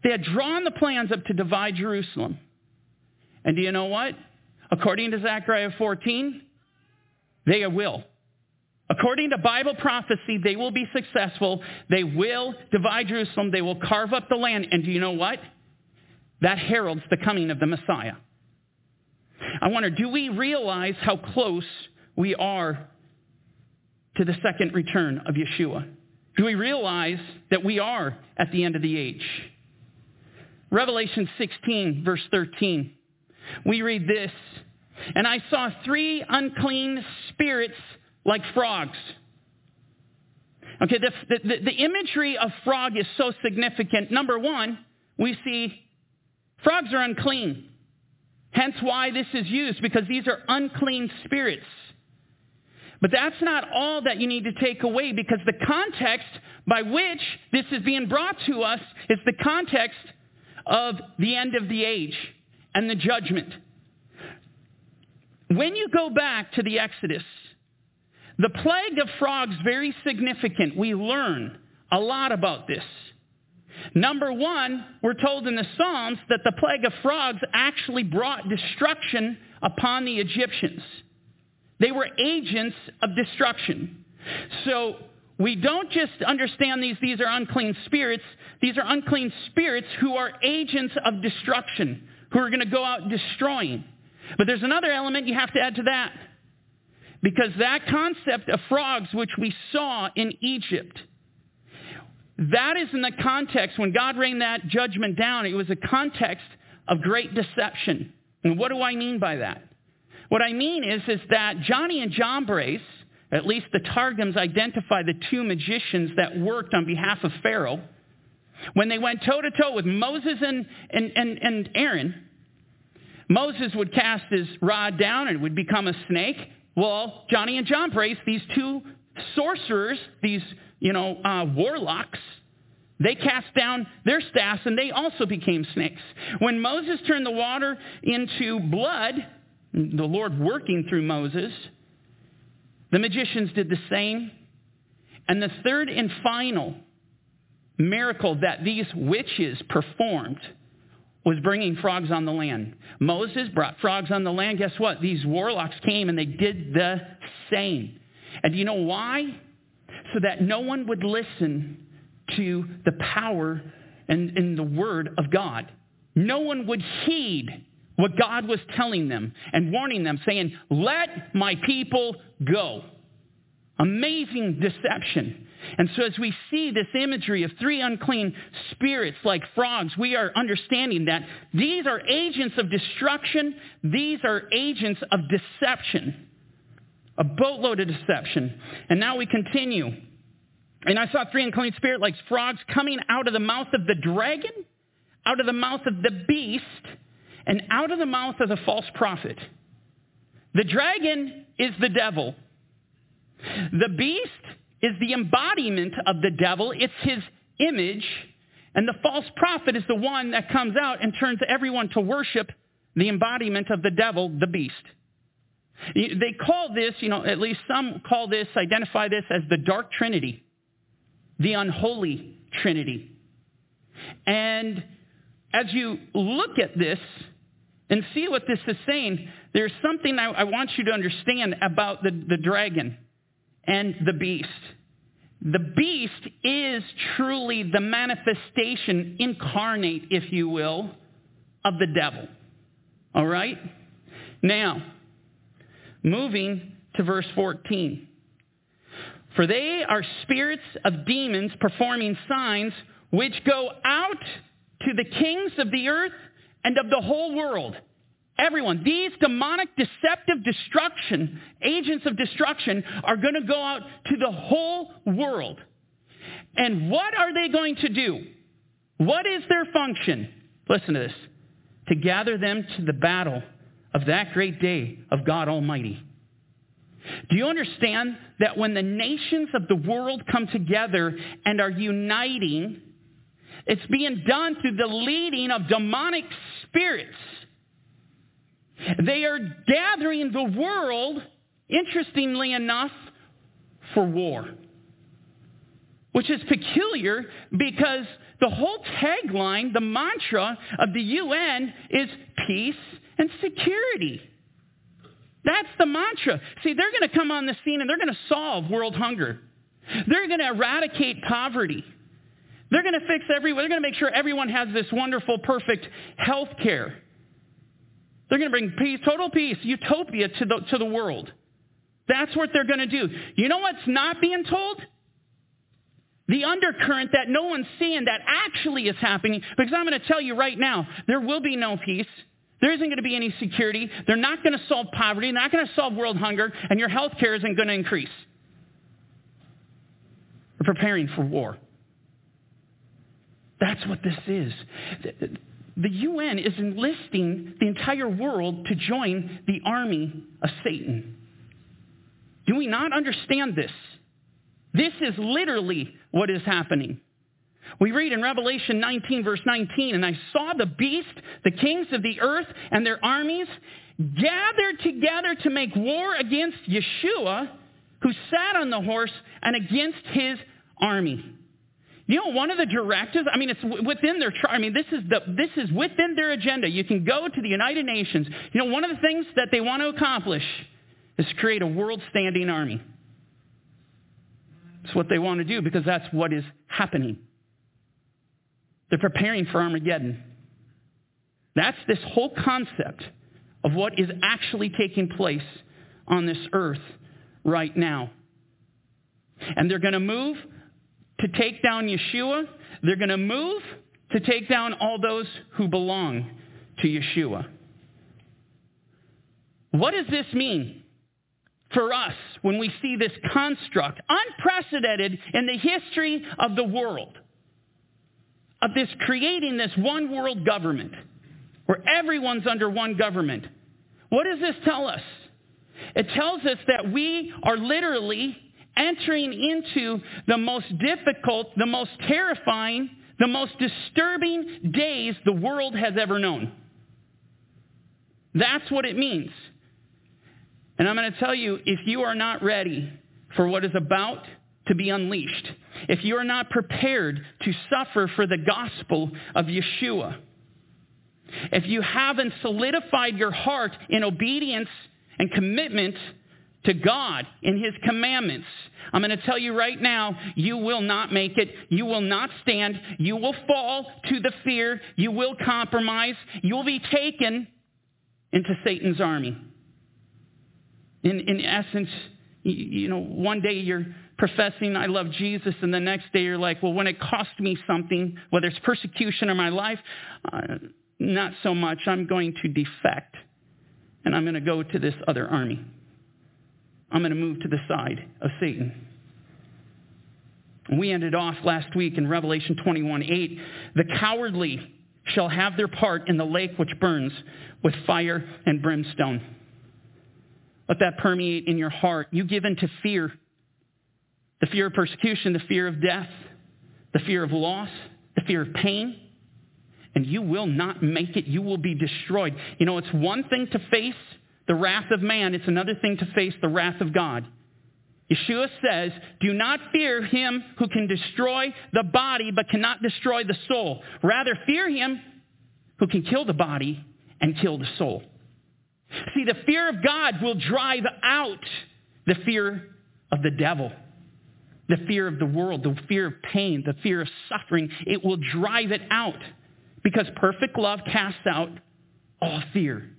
They had drawn the plans up to divide Jerusalem. And do you know what? According to Zechariah 14, they will. According to Bible prophecy, they will be successful. They will divide Jerusalem. They will carve up the land. And do you know what? That heralds the coming of the Messiah. I wonder, do we realize how close we are to the second return of Yeshua? Do we realize that we are at the end of the age? Revelation 16, verse 13. We read this, and I saw three unclean spirits like frogs. Okay, the, the, the, imagery of frog is so significant. Number one, we see frogs are unclean. Hence why this is used, because these are unclean spirits. But that's not all that you need to take away, because the context by which this is being brought to us is the context of the end of the age and the judgment. When you go back to the Exodus, the plague of frogs very significant. We learn a lot about this. Number one, we're told in the Psalms that the plague of frogs actually brought destruction upon the Egyptians. They were agents of destruction. So we don't just understand these, these are unclean spirits. These are unclean spirits who are agents of destruction, who are going to go out destroying. But there's another element you have to add to that. Because that concept of frogs, which we saw in Egypt, that is in the context, when God rained that judgment down, it was a context of great deception. And what do I mean by that? What I mean is, is that Jannes and Jambres, at least the Targums identify the two magicians that worked on behalf of Pharaoh, when they went toe to toe with Moses and, and, and, and Aaron, Moses would cast his rod down and it would become a snake. Well, Jannes and Jambres, these two sorcerers, these, you know, uh, warlocks, they cast down their staffs and they also became snakes. When Moses turned the water into blood, the Lord working through Moses, the magicians did the same. And the third and final miracle that these witches performed was bringing frogs on the land. Moses brought frogs on the land. Guess what? These warlocks came and they did the same. And do you know why? So that no one would listen to the power and, and the word of God. No one would heed what God was telling them and warning them, saying, Let my people go. Amazing deception. And so as we see this imagery of three unclean spirits like frogs, we are understanding that these are agents of destruction. These are agents of deception. A boatload of deception. And now we continue. And I saw three unclean spirits like frogs coming out of the mouth of the dragon, out of the mouth of the beast, and out of the mouth of the false prophet. The dragon is the devil. The beast is the embodiment of the devil. It's his image. And the false prophet is the one that comes out and turns everyone to worship the embodiment of the devil, the beast. They call this, you know, at least some call this, identify this as the dark trinity, the unholy trinity. And as you look at this and see what this is saying, there's something I, I want you to understand about the, the dragon and the beast. The beast is truly the manifestation incarnate, if you will, of the devil. All right? Now, moving to verse 14. For they are spirits of demons performing signs which go out to the kings of the earth and of the whole world Everyone. These demonic, deceptive destruction, agents of destruction, are going to go out to the whole world. And what are they going to do? What is their function? Listen to this. To gather them to the battle of that great day of God Almighty. Do you understand that when the nations of the world come together and are uniting, it's being done through the leading of demonic spirits they are gathering the world, interestingly enough, for war. Which is peculiar because the whole tagline, the mantra of the UN is peace and security. That's the mantra. See, they're going to come on the scene and they're going to solve world hunger. They're going to eradicate poverty. They're going to fix everyone. They're going to make sure everyone has this wonderful, perfect health care. They're going to bring peace, total peace, utopia to the, to the world. That's what they're going to do. You know what's not being told? The undercurrent that no one's seeing that actually is happening. Because I'm going to tell you right now, there will be no peace. There isn't going to be any security. They're not going to solve poverty. They're not going to solve world hunger. And your health care isn't going to increase. We're preparing for war. That's what this is the UN is enlisting the entire world to join the army of Satan. Do we not understand this? This is literally what is happening. We read in Revelation 19, verse 19, and I saw the beast, the kings of the earth, and their armies gathered together to make war against Yeshua, who sat on the horse, and against his army. You know, one of the directives, I mean, it's within their, I mean, this is, the, this is within their agenda. You can go to the United Nations. You know, one of the things that they want to accomplish is create a world-standing army. It's what they want to do because that's what is happening. They're preparing for Armageddon. That's this whole concept of what is actually taking place on this earth right now. And they're going to move to take down Yeshua. They're going to move to take down all those who belong to Yeshua. What does this mean for us when we see this construct, unprecedented in the history of the world, of this creating this one world government where everyone's under one government? What does this tell us? It tells us that we are literally entering into the most difficult, the most terrifying, the most disturbing days the world has ever known. That's what it means. And I'm going to tell you, if you are not ready for what is about to be unleashed, if you are not prepared to suffer for the gospel of Yeshua, if you haven't solidified your heart in obedience and commitment to God in His commandments, I'm going to tell you right now, you will not make it. You will not stand. You will fall to the fear. You will compromise. You will be taken into Satan's army. In, in essence, you, know, one day you're professing I love Jesus, and the next day you're like, well, when it cost me something, whether it's persecution or my life, uh, not so much. I'm going to defect, and I'm going to go to this other army. I'm going to move to the side of Satan. We ended off last week in Revelation 21:8. The cowardly shall have their part in the lake which burns with fire and brimstone. Let that permeate in your heart. You give in to fear the fear of persecution, the fear of death, the fear of loss, the fear of pain, and you will not make it. You will be destroyed. You know, it's one thing to face the wrath of man, it's another thing to face the wrath of God. Yeshua says, Do not fear him who can destroy the body but cannot destroy the soul. Rather, fear him who can kill the body and kill the soul. See, the fear of God will drive out the fear of the devil, the fear of the world, the fear of pain, the fear of suffering. It will drive it out because perfect love casts out all fear.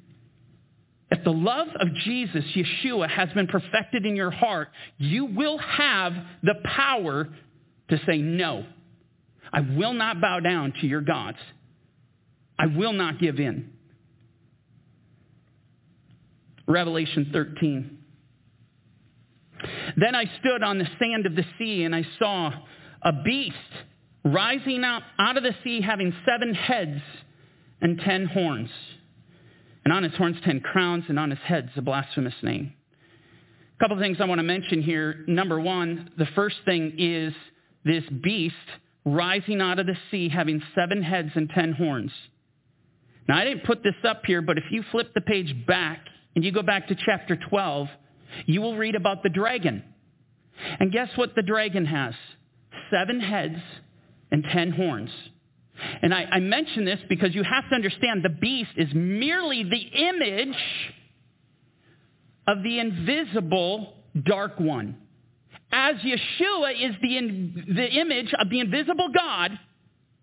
If the love of Jesus, Yeshua, has been perfected in your heart, you will have the power to say, No, I will not bow down to your gods. I will not give in. Revelation 13. Then I stood on the sand of the sea and I saw a beast rising up out of the sea having seven heads and ten horns and on his horns ten crowns, and on his heads a blasphemous name. A couple of things I want to mention here. Number one, the first thing is this beast rising out of the sea having seven heads and ten horns. Now, I didn't put this up here, but if you flip the page back and you go back to chapter 12, you will read about the dragon. And guess what the dragon has? Seven heads and ten horns. And I, I mention this because you have to understand the beast is merely the image of the invisible dark one. As Yeshua is the, in, the image of the invisible God,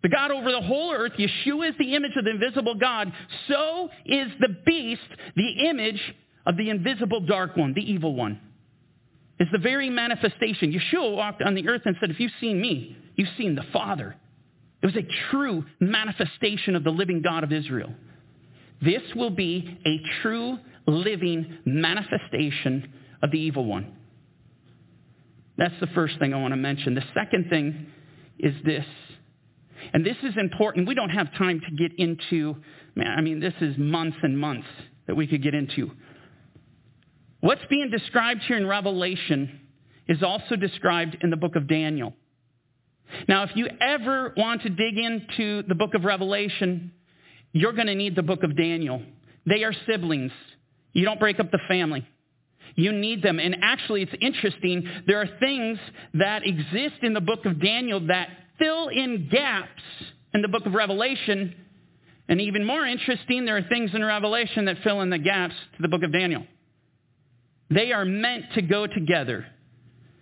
the God over the whole earth, Yeshua is the image of the invisible God, so is the beast the image of the invisible dark one, the evil one. It's the very manifestation. Yeshua walked on the earth and said, If you've seen me, you've seen the Father. It was a true manifestation of the living God of Israel. This will be a true living manifestation of the evil one. That's the first thing I want to mention. The second thing is this. And this is important. We don't have time to get into, I mean, this is months and months that we could get into. What's being described here in Revelation is also described in the book of Daniel. Now, if you ever want to dig into the book of Revelation, you're going to need the book of Daniel. They are siblings. You don't break up the family. You need them. And actually, it's interesting. There are things that exist in the book of Daniel that fill in gaps in the book of Revelation. And even more interesting, there are things in Revelation that fill in the gaps to the book of Daniel. They are meant to go together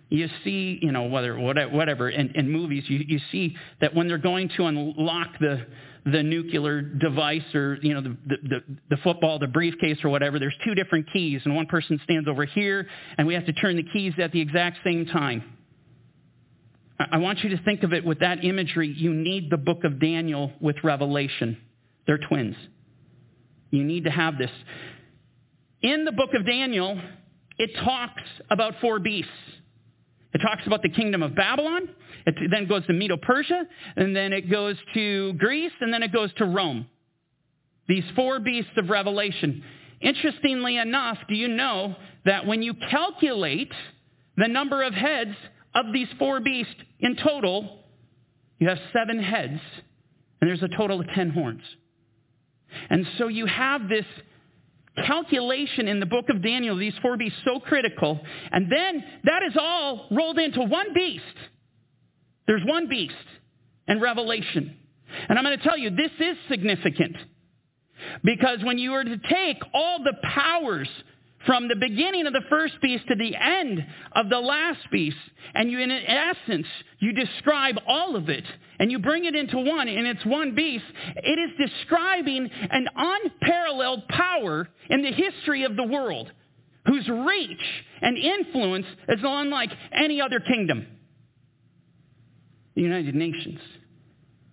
you see, you know, whether whatever, in, in movies, you, you see that when they're going to unlock the, the nuclear device or you know the, the, the football, the briefcase or whatever. There's two different keys, and one person stands over here, and we have to turn the keys at the exact same time. I want you to think of it with that imagery. You need the book of Daniel with Revelation. They're twins. You need to have this. In the book of Daniel, it talks about four beasts. It talks about the kingdom of Babylon. It then goes to Medo-Persia, and then it goes to Greece, and then it goes to Rome. These four beasts of Revelation. Interestingly enough, do you know that when you calculate the number of heads of these four beasts in total, you have seven heads, and there's a total of ten horns. And so you have this calculation in the book of Daniel, these four beasts so critical, and then that is all rolled into one beast. There's one beast in Revelation. And I'm going to tell you, this is significant. Because when you were to take all the powers from the beginning of the first beast to the end of the last beast, and you, in essence, you describe all of it, and you bring it into one, and it's one beast, it is describing an unparalleled power in the history of the world, whose reach and influence is unlike any other kingdom. The United Nations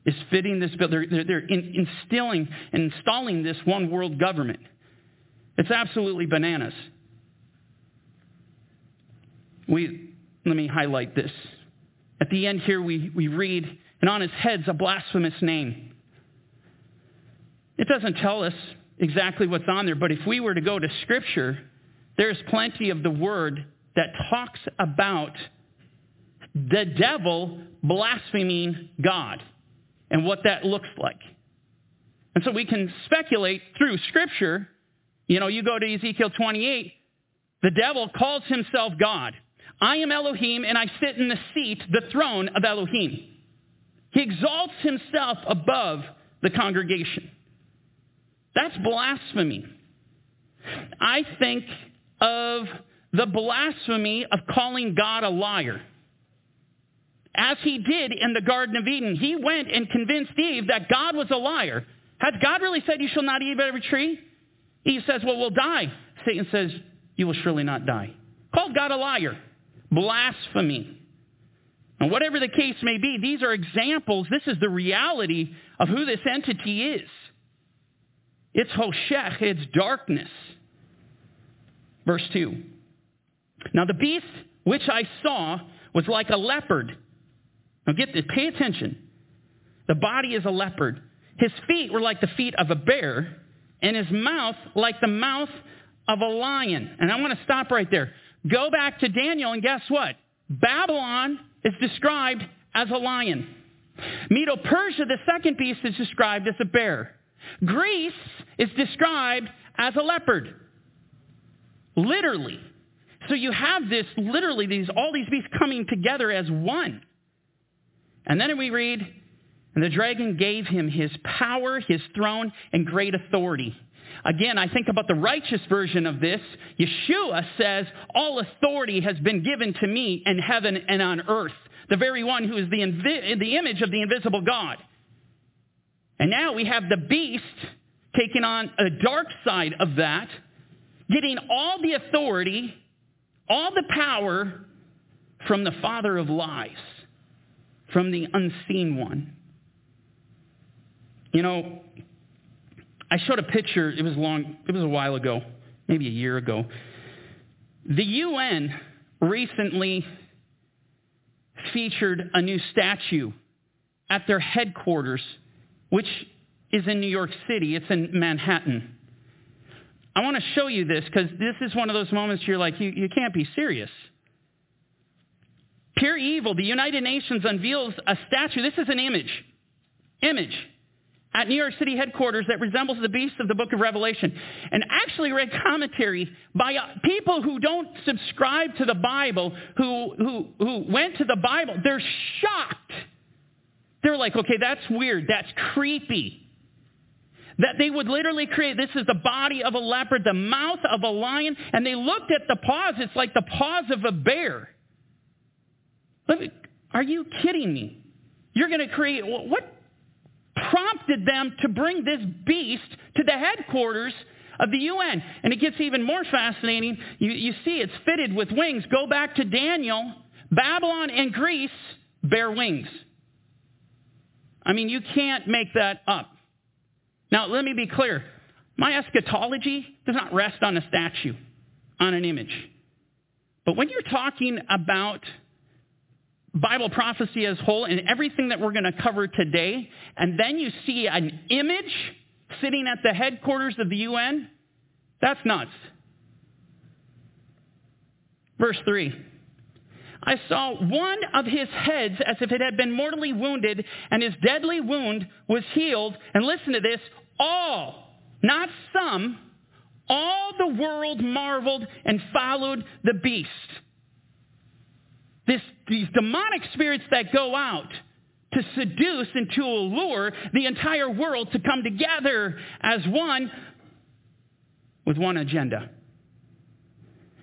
is fitting this bill. They're, they're, they're instilling and installing this one world government. It's absolutely bananas. We, let me highlight this. At the end here, we, we read, and on his head's a blasphemous name. It doesn't tell us exactly what's on there, but if we were to go to Scripture, there's plenty of the word that talks about the devil blaspheming God and what that looks like. And so we can speculate through Scripture you know, you go to Ezekiel 28, the devil calls himself God. I am Elohim and I sit in the seat, the throne of Elohim. He exalts himself above the congregation. That's blasphemy. I think of the blasphemy of calling God a liar. As he did in the Garden of Eden, he went and convinced Eve that God was a liar. Has God really said you shall not eat of every tree? Eve says, well, we'll die. Satan says, you will surely not die. Called God a liar. Blasphemy. And whatever the case may be, these are examples. This is the reality of who this entity is. It's Hoshech. It's darkness. Verse 2. Now the beast which I saw was like a leopard. Now get this. Pay attention. The body is a leopard. His feet were like the feet of a bear and his mouth like the mouth of a lion. And I want to stop right there. Go back to Daniel, and guess what? Babylon is described as a lion. Medo Persia, the second beast, is described as a bear. Greece is described as a leopard. Literally. So you have this, literally, these all these beasts coming together as one. And then we read, and the dragon gave him his power, his throne, and great authority. Again, I think about the righteous version of this. Yeshua says, All authority has been given to me in heaven and on earth. The very one who is the, invi- the image of the invisible God. And now we have the beast taking on a dark side of that, getting all the authority, all the power from the father of lies, from the unseen one. You know, I showed a picture, it was long, it was a while ago, maybe a year ago. The UN recently featured a new statue at their headquarters, which is in New York City. It's in Manhattan. I want to show you this because this is one of those moments you're like, you, you can't be serious. Pure evil. The United Nations unveils a statue. This is an image. Image at New York City headquarters that resembles the beast of the book of Revelation. And actually read commentary by uh, people who don't subscribe to the Bible, who, who, who went to the Bible. They're shocked. They're like, okay, that's weird. That's creepy. That they would literally create, this is the body of a leopard, the mouth of a lion, and they looked at the paws. It's like the paws of a bear. Me, are you kidding me? You're going to create, what prompted them to bring this beast to the headquarters of the UN. And it gets even more fascinating. You, you see it's fitted with wings. Go back to Daniel. Babylon and Greece bear wings. I mean, you can't make that up. Now, let me be clear. My eschatology does not rest on a statue, on an image. But when you're talking about Bible prophecy as whole and everything that we're going to cover today, and then you see an image sitting at the headquarters of the UN, that's nuts. Verse 3. I saw one of his heads as if it had been mortally wounded, and his deadly wound was healed. And listen to this all, not some, all the world marveled and followed the beast. This, these demonic spirits that go out to seduce and to allure the entire world to come together as one with one agenda.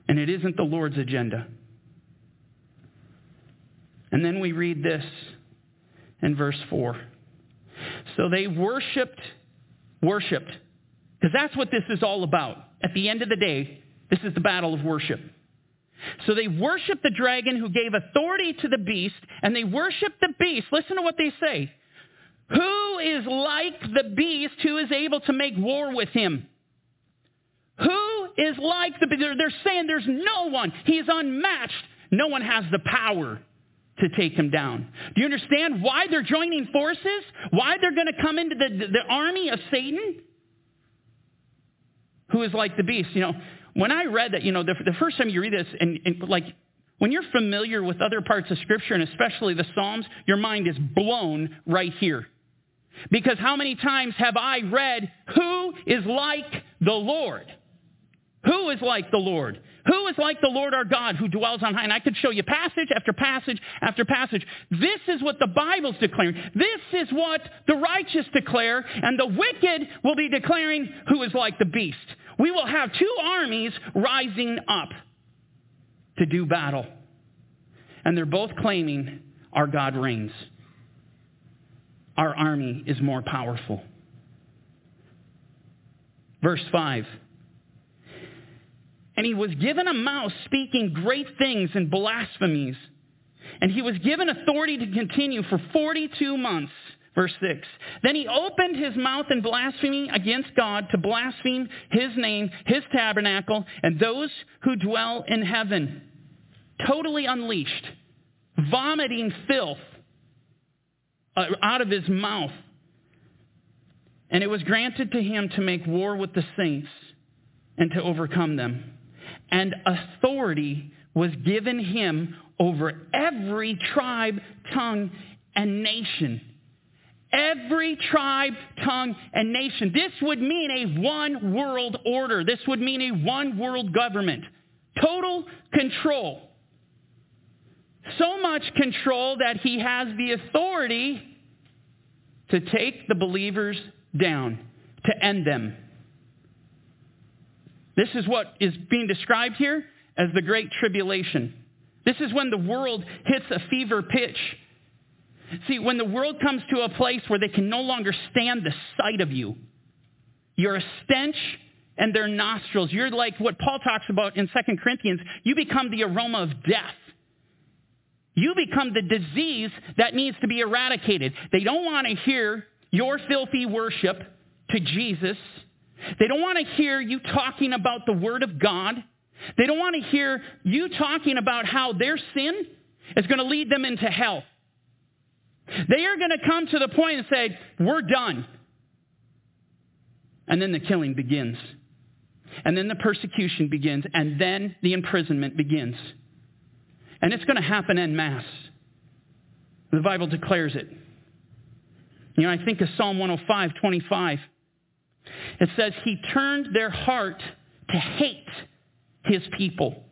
And it isn't the Lord's agenda. And then we read this in verse 4. So they worshiped, worshiped, because that's what this is all about. At the end of the day, this is the battle of worship. So they worship the dragon who gave authority to the beast, and they worship the beast. Listen to what they say. Who is like the beast who is able to make war with him? Who is like the beast? They're saying there's no one. He is unmatched. No one has the power to take him down. Do you understand why they're joining forces? Why they're going to come into the, the army of Satan? Who is like the beast? You know, when I read that, you know, the, the first time you read this, and, and like when you're familiar with other parts of Scripture, and especially the Psalms, your mind is blown right here. Because how many times have I read, Who is like the Lord? Who is like the Lord? Who is like the Lord our God who dwells on high? And I could show you passage after passage after passage. This is what the Bible's declaring. This is what the righteous declare, and the wicked will be declaring who is like the beast. We will have two armies rising up to do battle. And they're both claiming our God reigns. Our army is more powerful. Verse 5. And he was given a mouth speaking great things and blasphemies. And he was given authority to continue for 42 months. Verse 6. Then he opened his mouth in blasphemy against God to blaspheme his name, his tabernacle, and those who dwell in heaven. Totally unleashed, vomiting filth uh, out of his mouth. And it was granted to him to make war with the saints and to overcome them and authority was given him over every tribe, tongue, and nation. Every tribe, tongue, and nation. This would mean a one world order. This would mean a one world government. Total control. So much control that he has the authority to take the believers down, to end them. This is what is being described here as the Great Tribulation. This is when the world hits a fever pitch. See, when the world comes to a place where they can no longer stand the sight of you, you're a stench and their nostrils. You're like what Paul talks about in 2 Corinthians. You become the aroma of death. You become the disease that needs to be eradicated. They don't want to hear your filthy worship to Jesus. They don't want to hear you talking about the Word of God. They don't want to hear you talking about how their sin is going to lead them into hell. They are going to come to the point and say, we're done. And then the killing begins. And then the persecution begins. And then the imprisonment begins. And it's going to happen en masse. The Bible declares it. You know, I think of Psalm 105, 25. It says, He turned their heart to hate His people.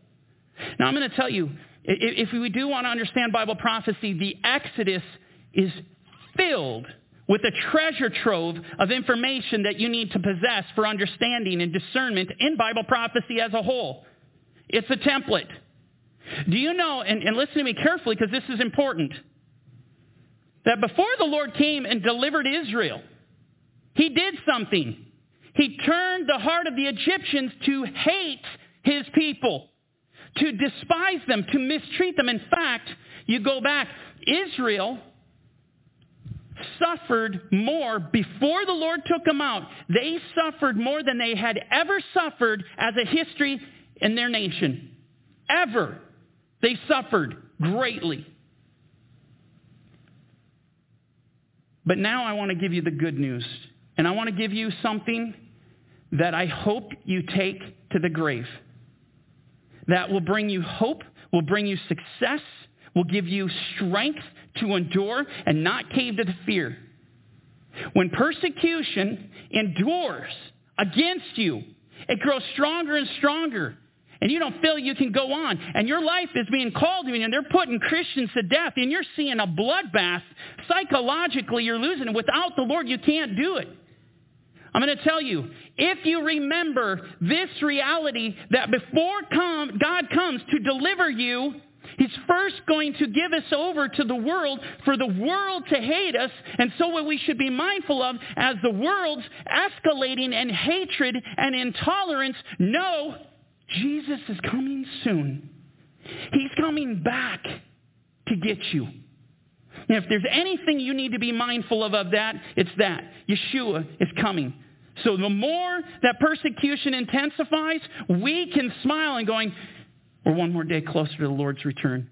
Now, I'm going to tell you, if we do want to understand Bible prophecy, the Exodus is filled with a treasure trove of information that you need to possess for understanding and discernment in Bible prophecy as a whole. It's a template. Do you know, and, and listen to me carefully because this is important. that before the Lord came and delivered Israel, he did something. He turned the heart of the Egyptians to hate his people, to despise them, to mistreat them. In fact, you go back, Israel suffered more before the Lord took them out. They suffered more than they had ever suffered as a history in their nation. Ever. They suffered greatly. But now I want to give you the good news. And I want to give you something that I hope you take to the grave. That will bring you hope, will bring you success, will give you strength to endure and not cave to the fear. When persecution endures against you, it grows stronger and stronger. And you don't feel you can go on. And your life is being called to you, and they're putting Christians to death, and you're seeing a bloodbath. Psychologically, you're losing it. Without the Lord, you can't do it. I'm going to tell you, if you remember this reality that before come, God comes to deliver you, He's first going to give us over to the world for the world to hate us. And so what we should be mindful of as the world's escalating and hatred and intolerance, no, Jesus is coming soon. He's coming back to get you. And if there's anything you need to be mindful of of that, it's that. Yeshua is coming. So the more that persecution intensifies, we can smile and going, we're one more day closer to the Lord's return.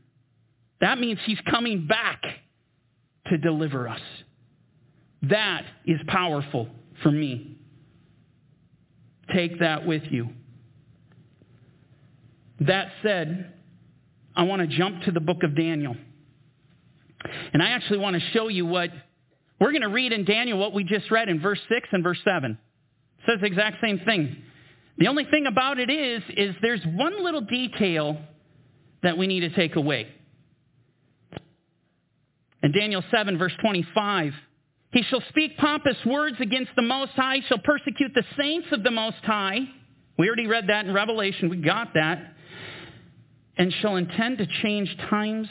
That means he's coming back to deliver us. That is powerful for me. Take that with you. That said, I want to jump to the book of Daniel. And I actually want to show you what we're going to read in Daniel what we just read in verse 6 and verse 7. It says the exact same thing. The only thing about it is, is there's one little detail that we need to take away. In Daniel 7, verse 25, he shall speak pompous words against the Most High, shall persecute the saints of the Most High. We already read that in Revelation. We got that. And shall intend to change times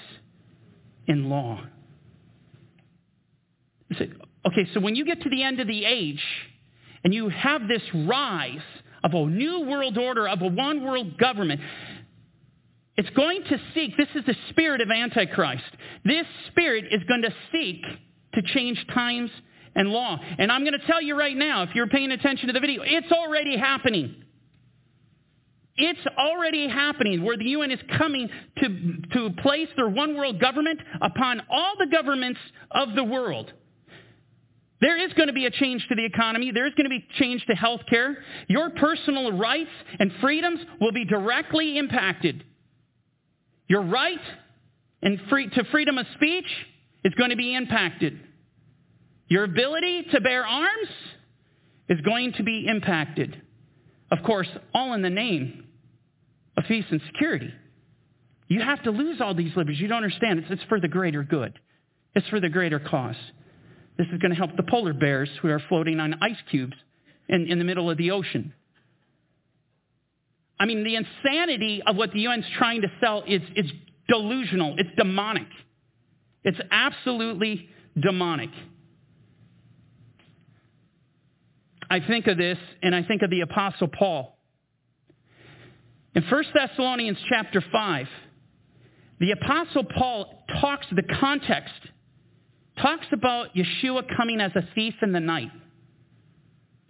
in law. Okay, so when you get to the end of the age and you have this rise of a new world order, of a one world government. It's going to seek, this is the spirit of Antichrist. This spirit is going to seek to change times and law. And I'm going to tell you right now, if you're paying attention to the video, it's already happening. It's already happening where the UN is coming to, to place their one world government upon all the governments of the world. There is going to be a change to the economy. There is going to be change to health care. Your personal rights and freedoms will be directly impacted. Your right and free, to freedom of speech is going to be impacted. Your ability to bear arms is going to be impacted. Of course, all in the name of peace and security. You have to lose all these liberties. You don't understand. It's, it's for the greater good. It's for the greater cause. This is going to help the polar bears who are floating on ice cubes in, in the middle of the ocean. I mean, the insanity of what the UN's trying to sell is, is delusional. It's demonic. It's absolutely demonic. I think of this and I think of the Apostle Paul. In 1 Thessalonians chapter 5, the Apostle Paul talks the context talks about Yeshua coming as a thief in the night.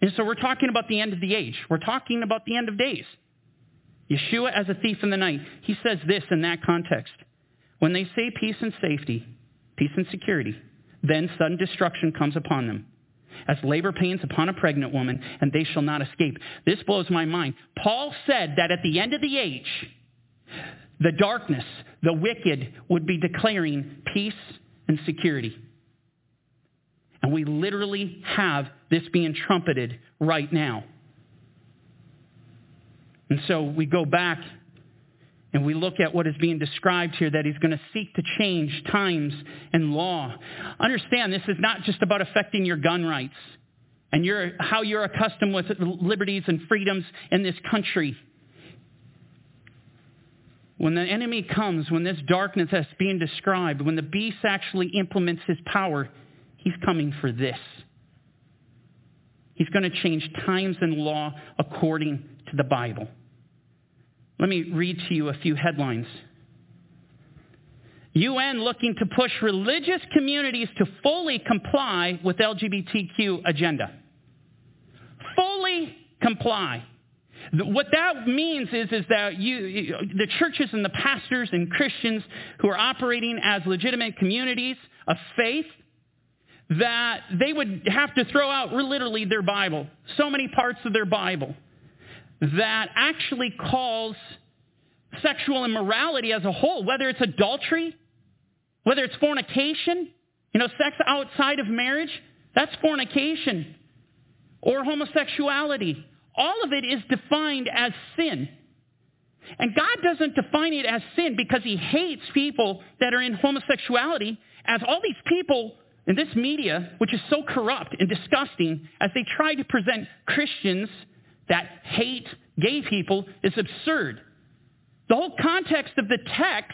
And so we're talking about the end of the age. We're talking about the end of days. Yeshua as a thief in the night. He says this in that context. When they say peace and safety, peace and security, then sudden destruction comes upon them. As labor pains upon a pregnant woman, and they shall not escape. This blows my mind. Paul said that at the end of the age, the darkness, the wicked would be declaring peace and security. And we literally have this being trumpeted right now. And so we go back and we look at what is being described here that he's going to seek to change times and law. Understand, this is not just about affecting your gun rights and your, how you're accustomed with liberties and freedoms in this country. when the enemy comes, when this darkness that's being described, when the beast actually implements his power, he's coming for this. He's going to change times and law according to the Bible. Let me read to you a few headlines. UN looking to push religious communities to fully comply with LGBTQ agenda. Fully comply. What that means is, is that you, the churches and the pastors and Christians who are operating as legitimate communities of faith, that they would have to throw out literally their Bible, so many parts of their Bible, that actually calls sexual immorality as a whole, whether it's adultery, whether it's fornication, you know, sex outside of marriage, that's fornication, or homosexuality. All of it is defined as sin. And God doesn't define it as sin because he hates people that are in homosexuality, as all these people in this media, which is so corrupt and disgusting, as they try to present Christians that hate gay people, is absurd. The whole context of the text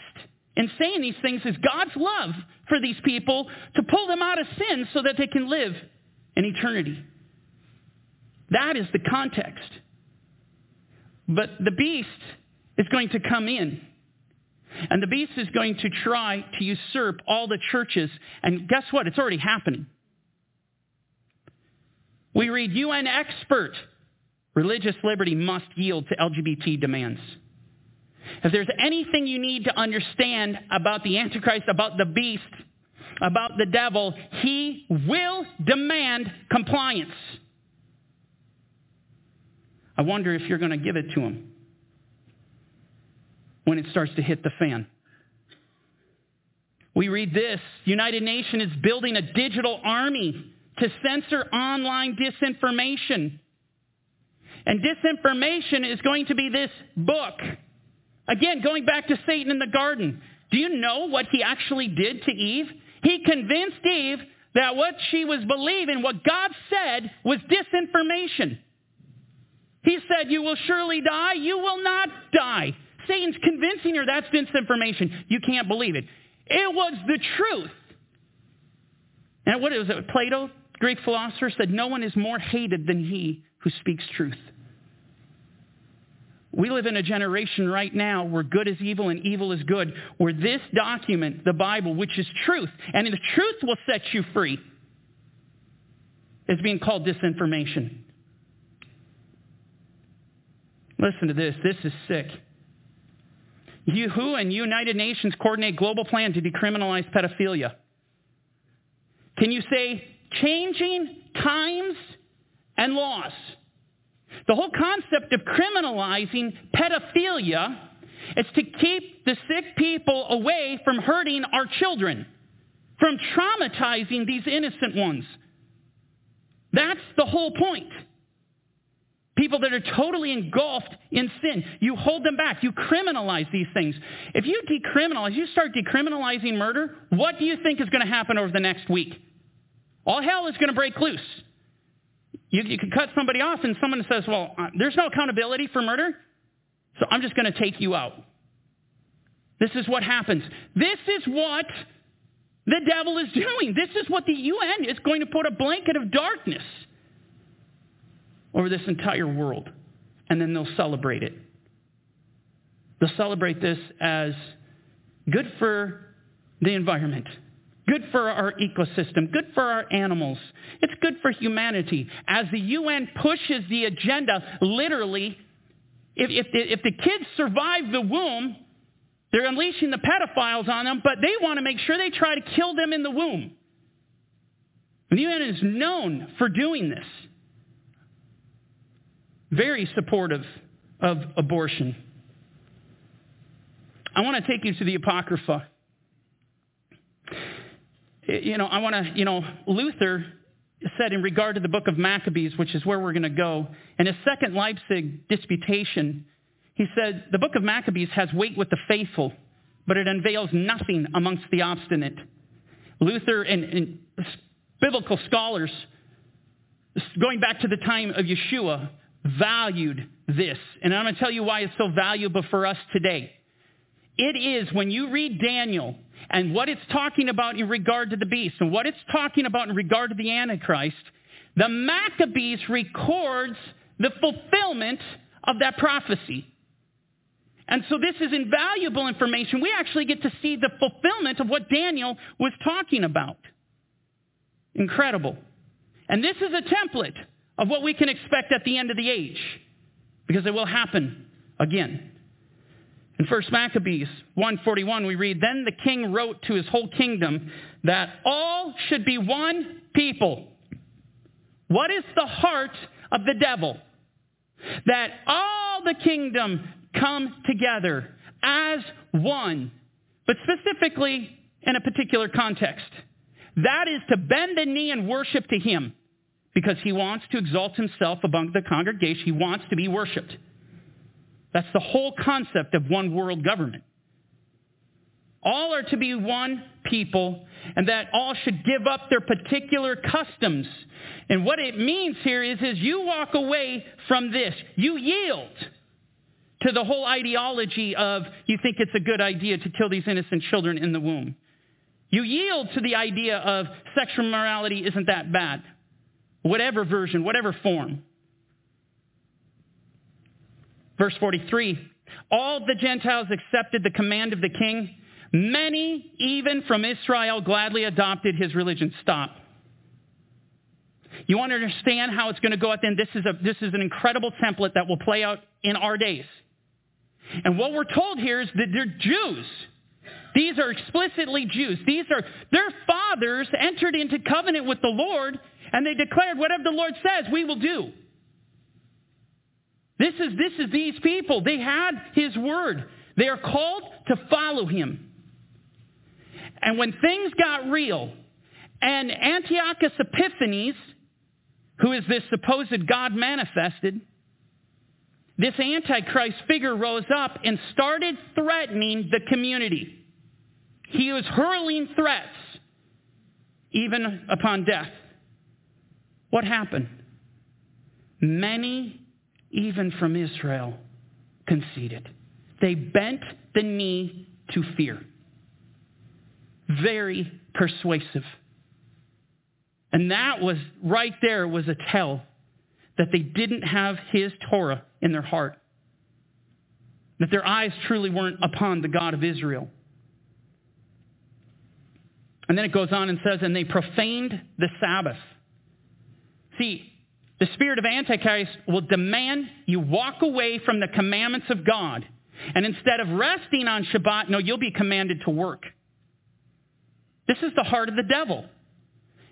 in saying these things is God's love for these people to pull them out of sin so that they can live in eternity. That is the context. But the beast is going to come in. And the beast is going to try to usurp all the churches. And guess what? It's already happening. We read UN expert religious liberty must yield to LGBT demands. If there's anything you need to understand about the Antichrist, about the beast, about the devil, he will demand compliance. I wonder if you're going to give it to him when it starts to hit the fan. We read this United Nations is building a digital army to censor online disinformation. And disinformation is going to be this book. Again, going back to Satan in the garden. Do you know what he actually did to Eve? He convinced Eve that what she was believing, what God said, was disinformation. He said, You will surely die. You will not die. Satan's convincing her that's disinformation. You can't believe it. It was the truth. And what is it? Plato, Greek philosopher, said, No one is more hated than he who speaks truth. We live in a generation right now where good is evil and evil is good, where this document, the Bible, which is truth, and the truth will set you free, is being called disinformation. Listen to this. This is sick. WHO and United Nations coordinate global plan to decriminalize pedophilia. Can you say changing times and laws? The whole concept of criminalizing pedophilia is to keep the sick people away from hurting our children, from traumatizing these innocent ones. That's the whole point. People that are totally engulfed in sin. You hold them back. You criminalize these things. If you decriminalize, you start decriminalizing murder, what do you think is going to happen over the next week? All hell is going to break loose. You, you can cut somebody off and someone says, well, uh, there's no accountability for murder, so I'm just going to take you out. This is what happens. This is what the devil is doing. This is what the UN is going to put a blanket of darkness over this entire world. And then they'll celebrate it. They'll celebrate this as good for the environment, good for our ecosystem, good for our animals. It's good for humanity. As the UN pushes the agenda, literally, if, if, the, if the kids survive the womb, they're unleashing the pedophiles on them, but they want to make sure they try to kill them in the womb. And the UN is known for doing this very supportive of abortion. I want to take you to the Apocrypha. You know, I want to, you know, Luther said in regard to the book of Maccabees, which is where we're going to go, in his second Leipzig disputation, he said, the book of Maccabees has weight with the faithful, but it unveils nothing amongst the obstinate. Luther and, and biblical scholars, going back to the time of Yeshua, valued this. And I'm going to tell you why it's so valuable for us today. It is when you read Daniel and what it's talking about in regard to the beast and what it's talking about in regard to the Antichrist, the Maccabees records the fulfillment of that prophecy. And so this is invaluable information. We actually get to see the fulfillment of what Daniel was talking about. Incredible. And this is a template of what we can expect at the end of the age, because it will happen again. In 1 Maccabees 141 we read, Then the king wrote to his whole kingdom that all should be one people. What is the heart of the devil? That all the kingdom come together as one, but specifically in a particular context. That is to bend the knee and worship to him because he wants to exalt himself among the congregation. He wants to be worshiped. That's the whole concept of one world government. All are to be one people, and that all should give up their particular customs. And what it means here is, is you walk away from this. You yield to the whole ideology of you think it's a good idea to kill these innocent children in the womb. You yield to the idea of sexual morality isn't that bad. Whatever version, whatever form. Verse 43, all the Gentiles accepted the command of the king. Many, even from Israel, gladly adopted his religion. Stop. You want to understand how it's going to go out then? This is, a, this is an incredible template that will play out in our days. And what we're told here is that they're Jews. These are explicitly Jews. These are their fathers entered into covenant with the Lord and they declared whatever the Lord says we will do. This is this is these people. They had his word. They are called to follow him. And when things got real and Antiochus Epiphanes, who is this supposed God manifested, this Antichrist figure rose up and started threatening the community. He was hurling threats, even upon death. What happened? Many, even from Israel, conceded. They bent the knee to fear. Very persuasive. And that was right there was a tell that they didn't have his Torah in their heart, that their eyes truly weren't upon the God of Israel. And then it goes on and says, and they profaned the Sabbath. See, the spirit of Antichrist will demand you walk away from the commandments of God. And instead of resting on Shabbat, no, you'll be commanded to work. This is the heart of the devil.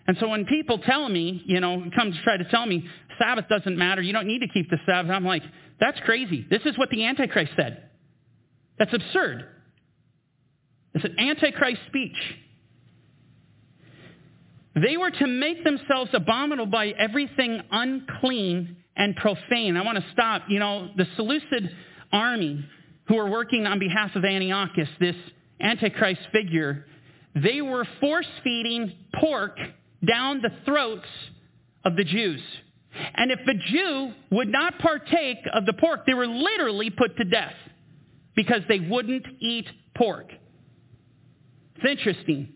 And so when people tell me, you know, come to try to tell me Sabbath doesn't matter, you don't need to keep the Sabbath, I'm like, that's crazy. This is what the Antichrist said. That's absurd. It's an Antichrist speech. They were to make themselves abominable by everything unclean and profane. I want to stop. You know, the Seleucid army who were working on behalf of Antiochus, this Antichrist figure, they were force feeding pork down the throats of the Jews. And if a Jew would not partake of the pork, they were literally put to death because they wouldn't eat pork. It's interesting.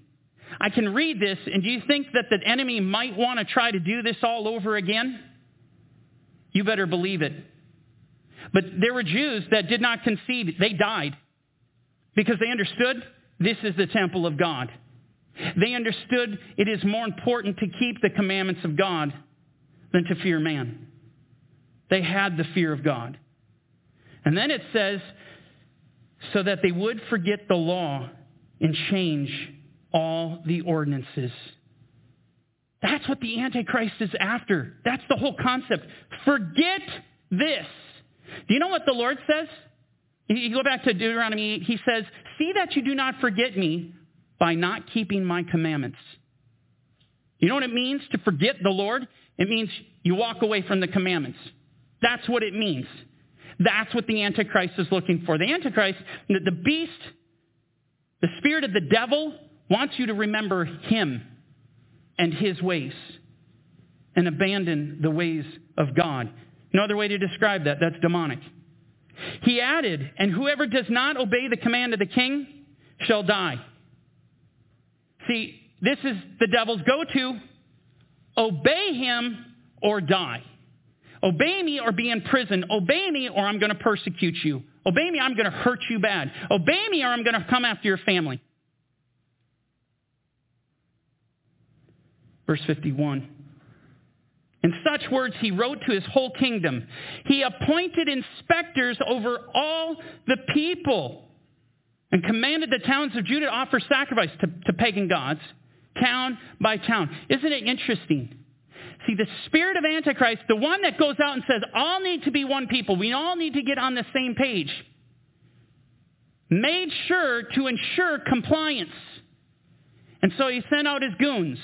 I can read this, and do you think that the enemy might want to try to do this all over again? You better believe it. But there were Jews that did not concede. They died because they understood this is the temple of God. They understood it is more important to keep the commandments of God than to fear man. They had the fear of God. And then it says, so that they would forget the law and change all the ordinances. That's what the Antichrist is after. That's the whole concept. Forget this. Do you know what the Lord says? You go back to Deuteronomy 8, he says, See that you do not forget me by not keeping my commandments. You know what it means to forget the Lord? It means you walk away from the commandments. That's what it means. That's what the Antichrist is looking for. The Antichrist, the beast, the spirit of the devil wants you to remember him and his ways and abandon the ways of God. No other way to describe that. That's demonic. He added, And whoever does not obey the command of the king shall die. See, this is the devil's go-to. Obey him or die. Obey me or be in prison. Obey me or I'm going to persecute you. Obey me, I'm going to hurt you bad. Obey me or I'm going to come after your family. Verse 51. In such words, he wrote to his whole kingdom. He appointed inspectors over all the people and commanded the towns of Judah to offer sacrifice to, to pagan gods, town by town. Isn't it interesting? See, the spirit of Antichrist, the one that goes out and says, all need to be one people, we all need to get on the same page, made sure to ensure compliance. And so he sent out his goons.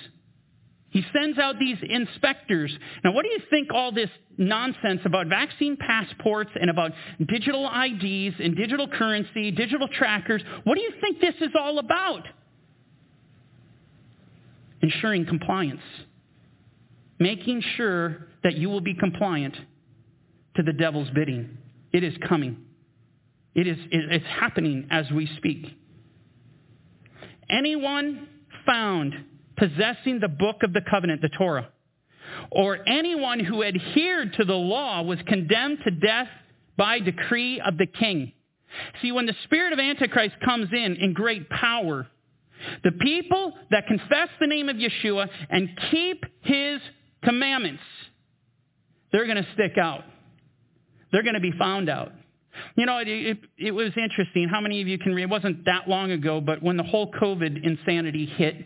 He sends out these inspectors. Now, what do you think all this nonsense about vaccine passports and about digital IDs and digital currency, digital trackers, what do you think this is all about? Ensuring compliance making sure that you will be compliant to the devil's bidding. It is coming. It is, it's happening as we speak. Anyone found possessing the book of the covenant, the Torah, or anyone who adhered to the law was condemned to death by decree of the king. See, when the spirit of Antichrist comes in in great power, the people that confess the name of Yeshua and keep his commandments, they're going to stick out. They're going to be found out. You know, it, it, it, was interesting. How many of you can read? It wasn't that long ago, but when the whole COVID insanity hit,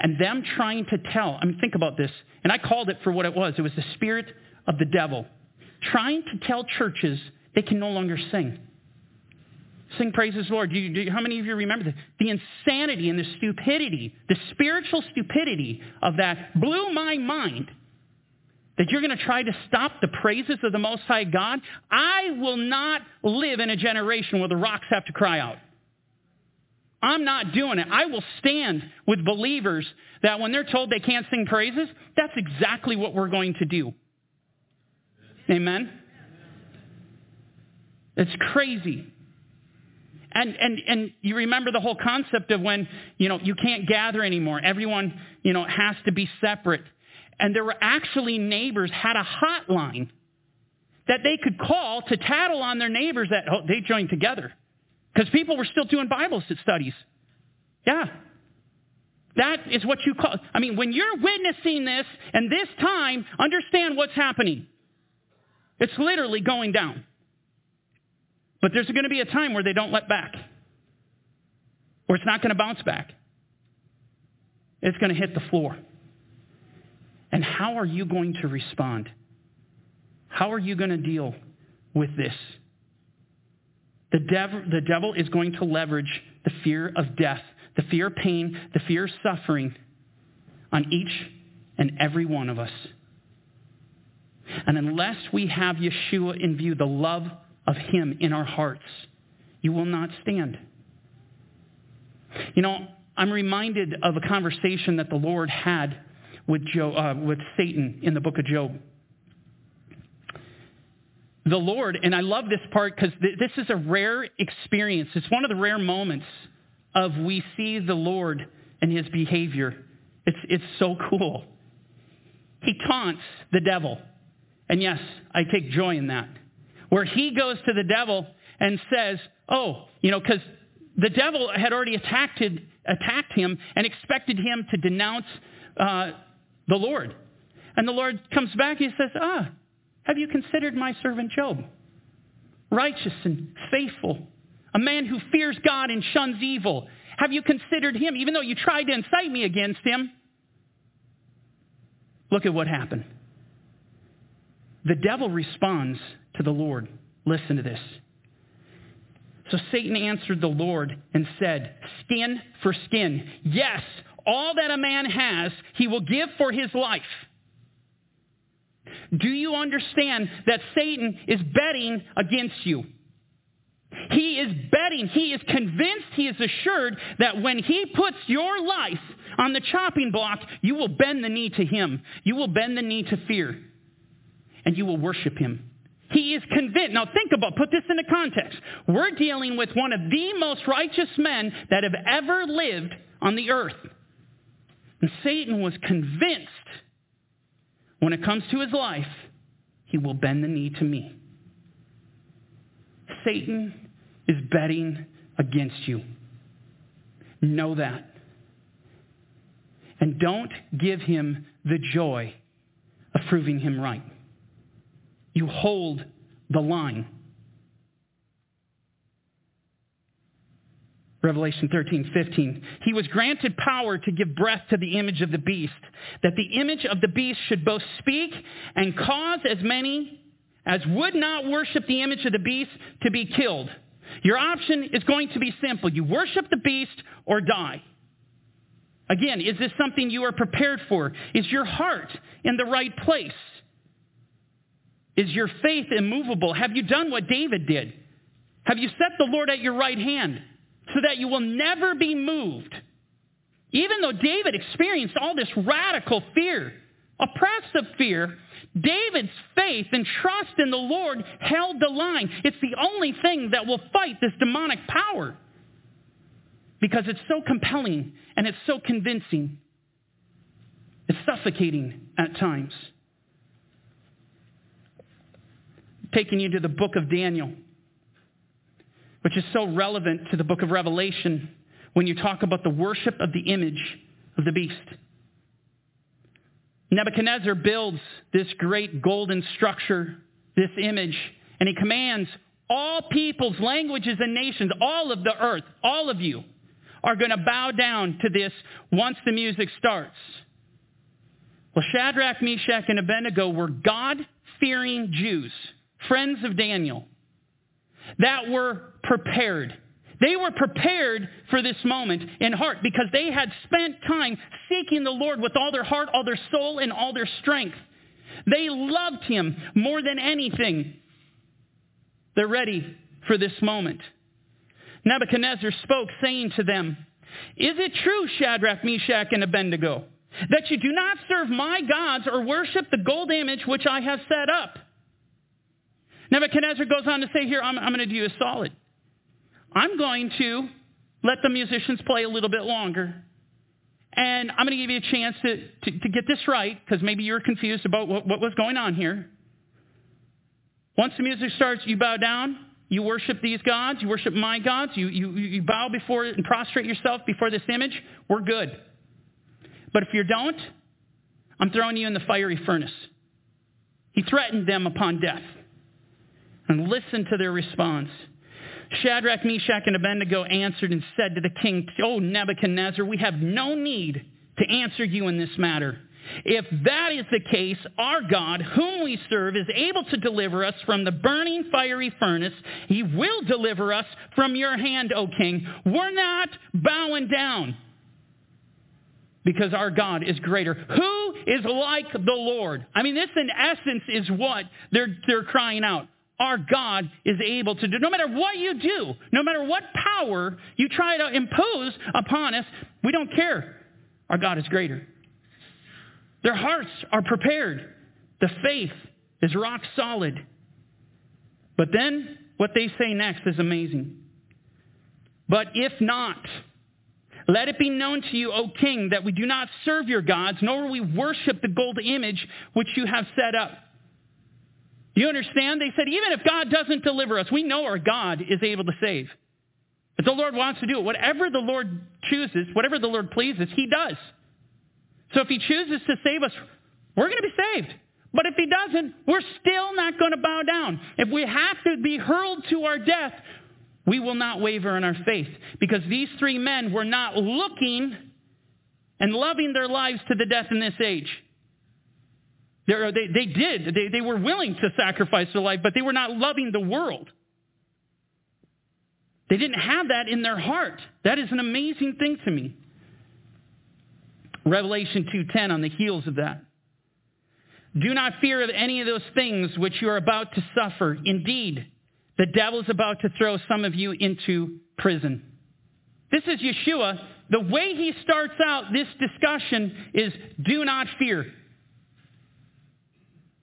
and them trying to tell, I mean, think about this. And I called it for what it was. It was the spirit of the devil trying to tell churches they can no longer sing. Sing praises Lord. Do you, do, how many of you remember this? The insanity and the stupidity, the spiritual stupidity of that blew my mind. That you're going to try to stop the praises of the Most High God? I will not live in a generation where the rocks have to cry out. I'm not doing it. I will stand with believers that when they're told they can't sing praises, that's exactly what we're going to do. Amen? It's crazy. And, and, and you remember the whole concept of when, you know, you can't gather anymore. Everyone, you know, has to be separate. And there were actually neighbors had a hotline that they could call to tattle on their neighbors that oh, they joined together. Because people were still doing Bible studies. Yeah. That is what you call, I mean, when you're witnessing this and this time, understand what's happening. It's literally going down. But there's going to be a time where they don't let back. Or it's not going to bounce back. It's going to hit the floor. And how are you going to respond? How are you going to deal with this? The devil, the devil is going to leverage the fear of death, the fear of pain, the fear of suffering on each and every one of us. And unless we have Yeshua in view, the love of him in our hearts, you will not stand. You know, I'm reminded of a conversation that the Lord had with, Job, uh, with Satan in the book of Job. The Lord, and I love this part because th- this is a rare experience. It's one of the rare moments of we see the Lord and his behavior. It's, it's so cool. He taunts the devil. And yes, I take joy in that where he goes to the devil and says, oh, you know, because the devil had already attacked, attacked him and expected him to denounce uh, the Lord. And the Lord comes back and he says, ah, have you considered my servant Job? Righteous and faithful, a man who fears God and shuns evil. Have you considered him, even though you tried to incite me against him? Look at what happened. The devil responds to the Lord. Listen to this. So Satan answered the Lord and said, Skin for skin. Yes, all that a man has, he will give for his life. Do you understand that Satan is betting against you? He is betting, he is convinced, he is assured that when he puts your life on the chopping block, you will bend the knee to him. You will bend the knee to fear and you will worship him. He is convinced. Now think about, put this into context. We're dealing with one of the most righteous men that have ever lived on the earth. And Satan was convinced when it comes to his life, he will bend the knee to me. Satan is betting against you. Know that. And don't give him the joy of proving him right. You hold the line. Revelation 13, 15. He was granted power to give breath to the image of the beast, that the image of the beast should both speak and cause as many as would not worship the image of the beast to be killed. Your option is going to be simple. You worship the beast or die. Again, is this something you are prepared for? Is your heart in the right place? Is your faith immovable? Have you done what David did? Have you set the Lord at your right hand so that you will never be moved? Even though David experienced all this radical fear, oppressive fear, David's faith and trust in the Lord held the line. It's the only thing that will fight this demonic power because it's so compelling and it's so convincing. It's suffocating at times. Taking you to the book of Daniel, which is so relevant to the book of Revelation when you talk about the worship of the image of the beast. Nebuchadnezzar builds this great golden structure, this image, and he commands all peoples, languages, and nations, all of the earth, all of you, are going to bow down to this once the music starts. Well, Shadrach, Meshach, and Abednego were God-fearing Jews, friends of Daniel, that were prepared. They were prepared for this moment in heart because they had spent time seeking the Lord with all their heart, all their soul, and all their strength. They loved him more than anything. They're ready for this moment. Nebuchadnezzar spoke, saying to them, Is it true, Shadrach, Meshach, and Abednego, that you do not serve my gods or worship the gold image which I have set up? Nebuchadnezzar goes on to say here, I'm, I'm going to do you a solid. I'm going to let the musicians play a little bit longer. And I'm going to give you a chance to, to, to get this right, because maybe you're confused about what, what was going on here. Once the music starts, you bow down. You worship these gods. You worship my gods. You, you, you bow before it and prostrate yourself before this image. We're good. But if you don't, I'm throwing you in the fiery furnace. He threatened them upon death. And listen to their response. Shadrach, Meshach, and Abednego answered and said to the king, O Nebuchadnezzar, we have no need to answer you in this matter. If that is the case, our God, whom we serve, is able to deliver us from the burning fiery furnace. He will deliver us from your hand, O king. We're not bowing down because our God is greater. Who is like the Lord? I mean, this in essence is what they're, they're crying out our God is able to do. No matter what you do, no matter what power you try to impose upon us, we don't care. Our God is greater. Their hearts are prepared. The faith is rock solid. But then what they say next is amazing. But if not, let it be known to you, O king, that we do not serve your gods, nor will we worship the gold image which you have set up. You understand? They said, even if God doesn't deliver us, we know our God is able to save. If the Lord wants to do it, whatever the Lord chooses, whatever the Lord pleases, he does. So if he chooses to save us, we're going to be saved. But if he doesn't, we're still not going to bow down. If we have to be hurled to our death, we will not waver in our faith. Because these three men were not looking and loving their lives to the death in this age. They, they did. They, they were willing to sacrifice their life, but they were not loving the world. They didn't have that in their heart. That is an amazing thing to me. Revelation 2.10 on the heels of that. Do not fear of any of those things which you are about to suffer. Indeed, the devil is about to throw some of you into prison. This is Yeshua. The way he starts out this discussion is do not fear.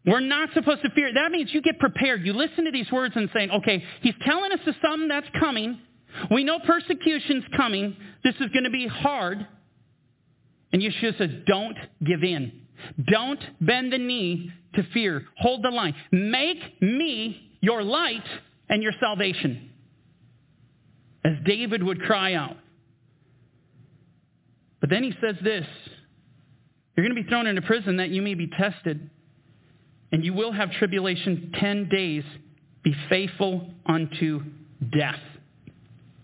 We're not supposed to fear. That means you get prepared. You listen to these words and saying, okay, he's telling us of something that's coming. We know persecution's coming. This is going to be hard. And Yeshua says, don't give in. Don't bend the knee to fear. Hold the line. Make me your light and your salvation. As David would cry out. But then he says this You're going to be thrown into prison that you may be tested, and you will have tribulation 10 days. Be faithful unto death.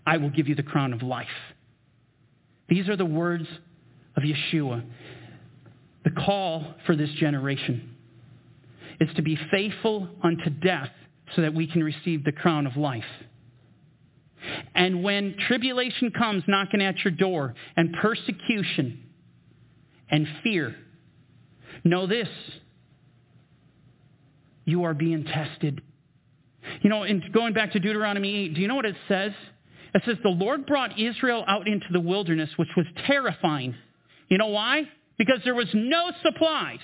I will give you the crown of life. These are the words of Yeshua. The call for this generation is to be faithful unto death so that we can receive the crown of life. And when tribulation comes knocking at your door and persecution and fear, know this you are being tested. You know, in going back to Deuteronomy 8, do you know what it says? It says, The Lord brought Israel out into the wilderness, which was terrifying. You know why? Because there was no supplies.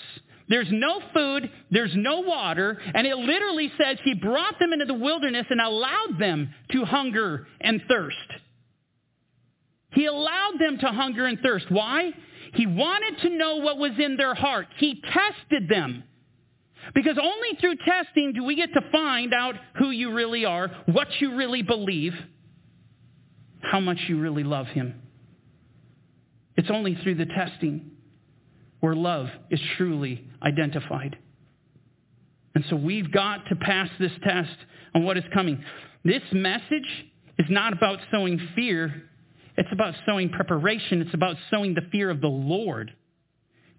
There's no food, there's no water, and it literally says he brought them into the wilderness and allowed them to hunger and thirst. He allowed them to hunger and thirst. Why? He wanted to know what was in their heart. He tested them. Because only through testing do we get to find out who you really are, what you really believe, how much you really love him. It's only through the testing where love is truly identified. And so we've got to pass this test on what is coming. This message is not about sowing fear. It's about sowing preparation. It's about sowing the fear of the Lord.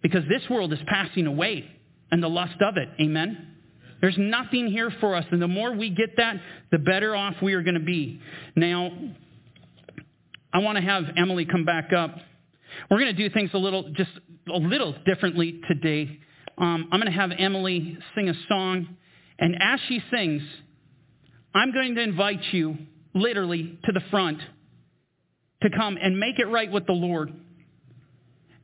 Because this world is passing away and the lust of it. Amen? There's nothing here for us. And the more we get that, the better off we are going to be. Now, I want to have Emily come back up. We're going to do things a little, just a little differently today. Um, I'm going to have Emily sing a song. And as she sings, I'm going to invite you literally to the front to come and make it right with the Lord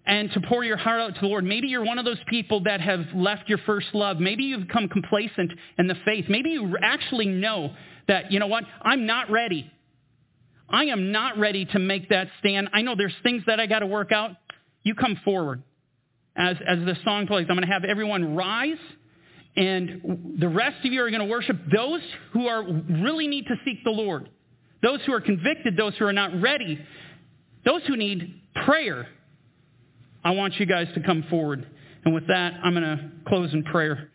and to pour your heart out to the Lord. Maybe you're one of those people that have left your first love. Maybe you've become complacent in the faith. Maybe you actually know that, you know what, I'm not ready. I am not ready to make that stand. I know there's things that I got to work out. You come forward. As, as the song plays, I'm going to have everyone rise, and the rest of you are going to worship those who are really need to seek the Lord, those who are convicted, those who are not ready, those who need prayer. I want you guys to come forward. And with that, I'm going to close in prayer.